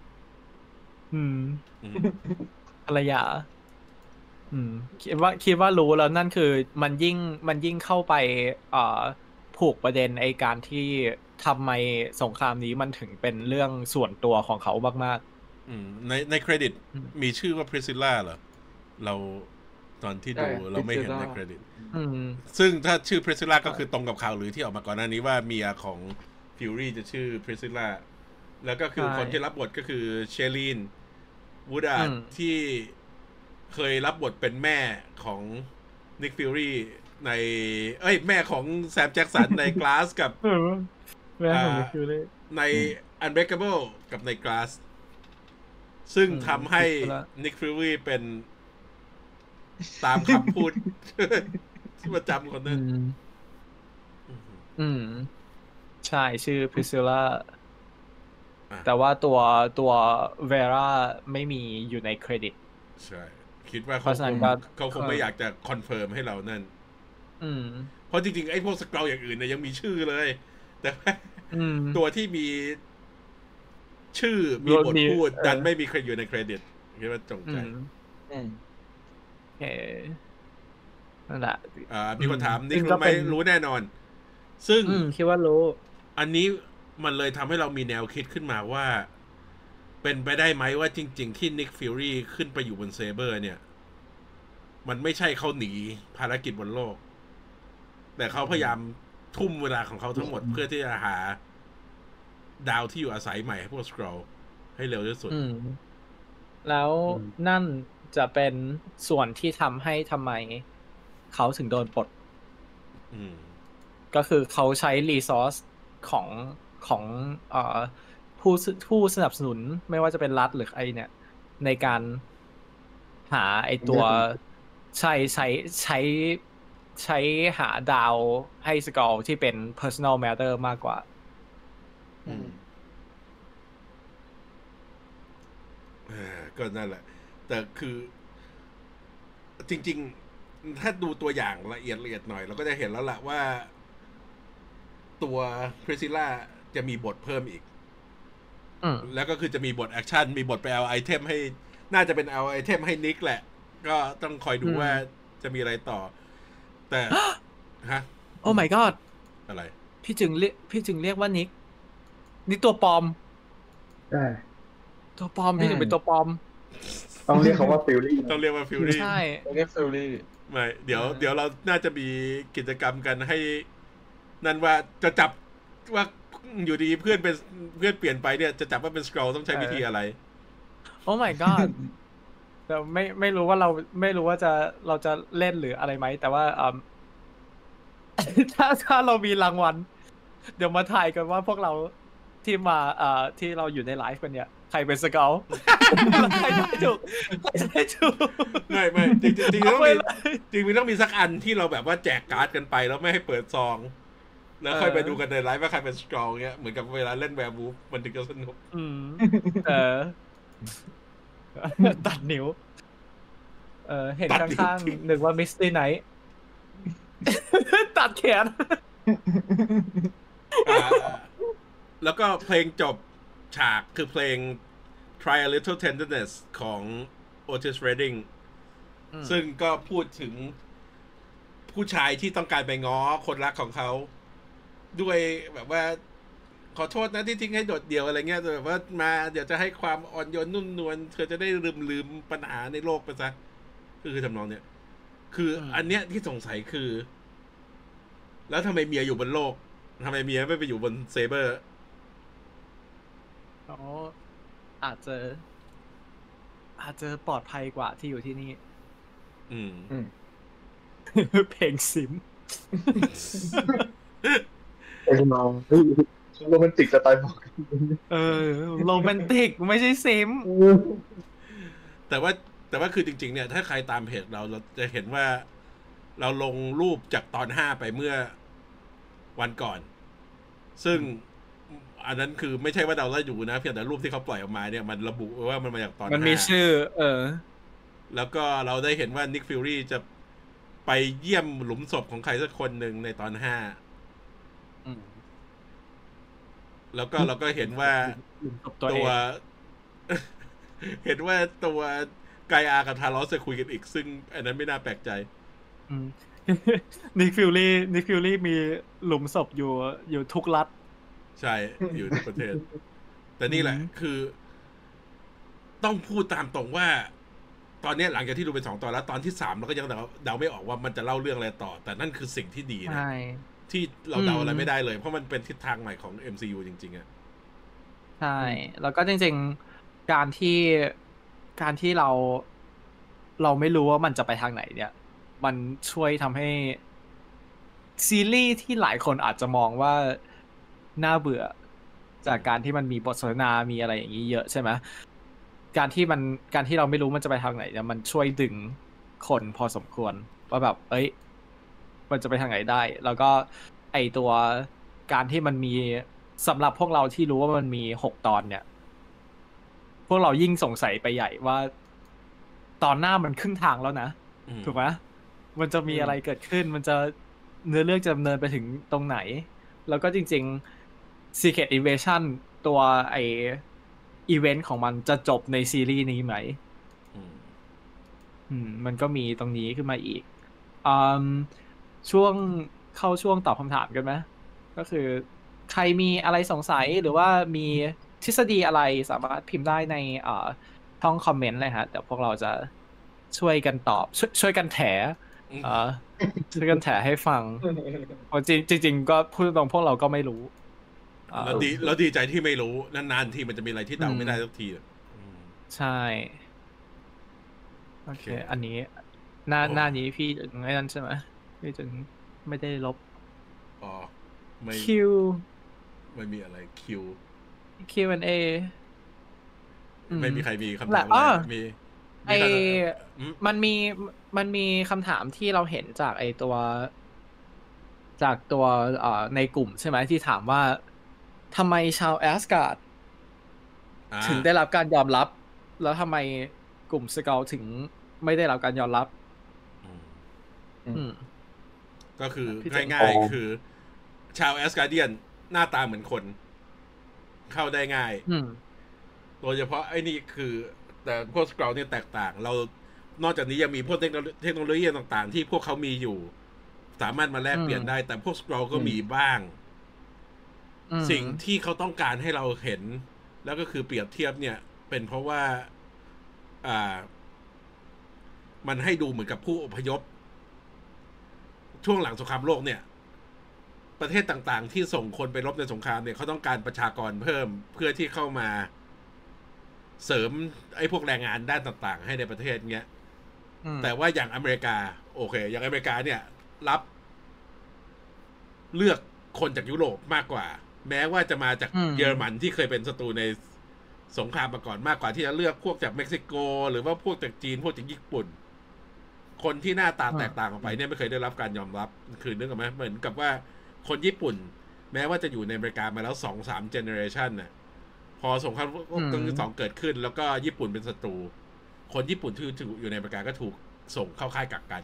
อืมอืมภรรยา อืม คิดว่าคิดว่ารู้แล้วนั่นคือ มันยิ่งมันยิ่งเข้าไปเอ่อผูกประเด็นไอการที่ทำไมสงครามนี้มันถึงเป็นเรื่องส่วนตัวของเขามากอืม ในในเครดิตอืมมีชื่อว่า Priscilla เหรอ เราตอนที่ดูใช่เราไม่เห็นใน Priscilla เครดิตๆอืมซึ่งถ้าชื่อ Priscilla ก็คือตรงกับข่าวหรือที่ออกมาก่อนหน้านี้ว่าเมียของ Fury จะชื่อ Priscilla แล้วก็คือใช่คนที่รับบทก็คือเชลีนวูดาอืมที่เคยรับบทเป็นแม่ของ Nick Fury ใน เอ้ย แม่ของแซมแจ็กสันใน Glass กับเออแม่ของอ่ามิคิวเลยใน Unbreakable กับใน Glass ซึ่งอืมทำให้ Priscilla Nick Fury เป็นตามคำพูดที่ประจำคนอืนั้นมอืม ใช่ชื่อพ r ิ s ซิล่าอะแต่ว่าตัวตัวเวราไม่มีอยู่ในเครดิต ใช่ คิดว่าเพเขาราะฉะคนั้นงก็เขาคงไม่อยากจะคอนเฟิร์มให้เรานั่น อืม เพราะจริงๆ ไอ้พวกสกรออย่างอื่นเนี่ยยังมีชื่อเลย แต่ว่าอืมตัวที่มี ชื่อมีบทมีพูดเออดันไม่มีใครอยู่ในเครดิตคิดว่าจงอืใจมอืมโอเคนั่นแหละอ่ามีคนถามอืมนี่ซึ่งก็รู้ไหมเป็นรู้แน่นอน ซึ่งอืมคิดว่ารู้ อันนี้มันเลยทำให้เรามีแนวคิดขึ้นมาว่า เป็นไปได้ไหมว่าจริง ๆ ที่นิกฟิวรี่ขึ้นไปอยู่บนเซเบอร์ เนี่ย มันไม่ใช่เขาหนีภารกิจบนโลก แต่เขาพยายามทุ่มเวลาของเขาทั้งหมดเพื่อที่จะหา ดาวที่อยู่อาศัยใหม่ให้พวกสครอลให้เร็วที่สุดอืมแล้วอืมนั่นจะเป็นส่วนที่ทำให้ทำไม เขาถึงโดนปลดอืมก็คือเขาใช้รีซอสของของเอ่อผู้สผู้สนับสนุนไม่ว่าจะเป็นรัฐหรือไอเนี่ย ในการหาไอตัวใช่ใช้ใช้ใช้หาดาวให้สครอลที่เป็น personal matter มากกว่าอืมเออ ก็นั่นแหละ แต่คือ จริง ๆ ถ้าดูตัวอย่างละเอียดละเอียดหน่อย เราก็จะเห็นแล้วล่ะว่า ตัวพริซิล่าจะมีบทเพิ่มอีกอืมแล้วก็คือจะมีบท action มีบทไปเอา item ให้ น่าจะเป็นเอา item ให้นิกแหละ ก็ต้องคอยดูอืมว่าจะมีอะไรต่อ แต่ ฮะ โอ้ my god อะไร พี่จึงเรียกพี่จึงเรียกว่านิก นี่ตัวปลอม ใช่ตัวปลอมพี่ถึงเป็นตัวปลอม ต้องเรียกเขาว่าฟิลลี่ต้องเรียกว่าฟิวรี่ใช่เรียกฟิลลี่ไม่เดี๋ยวเออเดี๋ยวเราน่าจะมีกิจกรรมกันให้ นั่นว่าจะจับว่าอยู่ดีเพื่อนเป็นเพื่อนเปลี่ยนไปเนี่ยจะจับว่าเป็นสครอลต้องใช้วิธีอะไร โอ้ my god แต่ไม่ไม่รู้ว่าเราไม่รู้ว่าจะเราจะเล่นหรืออะไรไหม แต่ว่าอืมถ้าถ้าเรามีรางวัล เดี๋ยวมาถ่ายกันว่าพวกเรา ที่มาเอ่อที่เราอยู่ในไลฟ์กันเนี่ย ใครเป็นสเกลใครได้ถูกใครได้ถูก ไม่ไม่จริงจริงจริงๆเอาต้องไปมีเลยจริงๆต้องมีสักอันที่เราแบบว่าแจกการ์ดกันไปแล้วไม่ให้เปิดซอง แล้วค่อยเออไปดูกันในไลฟ์ว่าใครเป็นสกรอลเงี้ยเหมือนกับเวลาเล่นแวร์บูฟมันถึงจะสนุกอืมเออตัดนิ้ว เออเห็นข้างๆนึกว่ามิสตี้ไนท์ตัดแขนอ่า แล้วก็เพลงจบฉากคือเพลง Try a Little Tenderness ของ Otis Redding อืมซึ่งก็พูดถึงผู้ชายที่ต้องการไปง้อคนรักของเขา ด้วยแบบว่า ขอโทษนะที่ทิ้งให้โดดเดี่ยวอะไรเงี้ยแต่แบบว่ามาเดี๋ยวจะให้ความอ่อนโยนนุ่มนวลเธอจะได้ลืมลืมปัญหาในโลกไปซะคือทำนองเนี้ยคืออมอันเนี้ยที่สงสัยคือ แล้วทำไมเมียอยู่บนโลกทำไมเมียไม่ไปอยู่บนเซเบอร์ เขาอาจจะ อาจจะปลอดภัยกว่าที่อยู่ที่นี่ อืมเพลงซิมไอ้น้องเฮ้ยโรแมนติกสไตล์บอกเออโรแมนติกไม่ใช่ซิมแต่ว่าแต่ว่าคือจริง ๆ เนี่ย ถ้าใครตามเพจเราเราจะเห็นว่า เราลงรูปจากตอนห้าไปเมื่อวันก่อน ซึ่ง อันนั้นคือไม่ใช่ว่าเราไล่อยู่นะเพียงแต่รูปที่เขาปล่อยออกมาเนี่ยมันระบุไว้ว่ามันมาจากตอนมันมีห้าชื่อ เออ แล้วก็เราได้เห็นว่านิกฟิวรี่จะไปเยี่ยมหลุมศพของใครสักคนหนึ่งในตอนห้าอืมแล้วก็เราก็เห็นว่าหลุมศพตัวตัเอวงเห็นว่าตัวไกอากับทาลอสจะคุยกันอีก ซึ่ง อันนั้นไม่น่าแปลกใจอืมนิกฟิวรี่นิกฟิวรี่มีหลุมศพอยู่อยู่ทุกรัฐ ใช่อยู่ในประเทศ แต่นี่แหละอืมคือ ต้องพูดตามตรงว่า ตอนเนี้ยหลังจากที่ดูเป็นสองตอนแล้ว ตอนที่สามเราก็ยังเดาเดาไม่ออกว่ามันจะเล่าเรื่องอะไรต่อ แต่นั่นคือสิ่งที่ดีนะใช่ที่เราเดาอะไรอืมไม่ได้เลย เพราะมันเป็นทิศทางใหม่ของ MCU จริง ๆอะใช่ แล้วก็จริง ๆ การที่การที่เรา เราไม่รู้ว่ามันจะไปทางไหน เนี่ย มันช่วยทำให้ซีรีส์ที่หลายคนอาจจะมองว่า น่าเบื่อ จากการที่มันมีบทสนทนามีอะไรอย่างนี้เยอะใช่ไหมการที่มันการที่เราไม่รู้มันจะไปทางไหนเนี่ยมันช่วยดึงคนพอสมควรว่าแบบ เอ้ย มันจะไปทางไหนได้ แล้วก็ไอตัวการที่มันมีสำหรับพวกเราที่รู้ว่ามันมีหกตอนเนี่ย พวกเรายิ่งสงสัยไปใหญ่ว่า ตอนหน้ามันครึ่งทางแล้วนะอืมถูกไหมมันจะมีอืมอะไรเกิดขึ้น มันจะเนื้อเรื่องจะดำเนินไปถึงตรงไหน แล้วก็จริง ๆ Secret Invasion ตัวไออีเวนต์ของมันจะจบในซีรีส์นี้ไหมอืมอืม มันก็มีตรงนี้ขึ้นมาอีกอืมช่วงเข้าช่วงตอบคำถามกันไหมก็คือ ใครมีอะไรสงสัยหรือว่ามีทฤษฎีอะไรสามารถพิมพ์ได้ในเอ่อช่องคอมเมนต์เลยฮะเดี๋ยวพวกเราจะช่วยกันตอบ ช่วยช่วยกันแถเอ่อช่วยกันแถให้ฟังเพราะจริงจริงๆก็พูดตรงๆพวกเราก็ไม่รู้ เอ่อเราดีเราดีใจที่ไม่รู้นานๆทีมันจะมีอะไรที่เดาไม่ได้สักทีอะอืมใช่โอเคโอเค อันนี้ หน้าโอ้หน้านี้พี่ถึงไอ้นั่นใช่ไหมพี่ถึงไม่ได้ลบอ๋อไม่ Q ไม่มีอะไรคิว Q&A ไม่มีใครมีคำแหถาละมอ้ออะไรมีไอมีใครอืมมันมีมันมีคำถามที่เราเห็นจากไอตัว จากตัวเอ่อในกลุ่มใช่ไหมที่ถามว่า ทำไมชาวแอสการ์ดอ่าถึงได้รับการยอมรับ แล้วทำไมกลุ่มสเกลถึงไม่ได้รับการยอมรับอืมอืมก็คือพี่เจ๋งง่ายๆคือ ชาวแอสการเดียนหน้าตาเหมือนคน เข้าได้ง่ายอืมโดยเฉพาะไอ้นี่คือ แต่พวกสกราวเนี่ยแตกต่าง เรานอกจากนี้ยังมีพวกเทคโนโลเทคโนโลยีต่าง ๆ ที่พวกเขามีอยู่ สามารถมาแลกเปลี่ยนอืมได้ แต่พวกสกราวก็มีบ้างอืม สิ่งที่เขาต้องการให้เราเห็น แล้วก็คือเปรียบเทียบเนี่ย เป็นเพราะว่าอ่า มันให้ดูเหมือนกับผู้อพยพ ช่วงหลังสงครามโลกเนี่ย ประเทศต่างๆ ที่ส่งคนไปรบในสงครามเนี่ยเขาต้องการประชากรเพิ่มเพื่อที่เข้ามาเสริมไอ้พวกแรงงานด้านต่างๆ ให้ในประเทศเงี้ยอืมแต่ว่าอย่างอเมริกา โอเค อย่างอเมริกาเนี่ย รับ เลือกคนจากยุโรปมากกว่า แม้ว่าจะมาจากอืมเยอรมันที่เคยเป็นศัตรูในสงครามมาก่อนมากกว่าที่จะเลือกพวกจากเม็กซิโก หรือว่าพวกจากจีนพวกจากญี่ปุ่น คนที่หน้าตาแตกต่างออกไปเนี่ยไม่เคยได้รับการยอมรับ คือนึกออกไหมเหมือนกับว่าคนญี่ปุ่น แม้ว่าจะอยู่ในอเมริกามาแล้วสองสามเจเนอเรชันน่ะพอสงครามโลกครั้งที่สองเกิดขึ้น แล้วก็ญี่ปุ่นเป็นศัตรู คนญี่ปุ่นที่อยู่ในอเมริกาก็ถูกส่งเข้าค่ายกักกัน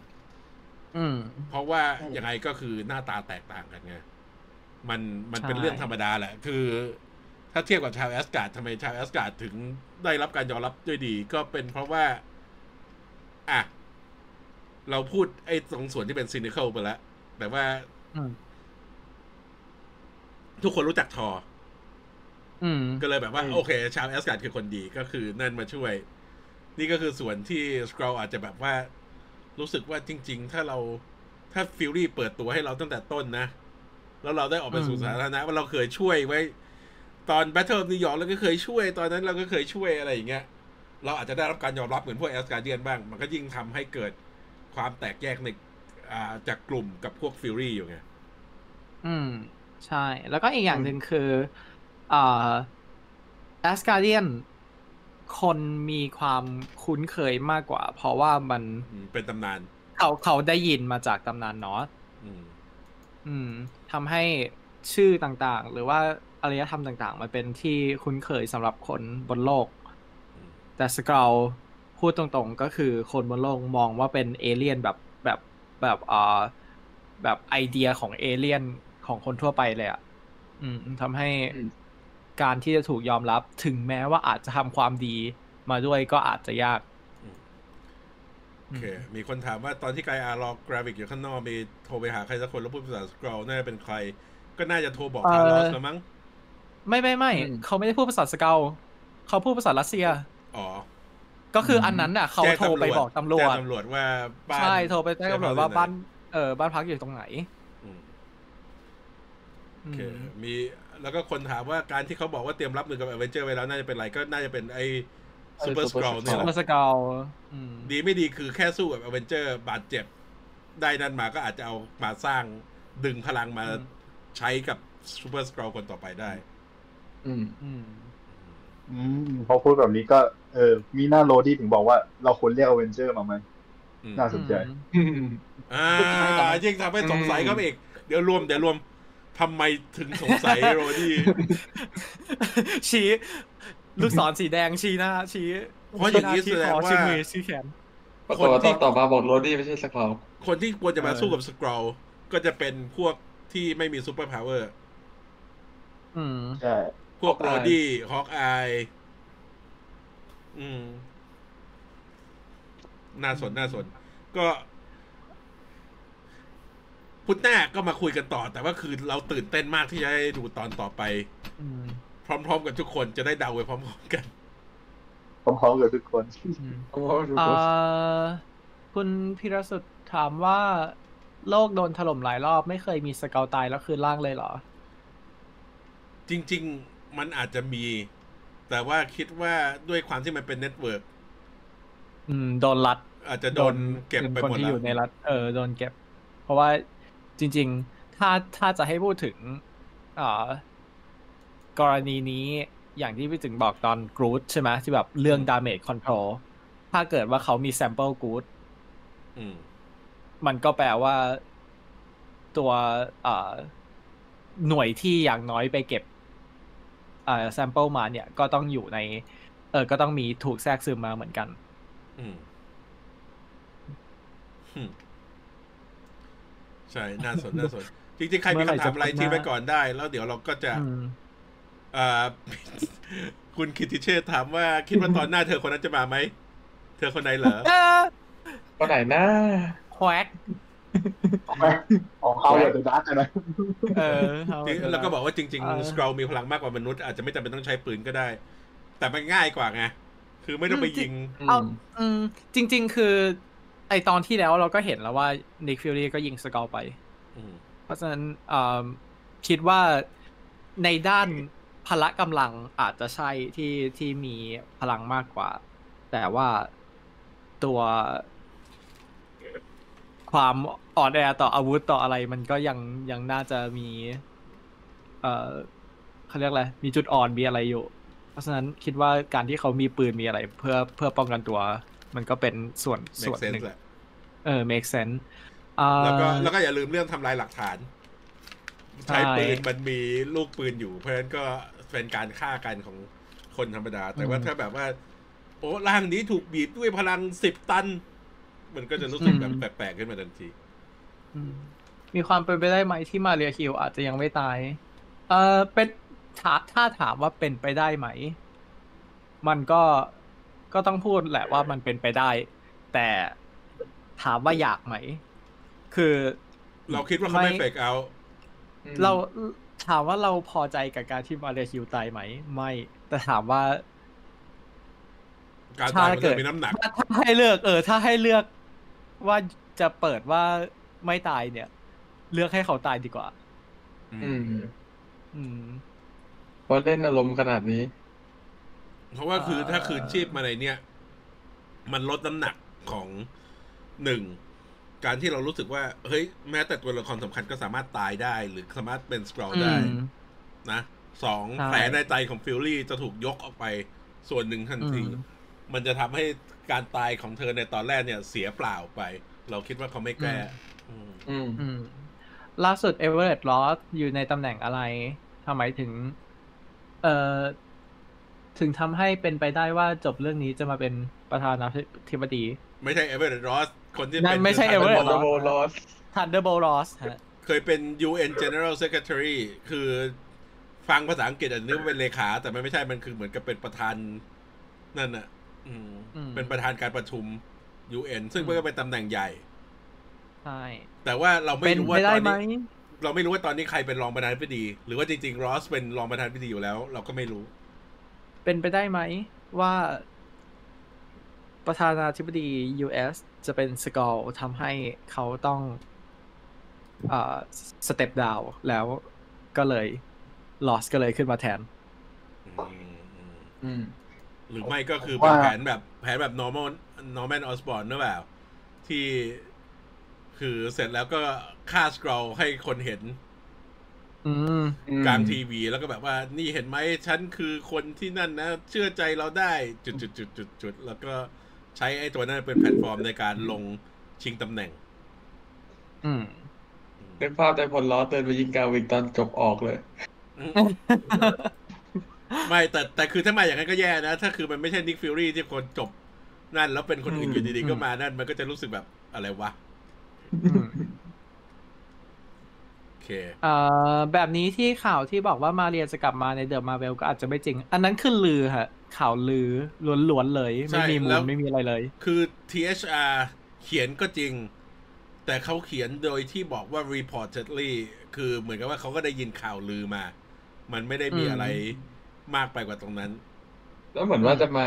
อืมเพราะว่ายังไงก็คือหน้าตาแตกต่างกันไง มันมันเป็นใช่เรื่องธรรมดาแหละ คือ ถ้าเทียบกับชาวแอสการ์ดทำไมชาวแอสการ์ดถึงได้รับการยอมรับด้วยดี ก็เป็นเพราะว่า อะ เราพูดไอ้ตรงส่วนที่เป็น cynical ไปแล้ว แต่ว่าอืมทุกคนรู้จักธอร์ อืมก็เลยแบบว่าอืมโอเค ชาวแอสการ์ดคือคนดีก็คือนั่นมาช่วย นี่ก็คือส่วนที่สครอลอาจจะแบบว่า รู้สึกว่าจริง ๆ ถ้าเราถ้าฟิวรี่เปิดตัวให้เราตั้งแต่ต้นนะ แล้วเราได้ออกไปสู่อืมสาธารณะว่าเราเคยช่วยไว้ ตอน Battle of New York เราก็เคยช่วย ตอนนั้นเราก็เคยช่วยอะไรอย่างเงี้ยเราอาจจะได้รับการยอมรับเหมือนพวกแอสการ์เดียนบ้าง มันก็ยิ่งทำให้เกิดความแตกแยกในอ่าจากกลุ่มกับพวกฟิวรี่อยู่ไง อืม ใช่ แล้วก็อีกอย่างหนึ่งคืออ่าแอสการ์เดียนคนมีความคุ้นเคยมากกว่า เพราะว่ามันอืมเป็นตำนาน เขาเขาได้ยินมาจากตำนานนอสอืม อืม ทำให้ชื่อต่างๆ หรือว่าอารยธรรมต่างๆ มันเป็นที่คุ้นเคยสำหรับคนบนโลกอืมแต่สกราวพูดตรงๆก็คือคนบนโลกมองว่าเป็นเอเลี่ยนแบบแบบแบบอ่าแบบไอเดียของเอเลี่ยนของคนทั่วไปเลยอะอืมทำให้อืมการที่จะถูกยอมรับถึงแม้ว่าอาจจะทำความดีมาด้วยก็อาจจะยากโอเค มีคนถามว่าตอนที่ไกอาร์รอกราฟิกอยู่ข้างนอกมีโทรไปหาใครสักคนแล้วพูดภาษาสครอลน่าจะเป็นใคร ก็น่าจะโทรบอกทาลอสแล้วมั้ง ไม่ไม่ไม่อืมเขาไม่ได้พูดภาษาสครอลเขาพูดภาษารัสเซีย อ๋อ ก็คืออันนั้นน่ะ เขาแจ้งโทรไปบอกตำรวแจ้จงตำรวจว่าบ้านใช่โทรไปแจ้งตำรวจว่าบ้านเออบ้านพักอยู่ตรงไหนอืมอืโอเคมมีแล้วก็คนถามว่าการที่เขาบอกว่าเตรียมรับมือกับอเวนเจอร์ไว้แล้วน่าจะเป็นอะไรก็น่าจะเป็นไอ้ ซูเปอร์สครอลเนี่ยแหมาละสเกาอืมดีไม่ดีคือแค่สู้กับอเวนเจอร์บาดเจ็บ ได้นั่นมาก็อาจจะเอามาสร้างดึงพลังมาใช้กับซูเปอร์สครอลคนต่อไปได้ อืม อืมอืมพอพูดแบบนี้ก็เออ มีหน้าโรดี้ถึงบอกว่าเราควรเรียกอเวนเจอร์มาไหมอืมน่าสนใจอืมอ่าสุดท้ายแต่ยิ่งทำให้สงสัยเข้าไปอีกเดี๋ยวรวมเดี๋ยวรวมทำไมถึงสงสัยโรดี้ชี้ ลูกศรสีแดงชี้หน้าชี้เพราะอย่างนี้ชี้แสดคงอว่าชี้มือชี้แขนปรากฏว่าต้องต่อมาบอกโรดี้ไม่ใช่สครอลคนที่ควรจะมาเออสู้กับสครอลก็จะเป็นพวกที่ไม่มีซูเปอร์พาวเวอร์อืมใช่พวกโรดี้ฮอกอายอืม น่าสนน่าสน ก็พุธหน้าก็มาคุยกันต่อ แต่ว่าคือเราตื่นเต้นมากที่จะได้ดูตอนต่อไป อืม พร้อมๆ กันทุกคนจะได้เดาไปพร้อมๆกันพร้อมๆกับทุกคนอืมโอ้โหดูเอ่ดูอคุณพิรสุดถามว่า โลกโดนถล่มหลายรอบไม่เคยมีสเกลตายแล้วคืนล่างเลยเหรอ จริง ๆ มันอาจจะมี แต่ว่าคิดว่าด้วยความที่มันเป็นเน็ตเวิร์กอืมโดนรัด อาจจะโดนเก็บไปคนหมดที่แล้อวยู่ในรัฐเออโดนเก็บ เพราะว่าจริง ๆ ถ้าถ้าจะให้พูดถึงอ่า กรณีนี้อย่างที่พี่ถึงบอกตอนกรูดใช่ไหมที่แบบเรื่อง damage control ถ้าเกิดว่าเขามี sample good อืมมันก็แปลว่าตัวอ่าหน่วยที่อย่างน้อยไปเก็บอ่า sample มาเนี่ยก็ต้องอยู่ใน เออก็ต้องมีถูกแทรกซึมมาเหมือนกัน อืมอืมใช่ น่าสน น่าสน จริงๆ ใครมีคำถามอะไรเมื่อไหร่จะทิ้งไว้ก่อนได้ แล้วเดี๋ยวเราก็จะอืมอ่า คุณคิติเชษฐ์ถามว่าคิดว่าตอนหน้าเธอคนนั้นจะมาไหม เธอคนไหนเหรอเออก็ไหนนะแควกอ๋อเขาอยากจะดักนะเออแล้วก็บอกว่าจริงเออๆสครอลมีพลังมากกว่ามนุษย์อาจจะไม่จำเป็นต้องใช้ปืนก็ได้ แต่มันง่ายกว่าไง คือไม่ต้องไปยิงเอาอืมจริง ๆ คือ ไอ้ตอนที่แล้วเราก็เห็นแล้วว่านิกฟิวรี่ก็ยิงสครอลไปอืมเพราะฉะนั้นเอ่อคิดว่าในด้าน พละกำลังอาจจะใช่ที่ที่มีพลังมากกว่า แต่ว่าตัว ความอ่อนแอต่ออาวุธต่ออะไรมันก็ยังยังน่าจะมี เอ่อเขาเรียกอะไรมีจุดอ่อนมีอะไรอยู่ เพราะฉะนั้นคิดว่าการที่เขามีปืนมีอะไร เพื่อเพื่อป้องกันตัว มันก็เป็นส่วน make ส่วนห sense นึ่งแหละเออ make sense อ่าแล้วก็แล้วก็อย่าลืมเรื่องทำลายหลักฐาน ใช้ใช่ปืนมันมีลูกปืนอยู่ เพราะฉะนั้นก็เป็นการฆ่ากันของคนธรรมดา แต่ว่าถ้าแบบว่า โอ้ร่างนี้ถูกบีบด้วยพลังสิบตัน มันก็จะรู้สึกแบบแปลกๆขึ้นมาทันทีอืมมีความเป็นไปได้ไหมที่มาเรียคิวอาจจะยังไม่ตาย เออเป็นถ้าถ้าถามว่าเป็นไปได้ไหม มันก็ก็ต้องพูดแหละว่ามันเป็นไปได้ แต่ถามว่าอยากไหม คือ เราคิดว่าเขาไม่ไม่เฟกเอา เราถามว่าเราพอใจกับการที่มาเรียคิวตายไหม ไม่ แต่ถามว่า การตายมันถ้าเกิจะดมีน้ำหนักถ้าถ้าให้เลือก เออ ถ้าให้เลือกว่าจะเปิดว่าไม่ตายเนี่ย เลือกให้เขาตายดีกว่า อืม อืมเพราะเล่นอารมณ์ขนาดนี้ เพราะว่าคือเอ่อถ้าคืนชีพมาในเนี่ย มันลดน้ำหนักของหนึ่ง การที่เรารู้สึกว่าเฮ้ยแม้แต่ตัวละครสำคัญก็สามารถตายได้ หรือสามารถเป็น Skrull ได้อืมนะสองใช่แผลในใจของ Fury จะถูกยกออกไปส่วนหนึ่งทันทีอืมมันจะทำให้การตายของเธอในตอนแรกเนี่ยเสียเปล่าไป เราคิดว่าเขาไม่แก้อืมอืมอืมล่าสุด Everett Ross อยู่ในตำแหน่งอะไรทำไมถึง เอ่อ ถึงทำให้เป็นไปได้ว่าจบเรื่องนี้จะมาเป็นประธานาธิบดี ไม่ใช่เอเวอร์เรตต์รอส คนที่นั่เป็นนไม่ใช่คือ Everett โด Thunderbolt โบลอส Thunderbolt Ross ฮะเคยเป็น UN General Secretary คือฟังภาษาอังกฤษอาจจะนึกว่าเป็นเลขา แต่มันไม่ใช่มันคือเหมือนกับเป็นประธานนั่นน่ะอืมอืมเป็นประธานการประชุม UN ซึ่งมันก็เป็นตำแหน่งใหญ่ใช่แต่ว่าเราไม่เป็นรู้ไปว่าตได้อนไหมนี้เราไม่รู้ว่าตอนนี้ใครเป็นรองประธานาธิบดี หรือว่าจริงๆ Ross เป็นรองประธานาธิบดีอยู่แล้ว เราก็ไม่รู้ เป็นไปได้ไหมว่าประธานาธิบดี US จะเป็น Skrull ทำให้เขาต้องเอ่อ step down แล้วก็เลย Ross ก็เลยขึ้นมาแทนอืมอืมอืมหรือไม่ก็คือเป็นว่าแผนแบบแผนแบบ Norman Norman Osborn หรือเปล่า ที่คือเสร็จแล้วก็ฆ่า Skrull ให้คนเห็นอืมกลางทีวีแล้วก็แบบว่า นี่เห็นไหมฉันคือคนที่นั่นนะ เชื่อใจเราได้ จุดจุดจุดจุดจุดแล้วก็ ใช้ไอ้ตัวนั้นเป็นแพลตฟอร์มในการลงชิงตำแหน่ง อืมเป็นภาพแต่ผลล้อเดินไปยิงกาวิกตอนจบออกเลย ไม่แต่แต่คือถ้ามาอย่างนั้นก็แย่นะ ถ้าคือมันไม่ใช่ Nick Fury ที่คนจบนั่น แล้วเป็นคนอื่นอยู่ดีๆก็มานั่น มันก็จะรู้สึกแบบอะไรวะอืมโอเคเอ่อแบบนี้ที่ข่าวที่บอกว่ามาเรียจะกลับมาในเดอะมาเวลก็อาจจะไม่จริง อันนั้นคือลือฮะ ข่าวลือล้วนๆเลยใช่ไม่มีมูแล้ลวไม่มีอะไรเลย คือ THR เขียนก็จริง แต่เขาเขียนโดยที่บอกว่า reportedly คือเหมือนกับว่าเขาก็ได้ยินข่าวลือมา มันไม่ได้มีอืมอะไรมากไปกว่าตรงนั้น แล้วเหมือนว่าจะมา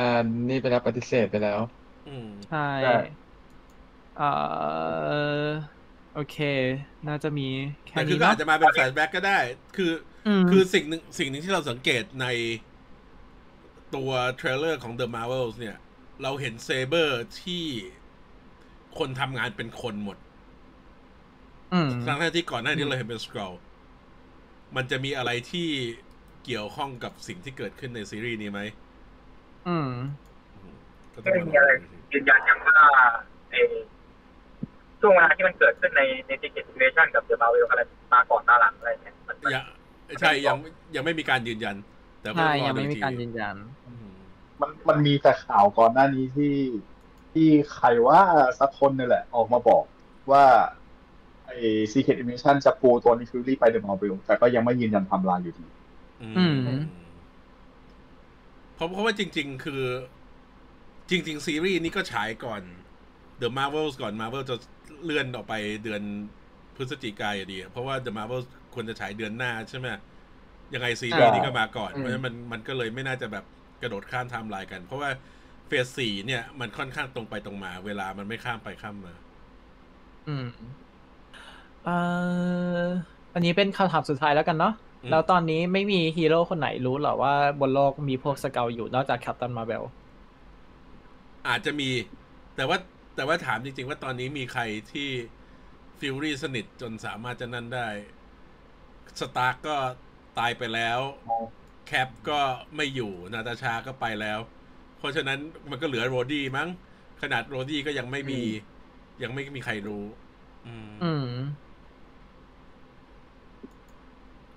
นี่ไปแล้วปฏิเสธไปแล้วอืมใช่ใช่เอ่อโอเค น่าจะมีแค่แต่คือนี้ก็เนาะอาจจะมาเป็น flashback ก็ได้ คือมคือสิ่งหนึ่งสิ่งหนึ่งที่เราสังเกตใน ตัว trailer ของ The Marvels เนี่ย เราเห็น SABER ที่คนทำงานเป็นคนหมดอืมทั้งๆที่ก่อนหน้านี้เราเห็นเป็นสครอลมันจะมีอะไรที่เกี่ยวข้องกับสิ่งที่เกิดขึ้นในซีรีส์นี้ไหม อืมอืมก็ต้องไม่มามีอะไรยืนยันยังว่าไอ้ช่วงเวลาที่มันเกิดขึ้นในในติเกตซิเ t ชันกับเดอะมาเวลอะไรมาก่อนมาหลังอะไรเนี่ยมันมันยังใช่ยังยังไม่มีการยืนยัน แต่ก็ใช่ต้องรอยังไม่ดูมีทีการยืนยันอื มมันมันมีแต่ข่าวก่อนหน้านี้ที่ที่ใครว่าสักคนนี่แหละ ออกมาบอกว่าไอ้ Secret Invasion จะปูตัวนิฟิลลี่ไปเดอะมาร์เวลแต่ก็ยังไม่ยืนยันไทำลายอยู่ดีอืมเพราะเพราะว่าจริง ๆ คือ จริง ๆ ซีรีส์นี้ก็ฉายก่อน The Marvels ก่อน Marvel จะเลื่อนออกไปเดือนพฤศจิกายนอยู่ดีอะเพราะว่า The Marvels ควรจะฉายเดือนหน้าใช่ไหมยังไงซีรีส์นี้ก็มาก่อนอืมเพราะฉะนั้นมันมันก็เลยไม่น่าจะแบบ กระโดดข้ามไทม์ไลน์กัน เพราะว่า phase สี่เนี่ย มันค่อนข้างตรงไปตรงมา เวลามันไม่ข้ามไปข้ามมา อืมเอ่ออันนี้เป็นคำถามสุดท้ายแล้วกันเนาะอืมแล้วตอนนี้ไม่มีฮีโร่คนไหนรู้หรอว่าบนโลกมีพวก Skrull อยู่นอกจาก Captain Marvelอาจจะมี แต่ว่าแต่ว่าถามจริง ๆ ว่าตอนนี้มีใครที่ Fury สนิทจนสามารถจะนั่นได้ Stark ก็ตายไปแล้ว Cap ก็ไม่อยู่ Natasha ก็ไปแล้ว เพราะฉะนั้นมันก็เหลือ Rhodey มั้ง ขนาด Rhodey ก็ยังไม่มี ยังไม่มีใครรู้ อืมอืม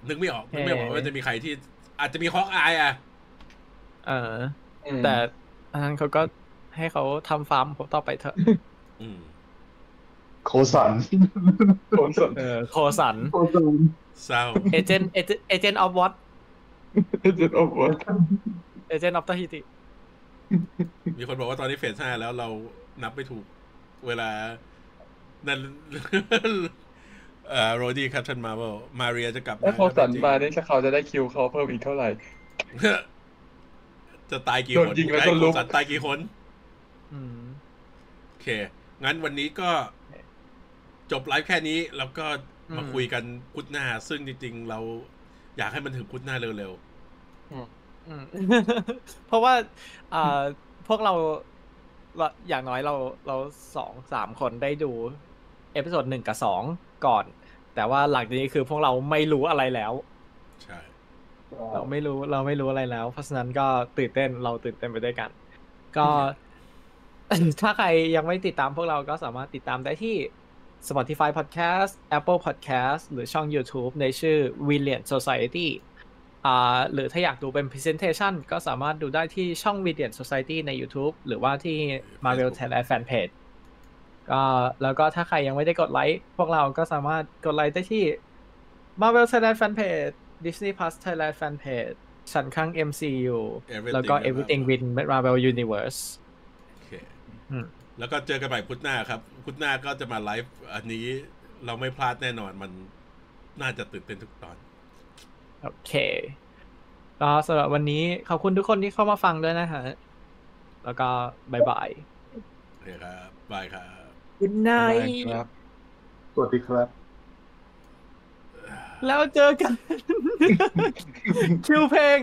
นึกไม่ออกนึกไม่ออกเอ่อว่าจะมีใครที่ อาจจะมี Hawkeye อะ เอออืมแต่อันนั้นเขาก็ให้เขาทำฟาร์มต่อไปเถอะอืมโคสันโคนสนเออโคสันโคสันเศร้าเอเจนต์เอเจนต์เอเจนต์ออฟวอต จะโอ้โหเอเจนต์ออฟตาฮิติมีคนบอกว่าตอนนี้เฟสห้าแล้วเรานับไม่ถูกเวลา นั่นเอ่อโรดี้คัตเทนมาเวลมาเรียจะกลับถ้าโคนสันจริงมาเนี่ยเขาจะได้คิวเขาเพิ่มอีกเท่าไหร่ จะตายกี่โดคนนยิงแล้วไอ้ก็โคลุก สันตายกี่คนอืมโอเค งั้นวันนี้ก็จบไลฟ์แค่นี้แล้วก็มาอืมคุยกันพุธหน้า ซึ่งจริงๆ เราอยากให้มันถึงพุธหน้าเร็วอืม เพราะว่าอ่าพวกเราเราอย่างน้อยเราเราสองสามคนได้ดู episode หนึ่งกับสองก่อน แต่ว่าหลังจากนี้คือพวกเราไม่รู้อะไรแล้วๆใช่ เราไม่รู้เราไม่รู้อะไรแล้ว เพราะฉะนั้นก็ตื่นเต้นเราตื่นเต้นไปด้วยกัน ก็ถ้าใครยังไม่ติดตามพวกเราก็สามารถติดตามได้ที่ Spotify Podcast Apple Podcast หรือช่อง YouTube ในชื่อ William Society อ่า หรือถ้าอยากดูเป็น Presentation ก็สามารถดูได้ที่ช่อง William Society ใน YouTube หรือว่าที่ Marvel Thailand Fanpage ก็แล้วก็ถ้าใครยังไม่ได้กดไลค์พวกเราก็สามารถกดไลค์ได้ที่ Marvel Thailand Fanpage Disney Plus Thailand Fanpage ชั้นข้าง MCU Everything แล้วก็ Marvel Everything with Marvel Universe โอเคอืมแล้วก็เจอกันใหม่พุธหน้าครับ พุธหน้าก็จะมาไลฟ์อันนี้เราไม่พลาดแน่นอนมันน่าจะตื่นเต้นทุกตอน โอเคก็สำหรับวันนี้ขอบคุณทุกคนที่เข้ามาฟังด้วยนะฮะ แล้วก็ bye byeโอเคครับ bye ครับ Good ได้ night ครับ สวัสดีครับ แล้วเจอกัน คิวเพลง